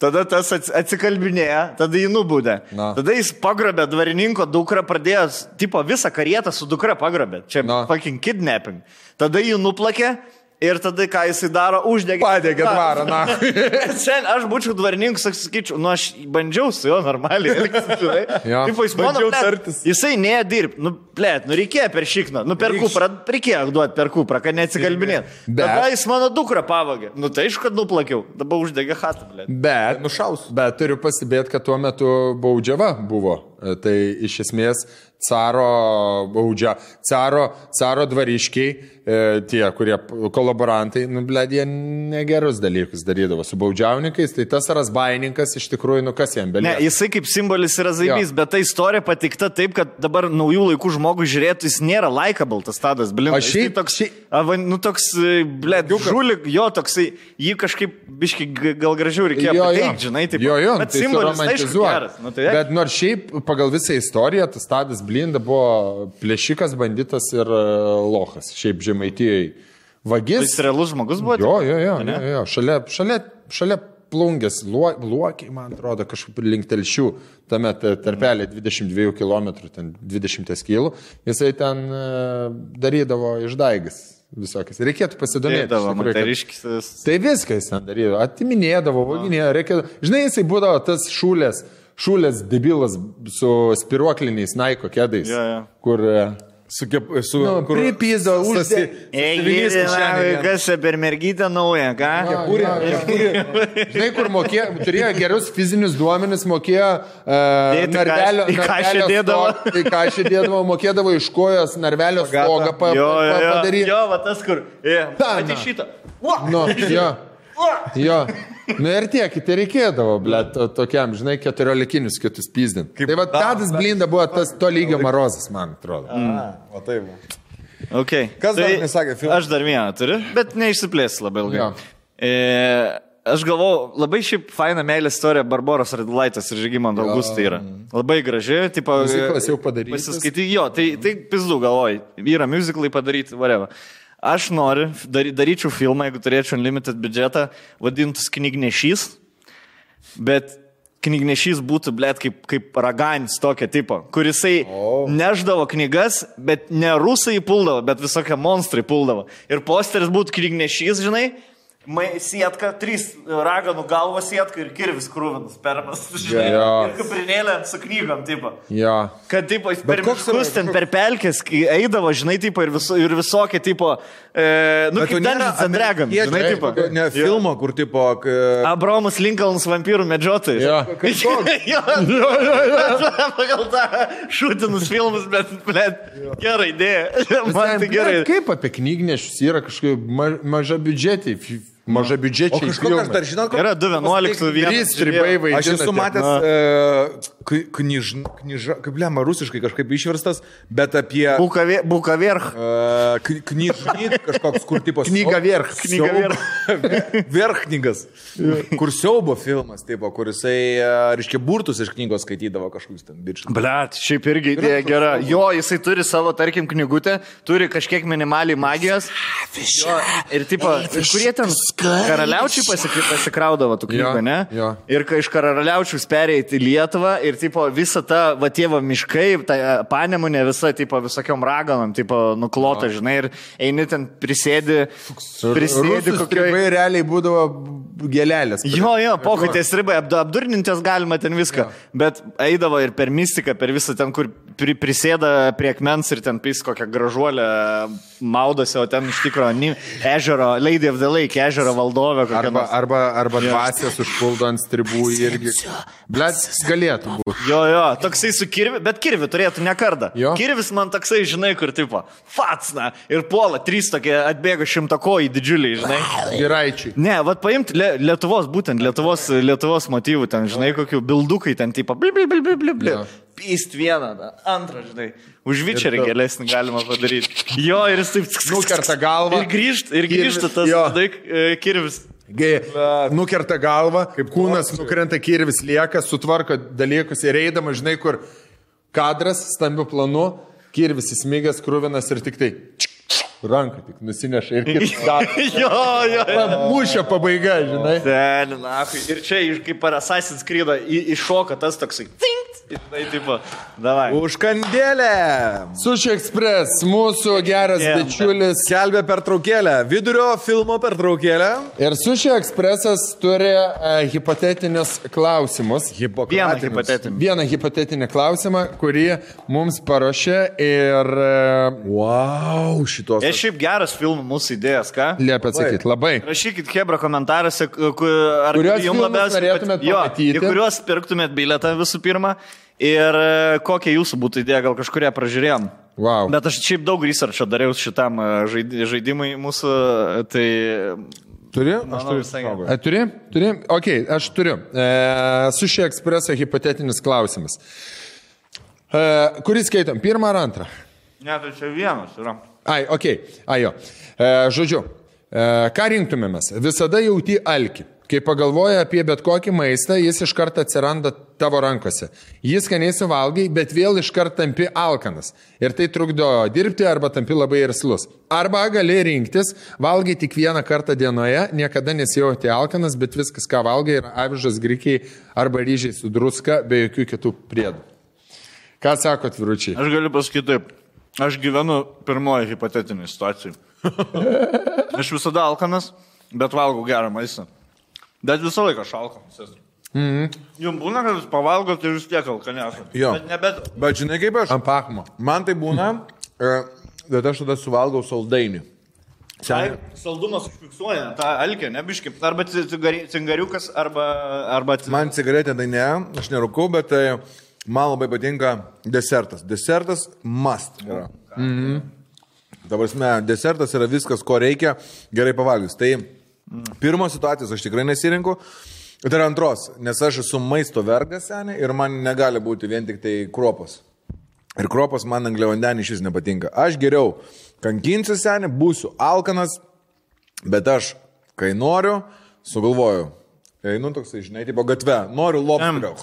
Tada tas ats- atsikalbinėja, tada jį nubūdė. Na. Tada jis pagrobė dvarininko dukrą, pradėjo, tipo, visą karietą su dukra pagrobė. Čia Na. fucking kidnapping. Tada jį nuplakė ir tada ką jisai daro, uždegė. Padegė dvarą, na. (laughs) Šiandien aš būčiau dvarininkas, aš sakyčiau, nu aš bandžiau su juo normaliai elgtis, žinai. Jo. Tipo, jis mano, tartis. Jisai neė dirbti, nu, plėt, nu reikėjo per šikną, nu per kuprą, reikėjo duoti per kuprą, kad neatsikalbinėt. Bet- Tada jis mano dukrą pavagė. Nu tai aišku, kad nuplakiau, dabar uždegė hatą, plėt. Bet, Nušaus. bet turiu pasibėti, kad tuo metu baudžiava buvo. E, Tai iš esmės caro baudžia, caro, caro dvariškiai, e, tie, kurie kolaborantai, nu, bled, jie negerus dalykus darydavo su baudžiauninkais, tai tas rasbaininkas iš tikrųjų, nu kas jam Ne, beliko. jisai kaip simbolis yra zaibys, bet ta istorija patikta taip, kad dabar naujų laikų žmogui žiūrėtų, jis nėra likable, tas tadas, blin. O šiaip- toks, šiaip- ava, nu toks, ble, žulik, jo toksai, jį kažkaip, biški, gal gražiau reikėjo pateikti, žinai, taip. jo, jo, bet tai simbolis, aišku, geras. Nu, tai, Bet nors šiaip pagal visą istoriją, tas Tadas Blinda buvo plėšikas, banditas ir e, lochas, šiaip žemaitijai. Vagis. jis realus žmogus buvo. Jo, jo, jo, jo, jo. Šalia, šalia, šalia plungės, luo- luokiai, man atrodo, kažkaip link telšių, tame ta- tarpelė 22 km, ten 20 kg, jisai ten e, darydavo išdaigas visokias. Reikėtų pasidomėti. Dėdavo, tikrųjų, kad-. Tai viskas ten darydavo, atiminėdavo, vaginėjo, reikia. Žinai, jisai būdavo tas šūlės, šūlės debilas su spiruokliniais naiko kėdais, Jo, jo. kur... e, Su, kep, su Nu, pripizdo, uždė- Ei, Sąsiuvinys kišenėje vien. kas čia per mergytę naują, ką? Kepurė, kepurė. (laughs) Žinai, kur mokėjo, turėjo gerus fizinius duomenis, mokėjo uh, Dėti narvelio, į kašį narvelio dėdavo. į kašį dėdavo, mokėdavo iš kojos narvelio stogą pa, Jo, pa, jo, pa, jo, padaryti. jo, va tas kur. Je, Ta, Pati na. šitą. Nu, jo. Jo. Nu ir tiek, tai reikėdavo, ble, to, tokiam, žinai, keturiolikinius kitus pyzdint. Tai va, Tadas Blinda buvo tas to lygio marozas, man atrodo. O taip. Okay. Kas dar nesakė filmą? Aš dar vieną turiu, bet neišsiplės labai ilgai. E, aš galvau, labai šiaip faina meilė istorija Barbaros Radulaitis ir Žygimanto Augustai yra. Labai graži, tipo... Muziklas jau padarytas. Pasiskaityti, jo, tai, tai pizdu galvoj. Yra muzikalai padaryti, whatever. Aš noriu, dary, daryčiau filmą, jeigu turėčiau unlimited biudžetą, vadintus knygnešys, bet knygnešys būtų, blėt, kaip, kaip raganis tokio tipo, kurisai oh. neždavo knygas, bet ne rusai puldavo, bet visokie monstrai puldavo. Ir posteris būtų knygnešys, žinai, sietka, trys raganų galvos sietka ir kirvis krūvinas permas. (laughs) Žinai, Jo. ir kuprinėlė su knygom, tipo. Jo. Kad, tipo, jis per miškus ten per pelkės, eidavo, žinai, tipo, ir, viso, ir visokie, tipo, e, nu, Bet kaip Dragons, amerikiečių, žinai, tipo. Ne, filmo, kur tipo... k- Abromas Lincolnas vampyrų medžiotojas. Jo. (laughs) (laughs) jo, pagal tą šūtinus filmus, bet, bet, gerai idėja. Man tai gerai. Kaip apie knygnešius yra kažkokie ma maža biudžetai, maža O biudžetai. kažkokias dar žinot, ko- Yra 2.11 Trys stribai vaidina. Aš esu matęs uh, knyž, knyža, kaip lema, rusiškai kažkaip išverstas, bet apie... Bukavė- Bukaverch. Uh, knyžnyt kažkoks, kur tipo... Knyga vierch. Knyga Verchnygas. (laughs) Kur siaubo filmas, tipo, kur jisai, uh, reiškia, burtus iš knygos skaitydavo kažkokius ten bičius. Blet, šiaip irgi idėja gera. Jo, jisai turi savo, tarkim, knygutę, turi kažkiek minimaliai magijos. Jo, ir, tipo, kurie ten karaliaučiai pasik pasikraudavo tų knygų, Jo, ne? jo. Ir kai iš karaliaučius perėjai į Lietuvą ir, tipo, visa ta, va, tėvo miškai, ta panemunė visa, tipo, visokiom raganom, tipo, nuklota, žinai, ir eini ten prisėdi, prisėdi kokioj... stribai realiai būdavo gėlelės. Jo, jo, tie stribai, apdu- apdurnintis galima ten viską, bet eidavo ir per mistiką, per visą ten, kur pri, prisėda prie akmens ir ten pys kokią gražuolę maudosi, o ten iš tikrųjų ežero, Lady of the Lake, ežero valdovė kokia Arba, arba, arba dvasės užpuldo ant stribų irgi. Blet, galėtų būti. Jo, jo, toksai su kirvi, bet kirvi turėtų ne kartą. Jo. Kirvis man toksai, žinai, kur tipo, fatsna, ir puola, trys tokie atbėga šimtakojai didžiuliai, žinai. Giraičiai. Ne, vad paimti le, Lietuvos, būtent Lietuvos, Lietuvos motyvų, ten, žinai, kokių bildukai ten, tipo, bli, bli, bli, bli. Jo. Pyst vieną, da, antrą, žinai. Už vičerį gėlesnį galima padaryti. (laughs) Jo, ir jis taip Nukerta galvą. Ir grįžta, ir grįžta tas, žinai, e, kirvis. Nukerta galvą, kaip kūnas nukrenta kirvis lieka, sutvarko dalykus ir eidama, žinai, kur kadras stambiu planu, kirvis įsmigęs, krūvinas ir tik tai ranką tik nusineša ir kitas. (laughs) Jo, jo, jo. Mūšio pabaiga, žinai. Ten, na, ir čia kaip per Assassin's Creed iššoka tas toksai. Tinkt! (laughs) Tai, tipo, davai. Užkandėlę! Sushi Express, mūsų geras Yeah. bičiulis. Skelbė pertraukėlę, vidurio filmo pertraukėlę. Ir Sushi Expressas turi uh, hipotetinius klausimus. Vieną hipotetinį. Vieną hipotetinį klausimą, kurį mums paruošė ir uh, Wow, šitos. E šiaip geras filmų mūsų idėjas, ką? liepia atsakyti. Labai. Rašykit Hebra komentaruose, ar Kuriuos jums labiausiai norėtumėt jo, pamatyti? į kuriuos pirktumėt biletą visų pirma ir e, kokia jūsų būtų idėja, gal kažkuria pražiūrėjom. Wow. Bet aš šiaip daug researcho dariau šitam e, žaidi- žaidimui mūsų, e, tai... Turi? Aš Manau, turiu visai. A, turi? Turi? Ok, aš turiu. E, Sushi Expresso hipotetinis klausimas. E, kurį skaitom? Pirmą ar antrą? Ne, tai čia vienas yra. Ai, ok, ai jo. E, žodžiu, e, ką rinktumėmės? Visada jauti alki. Kai pagalvoji apie bet kokį maistą, jis iš karto atsiranda tavo rankose. Jis skaniai suvalgai, bet vėl iš karto tampi alkanas. Ir tai trukdo dirbti arba tampi labai irslus. Arba gali rinktis, valgai tik vieną kartą dienoje, niekada nesijauti alkanas, bet viskas, ką valgai, yra avižas, grikiai arba ryžiai su druska, be jokių kitų priedų. Ką sako atviručiai? Aš galiu pasakyti taip. Aš gyvenu pirmoji hipotetinė situacija. (laughs) Aš visada alkanas, bet valgau gerą maistą. Bet visą laiką šalkanas. Mm. Jums būna, kad jūs pavalgote ir vis tiek alkanėsate. Jo. Bet nebet... Bet žinai kaip aš? Ant pakmo. Man tai būna, e, bet aš tada suvalgau saldainį. Ai, saldumas užfiksuoja tą alkę, nebiškai. Arba cingariukas, arba... arba ci- Man cigaretė tai ne, aš nerūkau, bet tai man labai patinka desertas. Desertas must yra. Mhm. Dabar, desertas yra viskas, ko reikia gerai pavalgius. Tai pirmos situacijos aš tikrai nesirinku. Tai yra antros, nes aš esu maisto vergas seniai ir man negali būti vien tik tai kruopos. Ir kruopos man angliavandenį iš vis nepatinka. Aš geriau kankinsiu seniai, būsiu alkanas, bet aš, kai noriu, sugalvoju. Einu toksai, žinai, tipo gatve, noriu lopterio.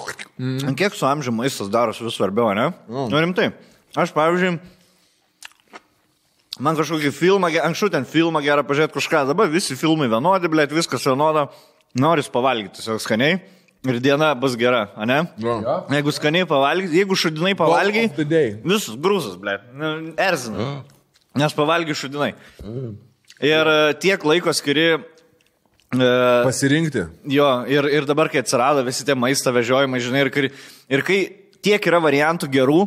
Mm. Kiek su amžiumi maistas darosi vis svarbiau, ne? Mm. Nu, rimtai. Aš, pavyzdžiui, man kažkokį filmą, anksčiau ten filmą gerą pažiūrėti kažką, dabar visi filmai vienodi, blėt, viskas vienoda, noris pavalgyti tiesiog skaniai ir diena bus gera, ne? Jo. Jeigu skaniai pavalgy, jeigu šudinai day. visas grūzas, blėt, nu, erzina. Nes pavalgy šudinai. Ir e, tiek laiko skiri E, Pasirinkti. Jo, ir, ir dabar, kai atsirado visi tie maisto vežiojimai, žinai, ir, ir kai tiek yra variantų gerų,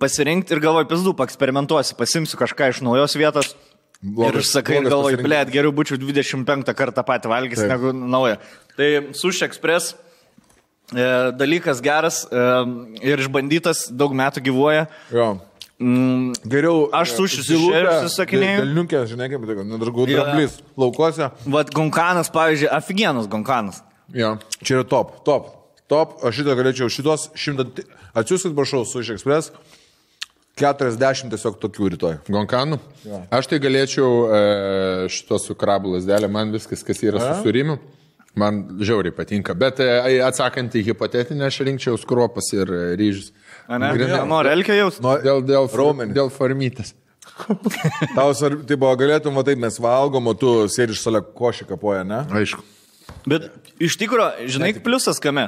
pasirinkti ir galvoju, pizdu, eksperimentuosiu, pasimsiu kažką iš naujos vietos. Blogas- ir sakai, galvoju, blėt, geriau būčiau 25 kartą patį valgys Taip. negu naują. Tai Sushi Express e, dalykas geras e, ir išbandytas, daug metų gyvuoja. Jo. Mm, Geriau. Aš sušį su šeriu susakinėju. Dalniukė, žinai, kaip tai, nedargau, Jo. dramblys, laukose. Vat Gonkanas, pavyzdžiui, aфиgenas Gonkanas. Jo. Čia yra top, top, top. Aš šitą galėčiau šitos šimtą, atsiųskit, prašau, su iš Express. 40 tiesiog tokių rytoj. Gonkanų. Aš tai galėčiau e, šito su krabų lasdelė, man viskas, kas yra su surimiu, man žiauriai patinka. Bet e, atsakant į hipotetinę, aš rinkčiau skruopas ir e, ryžius. A ne? Grynai. Nori elkę jaus? Nu, Dėl, dėl, Raumenį. dėl formytės. (laughs) Tau svarbu, tai buvo, galėtum, va taip mes valgom, o tu sėdi šalia košį kapoja, ne? Aišku. Bet iš tikrųjų, žinai, pliusas kame,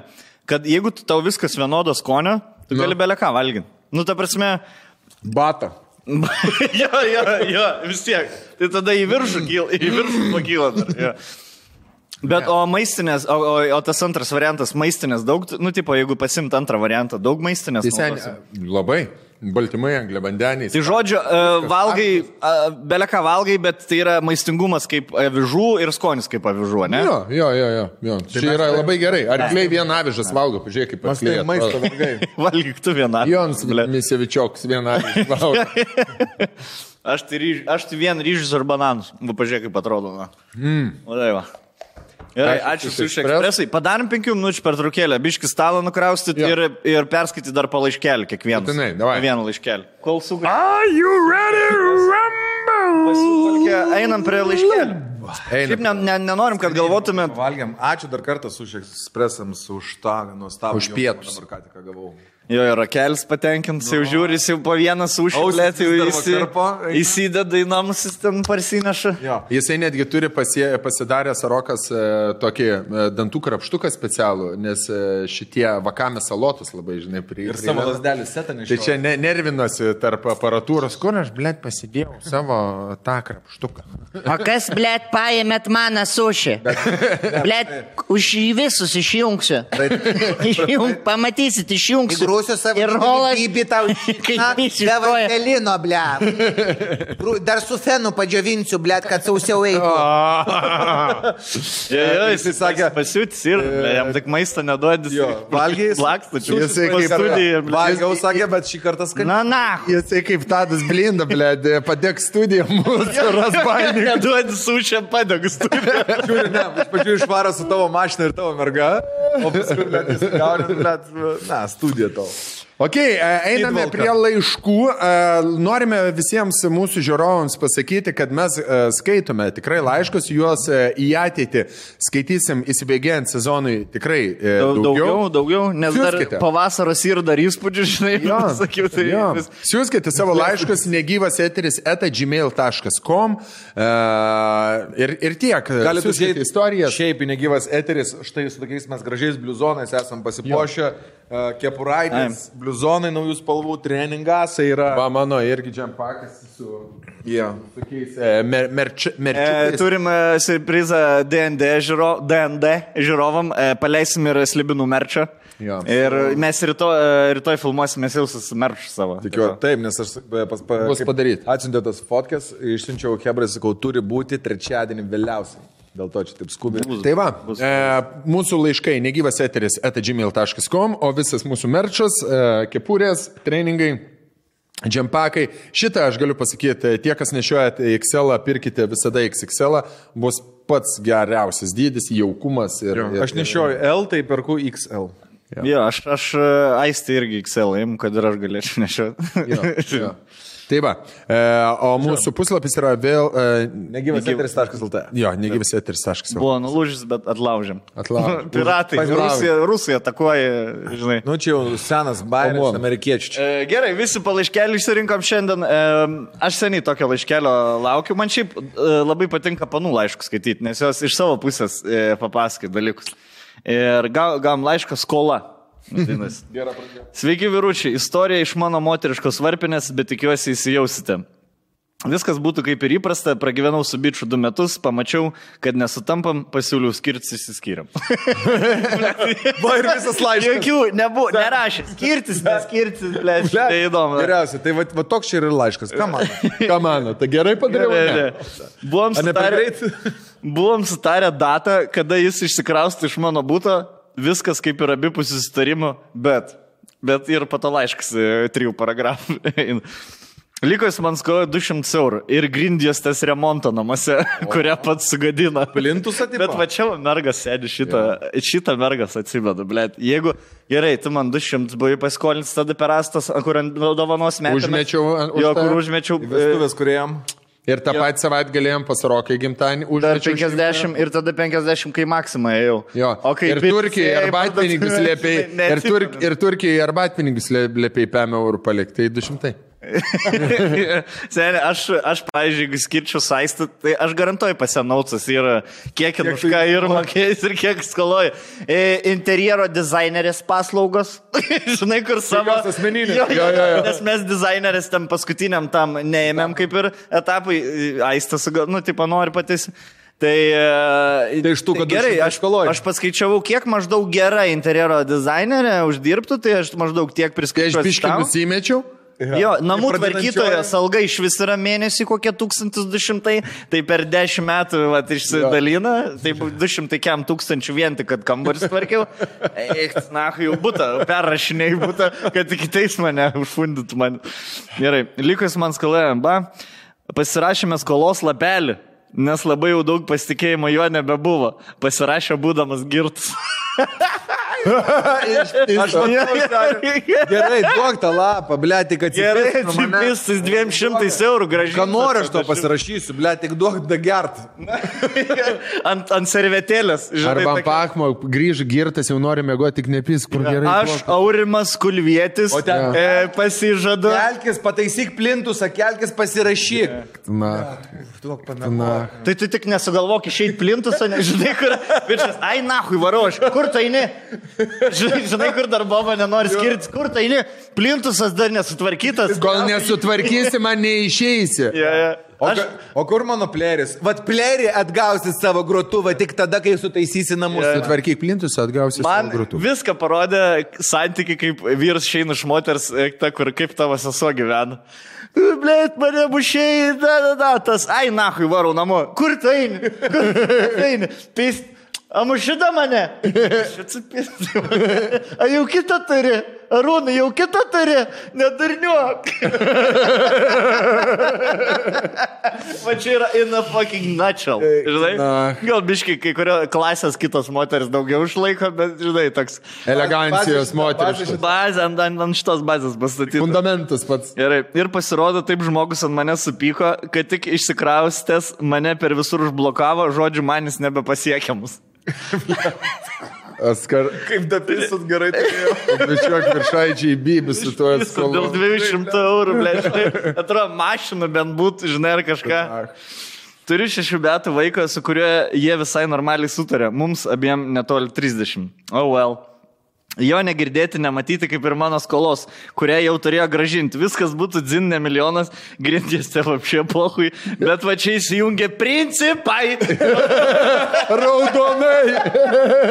kad jeigu tau viskas vienodo skonio, tu gali belę ką valginti. Nu, ta prasme, Bata. (laughs) jo, jo, jo, vis tiek. Tai tada į viršų, kyl, į viršų pakyla. Dar, jo. Bet o maistinės, o, o, o tas antras variantas, maistinės daug, nu, tipo, jeigu pasimt antrą variantą, daug maistinės. Tai sen, labai. Baltymai, angliavandeniai. Tai žodžiu, e, valgai, beleka valgai, bet tai yra maistingumas kaip avižų ir skonis kaip avižų, ne? Jo, jo, jo, jo. jo. Čia yra labai gerai. Arkliai vieną avižas valgo, pažiūrėk, kaip Mes tai maisto (laughs) vergai. Valgyk tu vieną. Jons Misevičioks vieną avižą valgo. (laughs) Aš tai, ryž, aš tai vien ryžius ar bananus. Pažiūrėk, kaip atrodo. Na. Mm. O tai va. Gerai, Ačiū, Sushi Express. Expressai. Padarom penkių minučių per trukėlę, biški stalą nukraustyti Jo. ir, ir perskaityti dar po laiškelį kiekvieną. Būtinai, davai. Vieną laiškelį. Kol sugrįžtu. Are you ready, Rumble? Einam prie laiškelį. Šiaip ne, ne, nenorim, kad galvotumėt. Valgiam. Ačiū dar kartą su Expressams už tą nuostabų. Už pietus. Dabar ką tik gavau. Jo, ir rakelis patenkintas, jau žiūri, jis jau po vieną Ausys sušilėt, jau įsi, įsideda į namus, jis ten parsineša. Jo. Jisai netgi turi pasie, pasidaręs Arokas e, tokį e, dantų krapštuką specialų, nes e, šitie vakame salotus labai, žinai, prie. Ir savo lasdelį setą Tai čia ne, nervinosi tarp aparatūros, kur aš, blėt, pasidėjau savo tą krapštuką. O kas, blėt, paėmėt mano sušį? (laughs) Blėt, už jį visus išjungsiu. Išjung, pamatysit, išjungsiu. Grūsiu savo Ir gyvybę tau. (laughs) Na, Be vandelino, ble. Dar su fenu padžiovinsiu, ble, kad sausiau eitų. Jo, (laughs) jis sakė- pasiūtis ir jam tik maistą neduodis. Čia Jisai po kaip- studiją. Valgiau, sakė, bet šį kartą skaniai. Na, na. Jisai kaip Tadas Blinda, blėt, padėk studiją mūsų rasbainį. (laughs) Neduodi sušę padegu studiją. Žiūri, ne, iš pradžių išvaro su tavo mašina ir tavo merga, o paskui, blėt, jis gauni, blėt, na, studija tavo. Ok, e, einame prie laiškų. E, Norime visiems mūsų žiūrovams pasakyti, kad mes e, skaitome tikrai laiškus, juos į ateitį skaitysim įsibėgėjant sezonui tikrai Daugiau, daugiau, daugiau nes Siųskite. dar pavasaros ir dar įspūdžių, žinai, Jo, (laughs) sakiau, tai jo. vis- Siūskite savo (laughs) laiškus negyvas eteris eta gmail.com ir, ir tiek. Galite užėjti istorijas. Šiaip negyvas eteris, štai su tokiais mes gražiais bliuzonais esam pasipuošę, uh, kepuraitės, bliuzonai naujų spalvų, treningasai yra. Va, mano irgi džempakas su Yeah. tokiais e, mer, merč, E, merčiukais. turim e, surprizą DND, žiūro, DND žiūrovam, e, paleisim ir slibinų merčą. Jo. Ir mes rytoj, e, rytoj filmuosim jau su merču savo. Tikiu, taip, nes aš e, pas, pa, Bus kaip padaryta. Atsiuntė tas fotkės, išsiunčiau Hebrai, sakau, turi būti trečiadienį vėliausiai. Dėl to čia taip skubiai. Tai va, e, mūsų laiškai negyvas eteris etagmail.com, o visas mūsų merčas, e, kepurės, treningai. Džempakai, šitą aš galiu pasakyti, tie, kas nešiojate XL, pirkite visada XL, bus pats geriausias dydis, jaukumas ir... ir Aš nešioju L, tai perku XL. Jo, aš, aš e, aistį irgi Excel imu, kad ir aš galėčiau nešioti. Jo, jo. (laughs) Tai va, e, o mūsų puslapis yra vėl... E, Negyvas eteris.lt. jo, negyvas eteris.com. Buvo nulūžęs, bet atlaužėm. Atlaužėm. (laughs) Piratai. Rusija, Rusija atakuoja, žinai. Nu, čia jau senas bairis, amerikiečių. E, Gerai, visi palaiškelį išsirinkom šiandien. E, Aš seniai tokio laiškelio laukiu. Man šiaip e, labai patinka panų laiškus skaityti, nes jos iš savo pusės e, papasakai dalykus. Ir ga- gavom laišką skola. Vadinasi. Sveiki, vyručiai. Istorija iš mano moteriškos varpinės, bet tikiuosi įsijausite. Viskas būtų kaip ir įprasta, pragyvenau su bičiu du metus, pamačiau, kad nesutampam, pasiūliau skirtis, išsiskyriam. (laughs) Va ir visas laiškas. Jokių nebuvo, nerašė, skirtis, neskirtis, blėt, tai įdomu. Geriausia, tai va, va toks čia ir laiškas. Ką man? (laughs) Ką mano, tai gerai padariau? Ne, ne? Buvom sutarę, buvom sutarę datą, kada jis išsikraustų iš mano būto, viskas kaip ir abipusių susitarimų, bet, bet ir po to laiškas e, trijų paragrafų. (laughs) Liko jis man skojo 200 eurų ir grindės tas remonto namuose, (laughs) kurią pats sugadino. Plintusą tipo? Bet va čia mergas sėdi šitą, šitą mergas atsimenu, blėt. Jeigu gerai, tu man 200 buvai paskolinti tada per astas, kur dovanos metų. Užmečiau, už Jo, kur užmečiau. e, Vestuvės, kuriem. Ir tą patį savaitę galėjom pasirokai gimtadienį Dar užmečiau. 50 ir tada 50, kai maksimą ėjau. Jo, o kai ir (laughs) Turkijai arbatpinigius liepiai, ir, turk, ir Turkijai arbatpinigus liepiai 5 eurų palikti, tai 200. (laughs) Seniai, aš, aš, pavyzdžiui, jeigu skirčiau saistą, tai aš garantuoju pasienaucas yra, kiek ir už ką ir mokės ir kiek skaloja. E, interjero dizainerės paslaugos, (laughs) žinai, kur savo. jos asmeninės. Jo, jo, Jo, jo. Nes mes dizainerės tam paskutiniam tam neėmėm kaip ir etapui, aistas, nu, tipo, nori patys. Tai, e, Tai iš tų, kad gerai, 200 aš, aš paskaičiavau, kiek maždaug gera interjero dizainerė uždirbtų, tai aš maždaug tiek Kai aš priskaičiau. biškai nusimečiau, Jo, namų tvarkytojos alga iš vis yra mėnesį kokie 1200, tai per 10 metų vat, išsidalina, tai bu- 200 kiam tūkstančių vien tik, kad kambarį tvarkiau. Eik, na, jau būtų, perrašinėjai būtų, kad tik teismą neužfundytų man. Gerai, likus man skalėjom, ba, pasirašėme skolos lapelį. Nes labai jau daug pasitikėjimo jo nebebuvo. Pasirašė būdamas girtas. (laughs) Aš matau, gerai, duok tą lapą, ble, tik Gerai, atsiprašau. atsipistas 200 eurų gražiai. Ką nori aš to pasirašysiu, ble, tik duok da gert. (laughs) ant, ant servetėlės. žinai, arba tokia- pakmo, grįž girtas, jau nori mėgoti, tik nepys, kur gerai. Aš, Aurimas Kulvietis, ten- e, pasižadu. Kelkis, pataisyk plintusą, kelkis pasirašyk. Na, Duok na. Tai tu tik nesugalvok išeiti plintusą, nežinai kur. Bičias, ai, nahui, varo aš. Kur tai ne? (laughs) Žinai, kur dar boba nenori skirti. Kur tai ne? Plintusas dar nesutvarkytas. Kol nesutvarkysi, man neišeisi. Ja, ja. O, Aš, o kur mano plėris? Vat plėri atgausi savo grotuvą tik tada, kai sutaisysi namus. Sutvarkyk plintus, atgausi man savo grūtų. viską parodė santyki, kaip vyras šeina iš moters, e, ta, kur kaip tavo sesuo gyvena. Blėt, mane mušiai, da, da, da, tas, ai, nahui, varau namo. Kur tai eini? Kur tai eini? Pist. Amušida mane. Atsipist. (laughs) A jau kitą turi. Arūnai, jau kitą turi. Nedarniuok. (laughs) Va čia yra in a fucking nutshell. Žinai? Na. Gal biškai kai kurio klasės kitos moteris daugiau išlaiko, bet žinai, toks Elegancijos moteris. bazė ant, ant, ant šitos bazės pastatyti. Fundamentas pats. Gerai, ir pasirodo, taip žmogus ant mane supyko, kad tik išsikraustęs mane per visur užblokavo, žodžiu, manis nebepasiekiamus. (laughs) Askar. Kaip dapisut gerai turėjau. Bičiuok viršaičiai bybis su tuo Viso Dėl skolu. 200 eurų, ble, žinai, atrodo, mašina bent būtų, žinai, ar kažką. Turiu šešių metų vaiką, su kuriuo jie visai normaliai sutarė. Mums abiem netoli 30. Oh well. Jo negirdėti, nematyti kaip ir mano skolos, kurią jau turėjo gražinti. Viskas būtų dzinne milijonas, grindės te apšė pohui, bet va čia įsijungia principai. (laughs) Raudonai.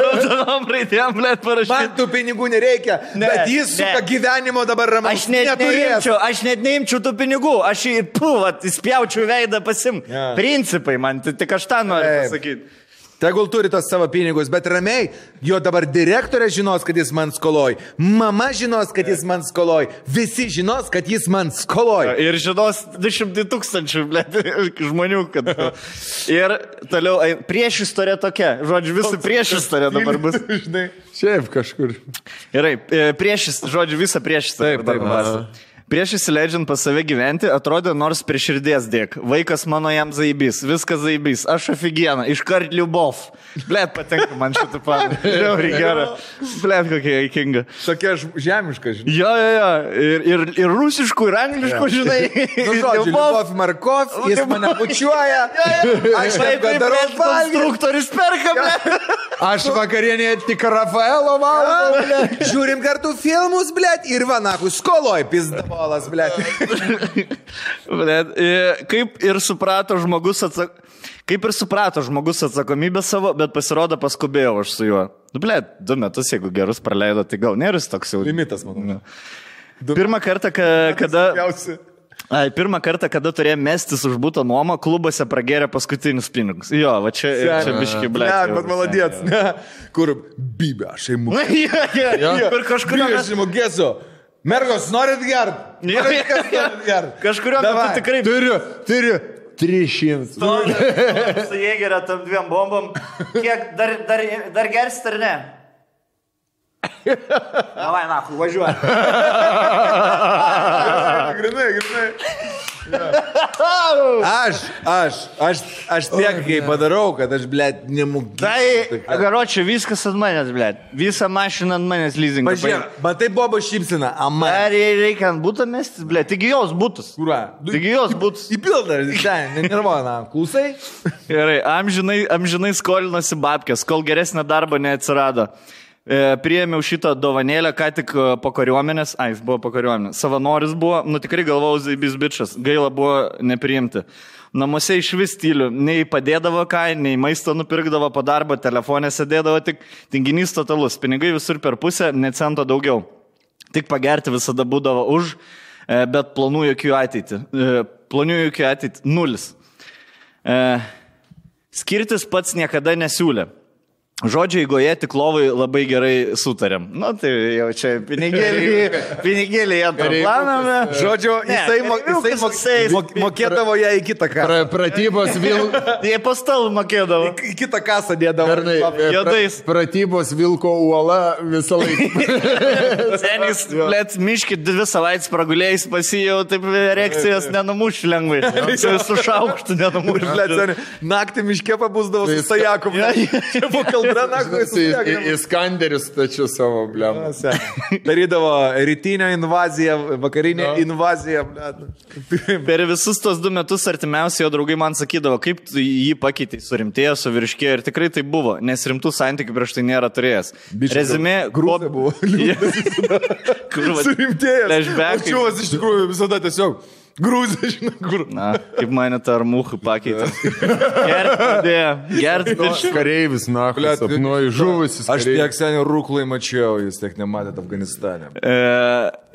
Raudonom raidėm, blėt, Man parašyti. tų pinigų nereikia, Ne, bet jis ne. suka gyvenimo dabar ramaus. Aš net neimčiau, aš net neimčiau tų pinigų, aš į puvat, įspjaučiau veidą pasim. Ja. Principai man, tai tik aš tą noriu pasakyti. Tegul turi tos savo pinigus, bet ramiai, jo dabar direktorė žinos, kad jis man skoloj, mama žinos, kad jis man skoloj, visi žinos, kad jis man skoloj. Ir žinos 200 tūkstančių (laughs) žmonių, kad. Ir toliau, prieš istorija tokia, žodžiu, visų prieš istorija dabar bus. (laughs) Žinai. Šiaip kažkur. Gerai, e, prieš, žodžiu, visą prieš istoriją. Taip, taip, taip. Prieš įsileidžiant pas save gyventi, atrodė nors prie širdies dėk. Vaikas mano jam zaibys, viskas zaibys, aš aфиgiena, iškart liubov. Blet, patinka man šitą pavardę. (laughs) Žiauriai gera. Blet, kokia įkinga. Tokia žemiška, žinai. Jo, jo, jo. Ir, ir, ir rusiškų, ir angliškų, žinai. (laughs) Nu, žodžiu, Liubov Markov, jis mane bučiuoja. (laughs) Aš kaip darau. Konstruktorius perka, blet. Aš vakarienė tik Rafaelo valgau. Žiūrim kartu filmus, blėt, ir vanakų skoloj, pizda. Bolas, ble. Blet, e, kaip ir suprato žmogus atsak... Kaip ir suprato žmogus atsakomybę savo, bet pasirodo paskubėjau aš su juo. Nu, ble, du metus, jeigu gerus praleido, tai gal nėra jis toks jau. Limitas, manau. Pirmą kartą, ka, kada... Jausi. Ai, pirmą kartą, kada turėjo mestis už būtą nuomą, klubuose pragėrė paskutinius pinigus. Jo, va čia, čia biški, ble. Ne, bet maladėts, ne. Kur bibė, aš įimu. Ja, ja, ja. Ir kažkurio Bibė, metu, įmokėsiu. Mergos, norit gert? Gert? (laughs) kažkurio metu tikrai Turiu, turiu 300. Stovi su (laughs) jėgerio tam dviem bombom. Kiek dar, dar, dar gersit ar ne? Davai, na, važiuoju. (laughs) Grinai, grinai. Aš, aš, aš, aš tiek kai padarau, kad aš, ble, nemūkiu. Tai, garočiui, viskas ant manęs, ble. Visą mašiną ant manęs leasing. Pažiūrėk, matai Bobo šypsina, ama. Ar reikia ant būtų mestis, ble? Taigi jos būtus. Kurą? Taigi jos būtus. Įpilda, ten, nenervuoja, klausai? Gerai, amžinai, amžinai skolinosi babkės, kol geresnė darbo neatsirado. E, Priėmiau šitą dovanėlę, ką tik e, po kariuomenės, ai, jis buvo po kariuomenės, savanoris buvo, nu tikrai galvojau, zaibis bičias, gaila buvo nepriimti. Namuose iš vis stilių, nei padėdavo ką, nei maisto nupirkdavo po darbo, telefonė sėdėdavo tik tinginys totalus, pinigai visur per pusę, ne cento daugiau. Tik pagerti visada būdavo už, e, bet planų jokių ateitį. Planų jokių ateitį nulis. Skirtis pats niekada nesiūlė. Žodžiu, eigoje tik lovai labai gerai sutarėm. Na, tai jau čia pinigėlį, (laughs) pinigėlį planą. Žodžiu, Ne, jisai, mo, jisai, mok, jisai- mok, mokėdavo ją į kitą kasą. Pra, pratybos vil... (laughs) Jie pastalų mokėdavo. Į kitą kasą dėdavo. Pernai, e, Juodais. pra, pratybos Vilko uola visą laiką. (laughs) Senis, blėt, miški dvi savaitės pragulėjus pasijau, taip reakcijos nenumuš lengvai. Su, šaukštu nenumuš. Naktį miške pabūsdavo su Sajaku. Ja, ja. Čia buvo kaldra naktį su Į, į, Sajaku. į skanderius tačiau savo blem. Darydavo rytinę invaziją, vakarinę invaziją. ble. Per visus tos du metus artimiausi jo draugai man sakydavo, kaip jį pakeitei, surimtėjo, suvirškėjo ir tikrai tai buvo, nes rimtų santykių prieš tai nėra turėjęs. Rezumė, grūzė buvo. (laughs) Va, Surimtėjęs. Flashbackai. Čiūvas iš tikrųjų visada tiesiog grūzė, žinai, kur. Na, kaip mane tą armuchą pakeitė. Gert pradėjo, gert virš. Kareivis, na, sapnuoju, žuvusis. Aš tiek seniai rūklai mačiau, jūs tiek nematėte Afganistane. E,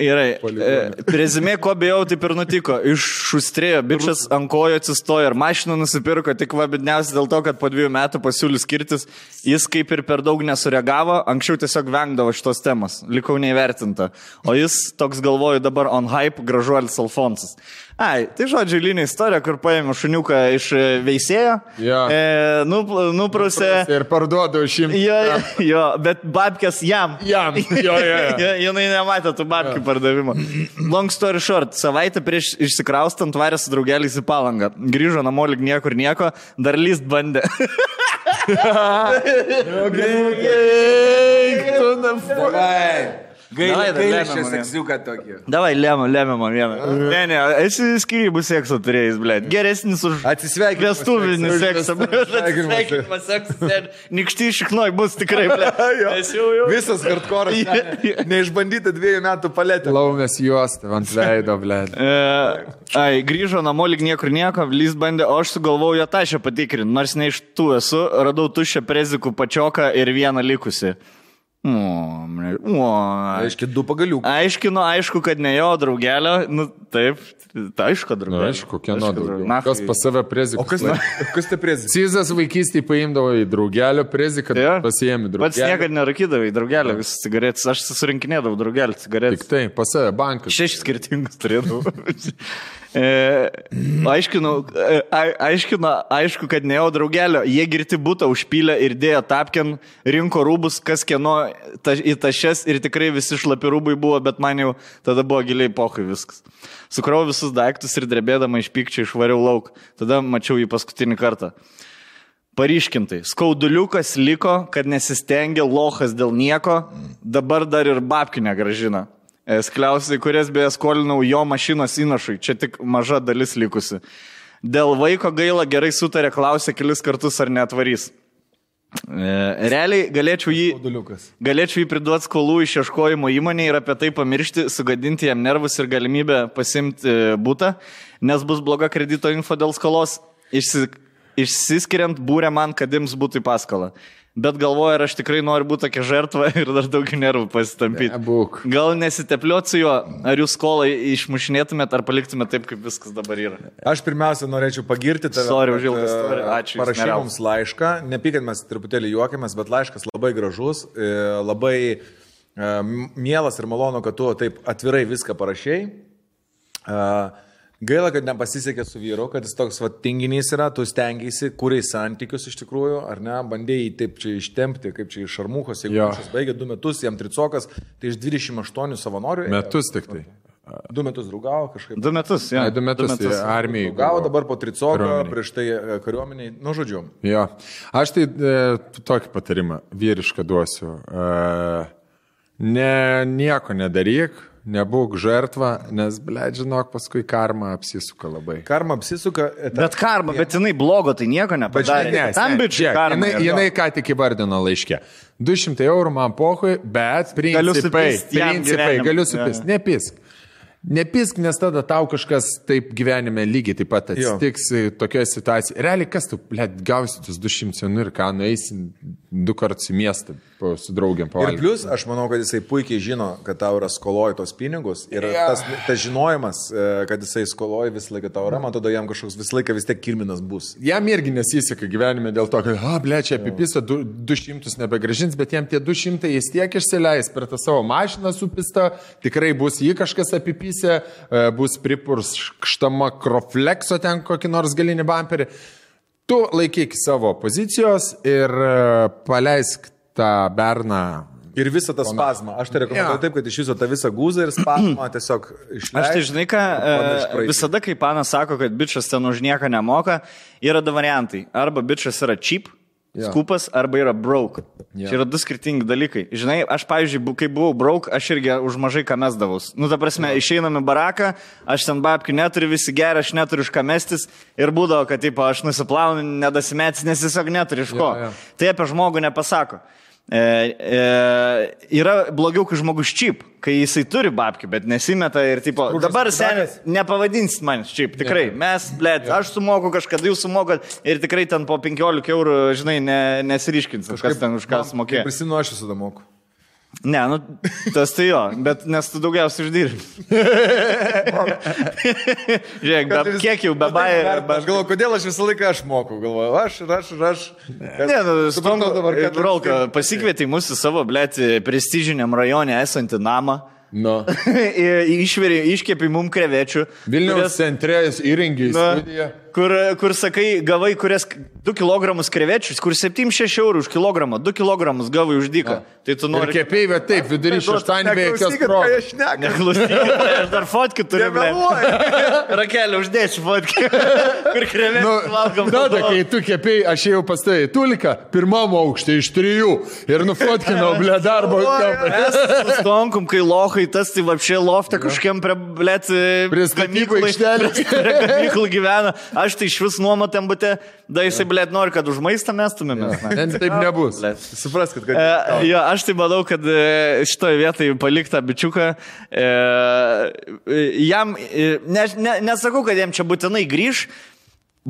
Gerai. E, Prezimė, ko bijau, taip ir nutiko. Iššustrėjo, bičias ant kojo atsistojo ir mašiną nusipirko, tik va, bedniausia dėl to, kad po dviejų metų pasiūlys skirtis, jis kaip ir per daug nesureagavo, anksčiau tiesiog vengdavo šitos temos, likau neįvertinta. O jis toks galvoju dabar on hype, gražuolis Alfonsas. Ai, tai žodžiu, linija istorija, kur paėmė šuniuką iš e, veisėjo, Jo. e, nup, nuprusė. Ir parduodu šimtą. Jo, jo, bet babkės jam. Jam. Jo, jo, jo. (laughs) Ja, jinai nematė tų babkių pardavimo. Long story short, savaitę prieš išsikraustant varė su draugeliais į palangą. Grįžo namo lyg niekur nieko, dar lyst bandė. Davai, Gaila, dar vieną. seksiuką tokį. Davai, lemia, lemia man vieną. Ne, ne, esi skirybų sekso turėjęs, blė. Geresnis už Atsisveikinimas vestuvinį seksą. Atsisveikinimas Atsisveikinimas seksas. Nikšty šiknoj bus tikrai, jau jau. Visas hardcore. Neišbandyta dviejų metų paletė. Laumės juostą ant veido, ble. E, ai, grįžo namo lyg niekur nieko, lys bandė, o aš sugalvojau jo tašę patikrinti, nors ne iš tų esu, radau tuščią prezikų pačioką ir vieną likusi. O. Aiškiai, du pagaliukai. Aiškinu, aišku, kad ne jo draugelio, nu taip, tai aišku, Na, draugelio. aišku, kieno. Na, Kas pas save prezikas. O kas, (laughs) kas te prezis? Cizas vaikystėje paimdavo į draugelio preziką, Jo. pasiemi Pats draugelio. niekada nerakydavai draugelio visas cigaretės, aš susirinkinėdavau draugelį Tik cigaretės. tai, pas save bankas. Šešis skirtingus turėdavau. (laughs) E, aiškinu, e, ai- aiškinu, aišku, kad ne jo draugelio. Jie girti būtą užpylę ir dėjo tapkin, rinko rūbus, kas kieno ta, į tašes ir tikrai visi šlapi rūbai buvo, bet man jau tada buvo giliai pokai viskas. Sukrau visus daiktus ir drebėdama iš pykčio išvariau lauk. Tada mačiau jį paskutinį kartą. Paryškintai, skauduliukas liko, kad nesistengė lohas dėl nieko, dabar dar ir babkinę gražina. Skliausiai, kurias beje skolinau jo mašinos įnašui, čia tik maža dalis likusi. Dėl vaiko gaila gerai sutarė, klausė kelis kartus ar netvarys. E, Realiai galėčiau jį, galėčiau jį priduoti skolų išieškojimo įmonė ir apie tai pamiršti, sugadinti jam nervus ir galimybę pasimti e, būtą, nes bus bloga kredito info dėl skolos, išsi, išsiskiriant būrė man, kad jums būtų į paskolą. Bet galvoju, ar aš tikrai noriu būti tokia žertva (laughs) ir dar daug nervų pasitampyti. Nebūk. Gal nesitepliuot su juo, ar jūs skolą išmušinėtumėt, ar paliktumėt taip, kaip viskas dabar yra. Aš pirmiausia norėčiau pagirti tave. Sorry už ilgą e, istoriją. Ačiū, jūs Parašy mums laišką. Nepykit, mes truputėlį juokiamės, bet laiškas labai gražus, e, labai e, mielas ir malonu, kad tu taip atvirai viską parašiai. E, Gaila, kad nepasisekė su vyru, kad jis toks va, tinginys yra, tu stengiasi, kuriai santykius iš tikrųjų, ar ne, bandėjai taip čia ištempti, kaip čia iš šarmuchos, jeigu jis baigė du metus, jam tricokas, tai iš 28 savanorių. Metus tik tai. Du metus draugavo kažkaip. Du metus, jo. Ai, Du metus, du metus. armijai. Gavo dabar po Kariuomenei. prieš tai e, kariuomeniai, nu žodžiu. Jo. Aš tai e, tokį patarimą vyrišką duosiu. E, ne, nieko nedaryk, nebūk žertva, nes, ble, žinok, paskui karma apsisuka labai. Karma apsisuka. e, ta- Bet karma, bet jinai blogo, tai nieko nepadarė. Ne, Tam bičiui karma. jinai, yra. jinai ką tik įvardino laiškė. 200 eurų man pohui, bet Galiu principai, supist jam principai, galiu supist, Jo. nepisk. Nepisk, nes tada tau kažkas taip gyvenime lygiai taip pat Jo. atsitiks e, tokioje situacijoje. Realiai, kas tu, blėt, gausi tus 200 eurų ir ką, nueisi du kartus į miestą su draugiam Ir pavalgyti. plus, aš manau, kad jisai puikiai žino, kad tau yra skoloji tos pinigus. Ir Jo. tas, tas žinojimas, e, kad jisai skoloji visą laiką tau yra, man tada jam kažkoks visą laiką vis tiek kirminas bus. Jam irgi nesiseka gyvenime dėl to, kad, a, ble, čia apipisa, du- 200 nebegražins, bet jam tie 200 jis tiek išsileis per tą savo mašiną supista, tikrai bus jį kažkas apipysę, e, bus pripurškštama kroflekso ten kokį nors galinį bumperį. Tu laikyk savo pozicijos ir e, paleisk tą berną. Ir visą tą spazmą. Aš tai rekomenduoju Jo. taip, kad iš viso tą visą gūzą ir spazmą (clears throat) tiesiog išleisti. Aš tai žinai ką, e, visada kai panas sako, kad bičias ten už nieką nemoka, yra du variantai. Arba bičias yra cheap, Jo. skupas, arba yra broke. Jo. Čia yra du skirtingi dalykai. Žinai, aš, pavyzdžiui, kai buvau broke, aš irgi už mažai ką mesdavus. Nu, ta prasme, išeinam į baraką, aš ten babkių neturiu, visi geria, aš neturiu iš ką mestis ir būdavo, kad, tipo, aš nusiplaunu, nedasimets, nes tiesiog neturiu iš ko. Jo, jo. Tai apie žmogų nepasako. E, e, yra blogiau, kai žmogus čiip, kai jisai turi babkių, bet nesimeta ir tipo, dabar senis, nepavadinsit man čiip, tikrai. Mes, blėt, aš sumoku kažkada, jūs sumokat ir tikrai ten po 15 eurų, žinai, ne, nesiriškinsit, kas ten už ką sumokėjo. Prisimenu, aš esu damoku. Ne, nu, tas tai jo, bet nes tu daugiausiai uždirbi. (laughs) Žiūrėk, be, kiek jau bebai. Aš galvoju, kodėl aš visą laiką aš moku. Galvoju, aš aš aš. Ne, nu, Supratau dabar, kad... Rolka, pasikvietė mūsų savo, blėt, prestižiniam rajone esantį namą. Nu. (laughs) Išveri, iškepi mum krevečių. Vilniaus kurias- centre įrengiai. Kur, kur sakai, gavai kurias 2 kg krevečius, kur 7-6 eurų už kilogramą, 2 kg gavai už dyką. Tai tu nori... bet taip, vidury šeštadienį be jokios Neklausykit, (laughs) aš dar fotkių turiu, ble. (laughs) Rakelį uždėsiu fotkių. (laughs) Kur krevečius Nu, valgom. tada, kai tu kepiai, aš jau pas tai tulika, pirmam aukštė iš trijų ir nufotkinau, ble, darbo. Stonkum, kai lohai, tas tai vapšė loftą kažkiem prie, aikštelės. Prie gamyklų gyvena. Aš tai iš vis nuomo ten būte, da jisai, blėt, nori, kad už maistą mestumėmės. Ten taip nebus. Supraskit, kad... E, jo, aš tai manau, kad e, šitoje vietoje paliktą bičiuką. E, e, jam, e, ne, ne, nesakau, kad jam čia būtinai grįž.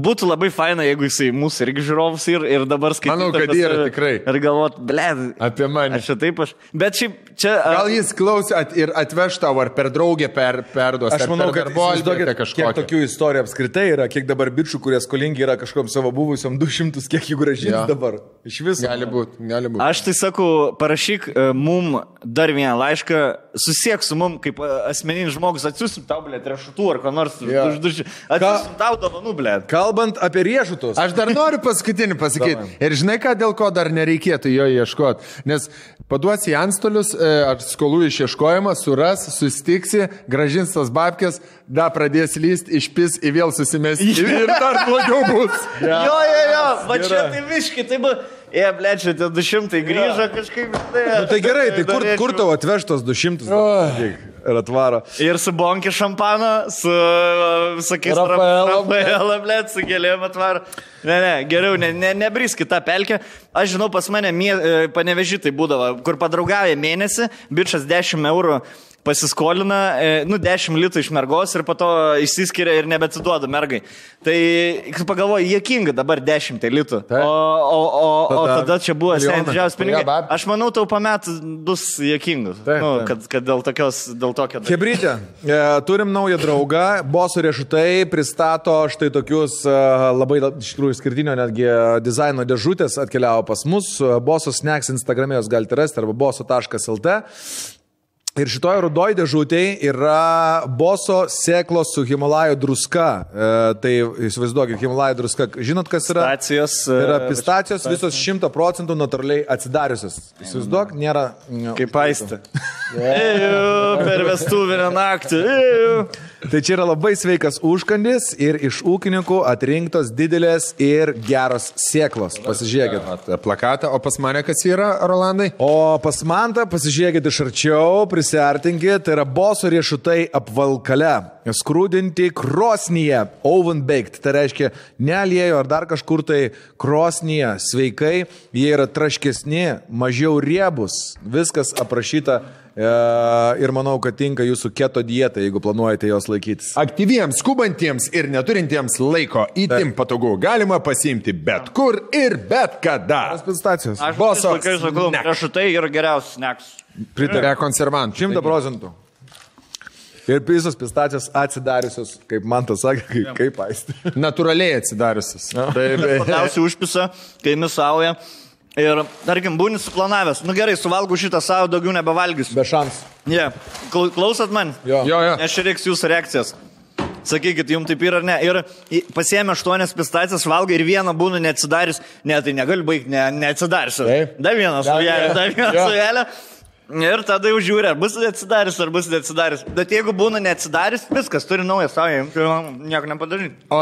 Būtų labai faina, jeigu jisai mūsų irgi žiūrovus ir, ir dabar skaitytų. Manau, kad yra tikrai. Ir galvot, ble, Apie mane. aš taip aš. Bet šiaip čia... a, Gal jis klausė at, ir atveš tau, ar per draugę per, perduos. Aš manau, per kad darbovietę įsivaizduokit, kiek tokių istorijų apskritai yra, kiek dabar bičių, kurie skolingi yra kažkom savo buvusiom 200, kiek jų gražins Jo. dabar. Iš viso. Gali būti, gali būti. Aš tai sakau, parašyk e, mum dar vieną laišką, susiek su mum kaip e, asmeninis žmogus, atsiųsim tau, blė, trešutų ar ko nors dušių. Atsiųsim tau dovanų, blė. Kalbant apie riešutus. Aš dar noriu paskutinį pasakyti. Ir žinai, ką dėl ko dar nereikėtų jo ieškoti. Nes paduosi į antstolius e, ar skolų išieškojimą, suras, sustiksi, gražins tas babkės, da pradės lyst, išpis į vėl susimesti. (laughs) Ir dar blogiau bus. Jo, jo, jo, va čia tai viški, tai buvo. Jie, blė, čia tie 200 grįžo kažkaip. Tai, Nu, tai gerai, tai kur, kur tau atvežtos 200? Oi. Ir atvaro. Ir su bonki šampano, su Rafaelo, Rafaelo, blėt, su gėlėm atvaro. Ne, ne, geriau, ne, ne, nebris kitą pelkę. Aš žinau, pas mane e, panevežytai būdavo, kur padraugauja mėnesį, bičias 10 eurų pasiskolina, e, nu, 10 litų iš mergos ir po to išsiskiria ir nebeatsiduoda mergai. Tai pagalvoju, jėkinga dabar 10 litų. O, o, o, o Tada tada čia buvo seniai didžiausias pinigai. Aš manau, tau pamet bus jėkingas. Taip, Nu, kad, kad dėl, tokios, dėl tokio. Hebrytė, e, turim naują draugą, Boso riešutai pristato štai tokius e, labai iš tikrųjų skirtinio netgi dizaino dėžutės atkeliavo pas mus. Boso snacks Instagram'e jūs galite rasti arba boso.lt. Ir šitoje rudoje dėžutėje yra boso sėklos su Himalajo druska. E, tai įsivaizduokit, Himalajo druska, žinot kas yra? Pistacijos, e, yra pistacijos visos 100 procentų natūraliai atsidariusios. Įsivaizduok, nėra... Kaip aistė. (laughs) Per vestuvinę naktį. Ėjau. Tai čia yra labai sveikas užkandis ir iš ūkininkų atrinktos didelės ir geros sėklos. Pasižiūrėkit. Vat, Plakatą, o pas mane kas yra, Rolandai? O pas mantą pasižiūrėkit iš arčiau, prisartinkit, tai yra boso riešutai apvalkale, skrūdinti krosnyje, oven baked, tai reiškia ne aliejų ar dar kažkur tai krosnyje, sveikai, jie yra traškesni, mažiau riebus, viskas aprašyta e, ir manau, kad tinka jūsų keto dieta, jeigu planuojate jos laikytis. Aktyviems, skubantiems ir neturintiems laiko įtim patogu galima pasiimti bet kur ir bet kada. Pistacijos. Aš Boso laiką sakau, riešutai yra geriausias snacks. Be konservantų. Šimta procentų. Ir visos pistacijos atsidariusios, kaip man tas sakė, kaip, kaip aisti. Natūraliai atsidariusius. Taip, Labiausiai užpisa, kai misauja. Ir, tarkim, būni suplanavęs. Nu gerai, suvalgau šitą savo, daugiau nebevalgysiu. Be šansų. Ne, yeah. klausot man? Jo. jo, jo. Čia reiks jūsų reakcijas. Sakykit, jums taip yra ar ne. Ir pasiėmė aštuonias pistacijas, valgai ir vieną būna neatsidarius. Ne, tai negali baigti, ne, neatsidarsiu. Taip. Dar vieną suvelę, dar vieną Jo. suvelę. Ir tada jau žiūri, ar bus neatsidarius, ar bus neatsidarius. Bet jeigu būna neatsidarius, viskas, turi naują savo, nieko nepadaryti. O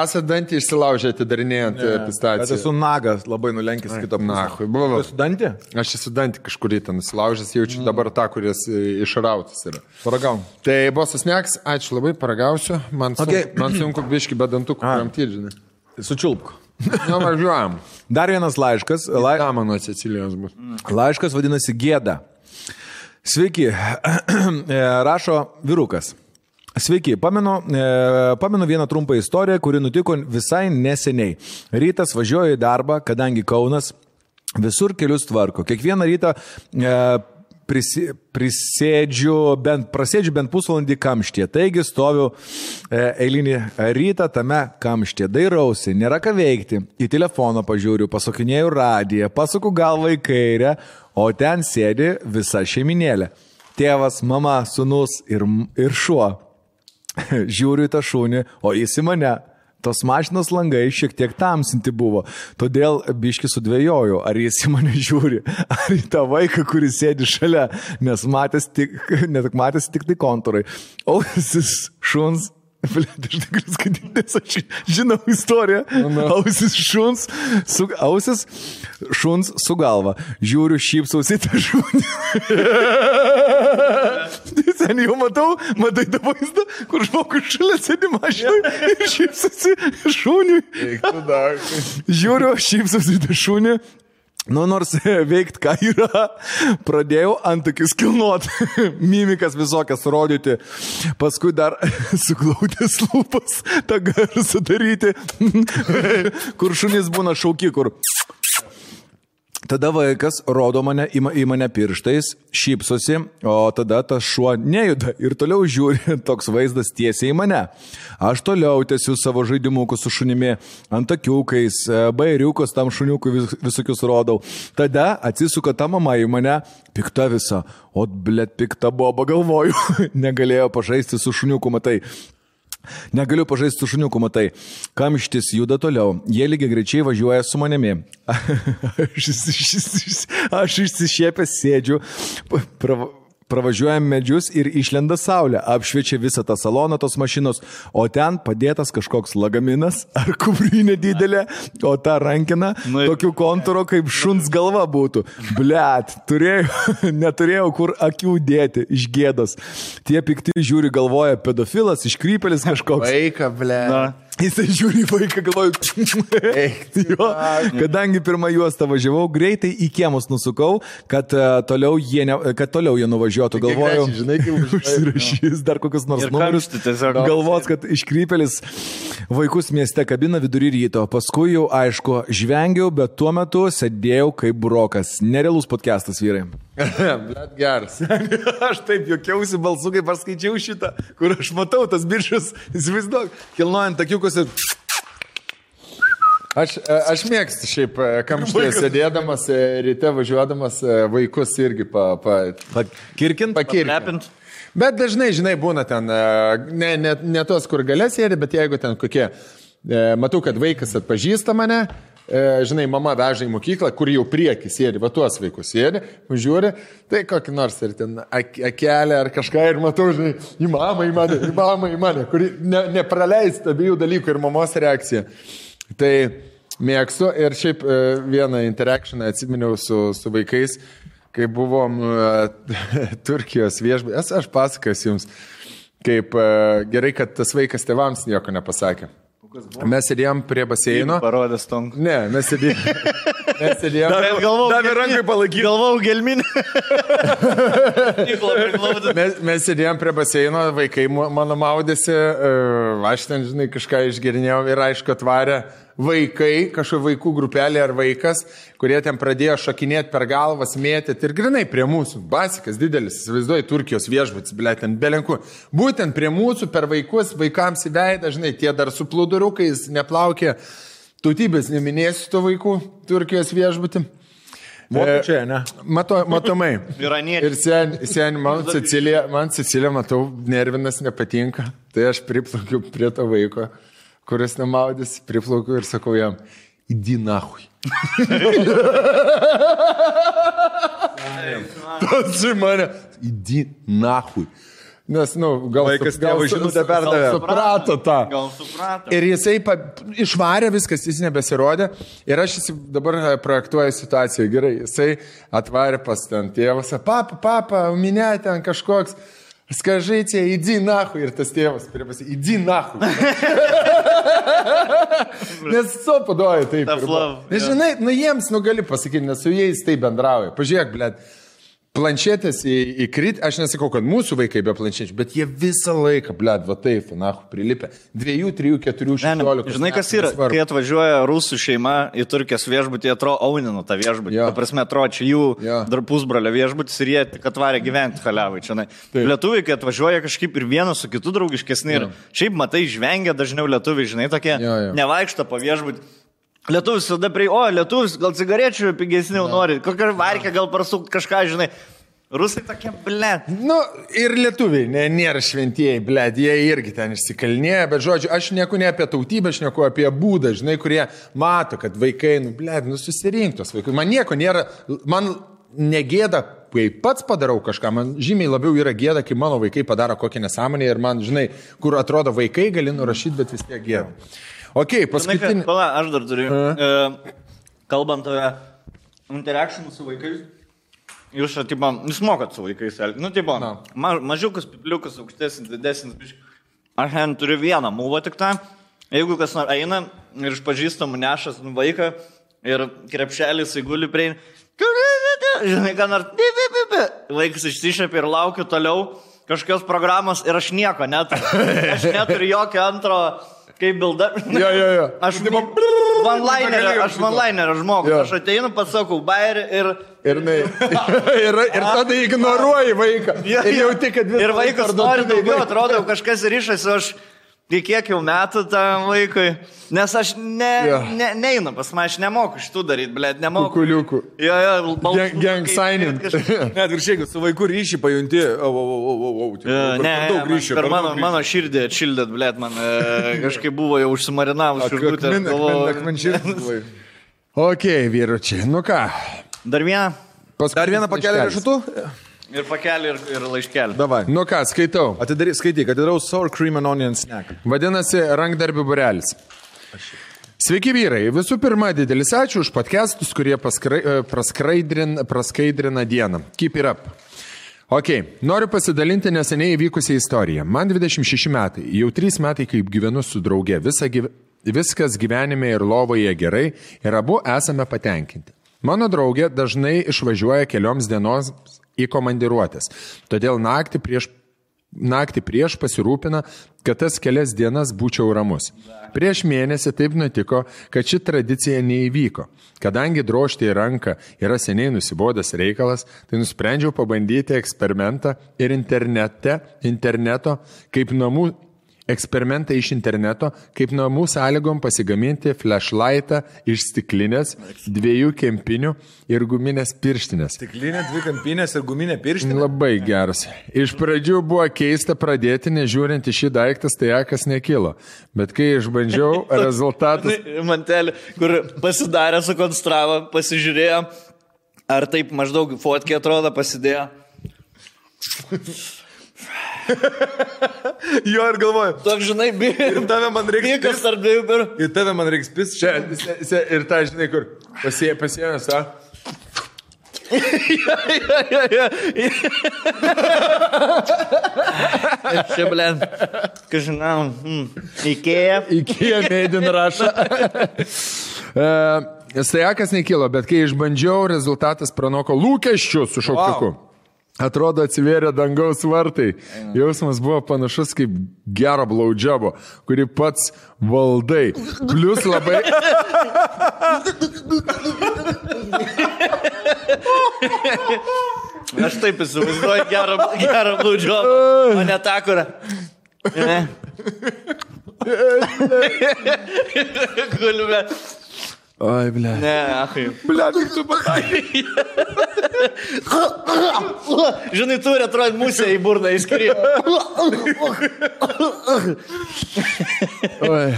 esate dantį išsilaužę atidarinėjant yeah. Bet pistaciją? esu nagas, labai nulenkęs kitą. Nahui, buvo. Esu dantį? Aš esu dantį kažkurį ten nusilaužęs, jaučiu dabar tą, kuris e, išrautas yra. Paragaum. Tai bosas neks, ačiū labai, paragausiu. Man, sun, Okay. okay. man sunku biški be dantukų kramtyti, žinai. Sučiulpk. Nu, važiuojam. Dar vienas laiškas. Lai... Ta mano Cecilijos bus. Laiškas vadinasi Gėda. Sveiki, (clears throat) E, rašo vyrukas. Sveiki, pamenu, e, pamenu vieną trumpą istoriją, kuri nutiko visai neseniai. Rytas važiuoju į darbą, kadangi Kaunas visur kelius tvarko. Kiekvieną rytą e, prisi, prisėdžiu, bent, prasėdžiu bent pusvalandį kamštė. Taigi stoviu e, eilinį rytą tame kamštė. Dairausi, nėra ką veikti. Į telefoną pažiūriu, pasukinėjau radiją, pasuku galvą į kairę, o ten sėdi visa šeiminėlė. Tėvas, mama, sunus ir, ir šuo. (laughs) Žiūriu į tą šunį, o jis į mane. Tos mašinos langai šiek tiek tamsinti buvo, todėl biški sudvėjoju, ar jis į mane žiūri, ar į tą vaiką, kuris sėdi šalia, nes matęs tik, (laughs) net matęs tik tai kontūrai. Ausis šuns. (laughs) Blet, aš negaliu skaityti, nes aš žinau istoriją. Ausis šuns, su, ausis šuns su galva. Žiūriu, šypsausi tą šunį. (laughs) (laughs) Tai Sen jau matau, matai tą vaizdą, kur žmogus šalia sėdi mašinoje ir šypsosi šuniui. (laughs) Žiūriu, šypsosi tą šunį. Nu, nors (laughs) veikt ką yra, pradėjau antakis kilnuot, mimikas visokias rodyti, paskui dar suglaudęs lūpas tą garsą daryti, kur šunys būna šauki, kur Tada vaikas rodo mane, į ma- į mane pirštais, šypsosi, o tada tas šuo nejuda ir toliau žiūri (laughs) toks vaizdas tiesiai į mane. Aš toliau tęsiu savo žaidimukus su šunimi, antakiukais, e, bairiukus tam šuniukui vis, visokius rodau. Tada atsisuka ta mama į mane, pikta visa, o blėt pikta boba galvoju, (laughs) negalėjo pažaisti su šuniuku, matai. Negaliu pažaisti su šuniuku, matai. Kamštis juda toliau. Jie lygiai greičiai važiuoja su manimi. (laughs) Aš, išsi- išsi- aš išsišiepęs sėdžiu. Pra, Pravažiuojam medžius ir išlenda saulė, apšviečia visą tą saloną tos mašinos, o ten padėtas kažkoks lagaminas ar kuprinė didelė, o ta rankina Nu tokiu kontūru, kaip šuns galva būtų. Blet, turėjau, (laughs) neturėjau kur akių dėti iš gėdos. Tie pikti žiūri galvoja pedofilas, iškrypelis kažkoks. Vaiką, ble. Na. Jisai žiūri į vaiką, galvoju, jo, kadangi pirmą juostą važiavau, greitai į kiemus nusukau, kad, uh, toliau, jie ne, kad toliau jie nuvažiuotų. Galvojau, gražiai, žinai, kaip (laughs) užsirašys dar kokius nors numerius. Galvos, kad iškrypelis vaikus mieste kabina vidury ryto. Paskui jau aišku, žvengiau, bet tuo metu sėdėjau kaip brokas. Nerealus podcastas, vyrai. (laughs) Blet geras. (laughs) aš taip jokiausi balsu, kai paskaičiau šitą, kur aš matau tas biržas, įsivaizduok, kilnojant takiukus ir... Aš, e, aš mėgstu šiaip e, kamštėje sėdėdamas, e, ryte važiuodamas vaikus irgi pa, pa, Kirkint? pakirti. Lepint. Bet dažnai, žinai, būna ten, ne, ne, ne tos, kur galės sėdi, bet jeigu ten kokie, matau, kad vaikas atpažįsta mane, e, žinai, mama veža į mokyklą, kur jau prieki sėdi, va tuos vaikus sėdi, žiūri, tai kokį nors ir ten ak- akelę ar kažką ir matau, žinai, į mamą, į mane, į mamą, į mane, kuri ne, nepraleista abiejų dalykų ir mamos reakcija. Tai mėgstu ir šiaip e, vieną interakcioną atsiminiau su, su vaikais, kai buvom e, (laughs) Turkijos viešbutės, aš pasakosiu jums, kaip e, gerai, kad tas vaikas tėvams nieko nepasakė. Mes sėdėjom prie baseino. Parodęs tonk. Ne, mes sėdėjom. (laughs) Mes sėdėjom. Galvau, davė rankai palaikyt. Galvau, gelminį. Mes, mes sėdėjom prie baseino, vaikai mano maudėsi, e, aš ten, žinai, kažką išgerinėjau ir aišku atvarė vaikai, kažkokia vaikų grupelė ar vaikas, kurie ten pradėjo šakinėti per galvas, mėtyti ir grinai prie mūsų. Basikas didelis, įsivaizduoji, Turkijos viešbutis, ble, ten belenku. Būtent prie mūsų, per vaikus, vaikams į veidą, žinai, tie dar su plūduriukais neplaukė. Tautybės neminėsiu to vaikų Turkijos viešbutį. Vokiečiai, ne? Mato, matomai. Iraniečiai. Ir sen, sen man Cecilija, man Cecilija, matau, nervinas nepatinka. Tai aš priplaukiu prie to vaiko, kuris nemaudys, priplaukiu ir sakau jam, įdi nahui. Tas į mane, įdi nahui. Nes, na, nu, gal, Vaikas gal, žinutę perdavė. Suprato tą. Gal suprato. Ir jisai pa, išvarė viskas, jis nebesirodė. Ir aš dabar e, projektuoju situaciją gerai. Jisai atvarė pas ten tėvas, papa, papa, minė ten kažkoks. Skažaičiai, įdzi nahu ir tas tėvas prie pasi, įdzi nahu. nes su padoja taip. Love, Nes žinai, nu jiems, nu gali pasakyti, nes su jais tai bendrauja. Pažiūrėk, blėt. Planšetės į, į krit, aš nesakau, kad mūsų vaikai be planšečių, bet jie visą laiką, blėt, va taip, na, prilipę. Dviejų, trijų, keturių, šešiolikos. žinai, kas yra, kai atvažiuoja rusų šeima į Turkijos viešbutį, atrodo Aunino tą viešbutį. Jo. Ta prasme, atrodo, čia jų Jo. dar pusbrolio viešbutis ir jie tik atvarė gyventi haliavai čia. Lietuviai, kai atvažiuoja kažkaip ir vienas su kitu draugiškesni ir šiaip matai, žvengia dažniau lietuviai, žinai, tokie Jo, jo. nevaikšto po viešbutį. Lietuvis tada prie, o, lietuvis, gal cigarečių pigesnių nori, kokią varkę gal prasukti kažką, žinai. Rusai tokie, ble. Nu, ir lietuviai ne, nėra šventieji, blėt, jie irgi ten išsikalnėja, bet žodžiu, aš neku ne apie tautybę, aš neku apie būdą, žinai, kurie mato, kad vaikai, nu, blėt, nu susirinktos vaikai. Man nieko nėra, man negėda, kai pats padarau kažką, man žymiai labiau yra gėda, kai mano vaikai padaro kokią nesąmonę ir man, žinai, kur atrodo vaikai gali nurašyti, bet vis tiek gėda. Ok, paskutinį. pala, aš dar turiu. E, kalbant apie interakcijų su vaikais. Jūs, tipo, jūs mokat su vaikais. Nu, tipo, Na. ma, mažiukas, pipliukas, aukštesnis, didesnis. biškį. Aš ten turiu vieną mūvą tik tą. Jeigu kas nors eina ir iš pažįstamų nešas nu, vaiką ir krepšelis įguli prie... Žinai, ką nors... Vaikas išsišėpė ir laukiu toliau kažkokios programos ir aš nieko neturiu. (laughs) Aš neturiu jokio antro, kaip bilda. Jo, jo, jo. (laughs) Aš (laughs) one-linerio, aš one-linerio žmogus. Jo. Aš ateinu, pasakau, bairį ir... Ir, nai, (laughs) ir, ir tada ignoruoji vaiką. Ir jau tik, kad Ir vaikas nori daugiau, atrodo, kažkas ryšasi, aš... Tai kiek jau metų tam vaikui, nes aš ne, Jo. ne, neinu pas mane, aš nemoku šitų daryti, blėt, nemoku. Kuliukų. Jo, jo, balsų Gang, signing. (laughs) Net ir šiaip su vaiku ryšį pajunti. O, o, o, o, o, o, Ne, daug man ryšio. per mano, mano širdį atšildėt, blėt, man e, kažkaip buvo jau užsimarinavus akmen, akmen širdį. (laughs) Ok, vyručiai, nu ką. Dar vieną. Dar vieną pakelį riešutų? Ir pakelį, ir, ir laiškelį. Davai. Nu ką, skaitau. Atidaryk, skaityk, atidarau sour cream and onion snack. Vadinasi, rankdarbių burelis. Sveiki vyrai, visų pirma, didelis ačiū už podcastus, kurie paskrai, e, praskaidrin, praskaidrina dieną. Keep it up. Ok, noriu pasidalinti neseniai įvykusią istoriją. Man 26 metai, jau 3 metai kaip gyvenu su drauge, Visa, gyve, viskas gyvenime ir lovoje gerai ir abu esame patenkinti. Mano draugė dažnai išvažiuoja kelioms dienoms į komandiruotės, todėl naktį prieš naktį prieš pasirūpina, kad tas kelias dienas būčiau ramus. Prieš mėnesį taip nutiko, kad ši tradicija neįvyko. Kadangi drožti į ranką yra seniai nusibodęs reikalas, tai nusprendžiau pabandyti eksperimentą ir internete, interneto kaip namų eksperimentą iš interneto, kaip namų sąlygom pasigaminti flashlightą iš stiklinės, dviejų kempinių ir guminės pirštinės. Stiklinė, dvi kampinės ir guminė pirštinė. Labai geras. Iš pradžių buvo keista pradėti, nežiūrint į šį daiktą, tai akas nekilo. Bet kai išbandžiau, (laughs) rezultatas. Mantelį, kur pasidarė, sukonstravo, pasižiūrėjo, ar taip maždaug fotkė atrodo, pasidėjo. Jo ir galvoju. Toks, žinai, bi... Ir tave man reikia. Niekas tarp dviejų per... Ir tave man reikia spis. Čia, ir ta, žinai, kur pasie, pasiemęs, tą. Čia, ble, kažinau, mm, Ikėja. Ikea Made in Russia. (laughs) E, Stajakas nekilo, bet kai išbandžiau, rezultatas pranoko lūkesčius su šauktuku. Wow. Atrodo, atsivėrė dangaus vartai. Jausmas buvo panašus kaip gero blaudžiabo, kurį pats valdai. Plius labai... Aš taip įsivaizduoju gerą, gerą blūdžiovą, o ne tą, kur. Gulime. Oi, ble. Ne, ahai. Ble, kaip tu patai. Žinai, turi atrodyti musė į burną įskrį. Oi.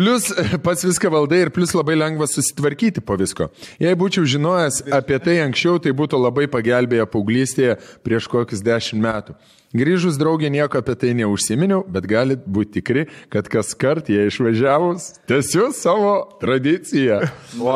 Plus pats viską valdai ir plus labai lengva susitvarkyti po visko. Jei būčiau žinojęs apie tai anksčiau, tai būtų labai pagelbėję paauglystėje prieš kokius dešimt metų. Grįžus draugė nieko apie tai neužsiminiau, bet galit būti tikri, kad kas kart jie išvažiavus, tęsiu savo tradiciją.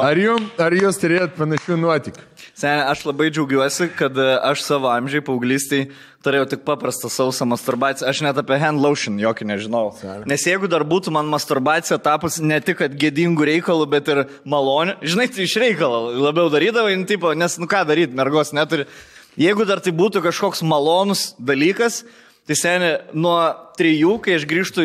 Ar, jum, ar jūs turėjot panašių nuotikių? Sen, aš labai džiaugiuosi, kad e, aš savo amžiai paauglystai turėjau tik paprastą sausą masturbaciją. Aš net apie hand lotion jokį nežinau. Nes jeigu dar būtų man masturbacija tapus ne tik gėdingų reikalų, bet ir malonių, žinai, tai iš reikalo labiau darydavai, nu, tipo, nes nu ką daryti, mergos neturi. Jeigu dar tai būtų kažkoks malonus dalykas, tai seniai nuo trijų, kai aš grįžtu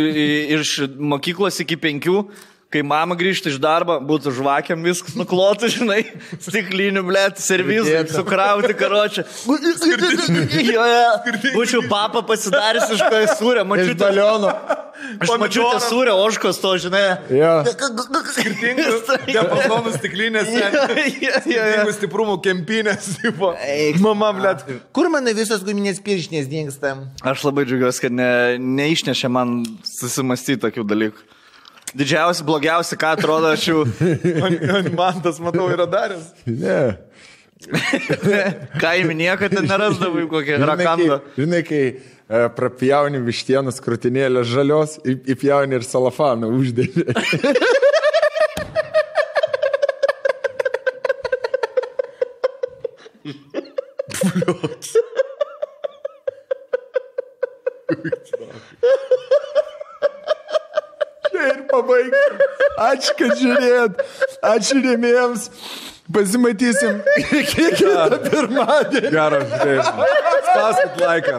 iš mokyklos iki penkių, kai mama grįžta iš darbo, būtų žvakiam viskas nuklotų, (laughs) žinai, stiklinių, blėt, servizų, sukrauti karočią. Būčiau papą pasidaręs iš ko Iš mačiau balionų. Aš mačiau tą sūrio oškos to, žinai. Jo. Diapazonų stiklinės. Skirtingų stiprumų kempinės. Tipo. Mama, blėt. Kur mano visos guminės pirštinės dinksta? Aš labai džiaugiuosi, kad ne, neišnešė man susimastyti tokių dalykų. Didžiausi, blogiausi, ką atrodo, aš jau... Man tas, matau, yra daręs. Ne. Kaimį niekada ten nerasdavai kokią rakandą. žinai, kai e, prapjauni vištienos krūtinėlę žalios, įpjauni ir salafaną uždėlį. (laughs) (laughs) (laughs) Čia ir pabaigti. Ačiū, kad žiūrėt. Ačiū rėmėjams. Pasimatysim kiekvieną pirmadienį. Geras, žiūrėjimas. Spauskit laiką.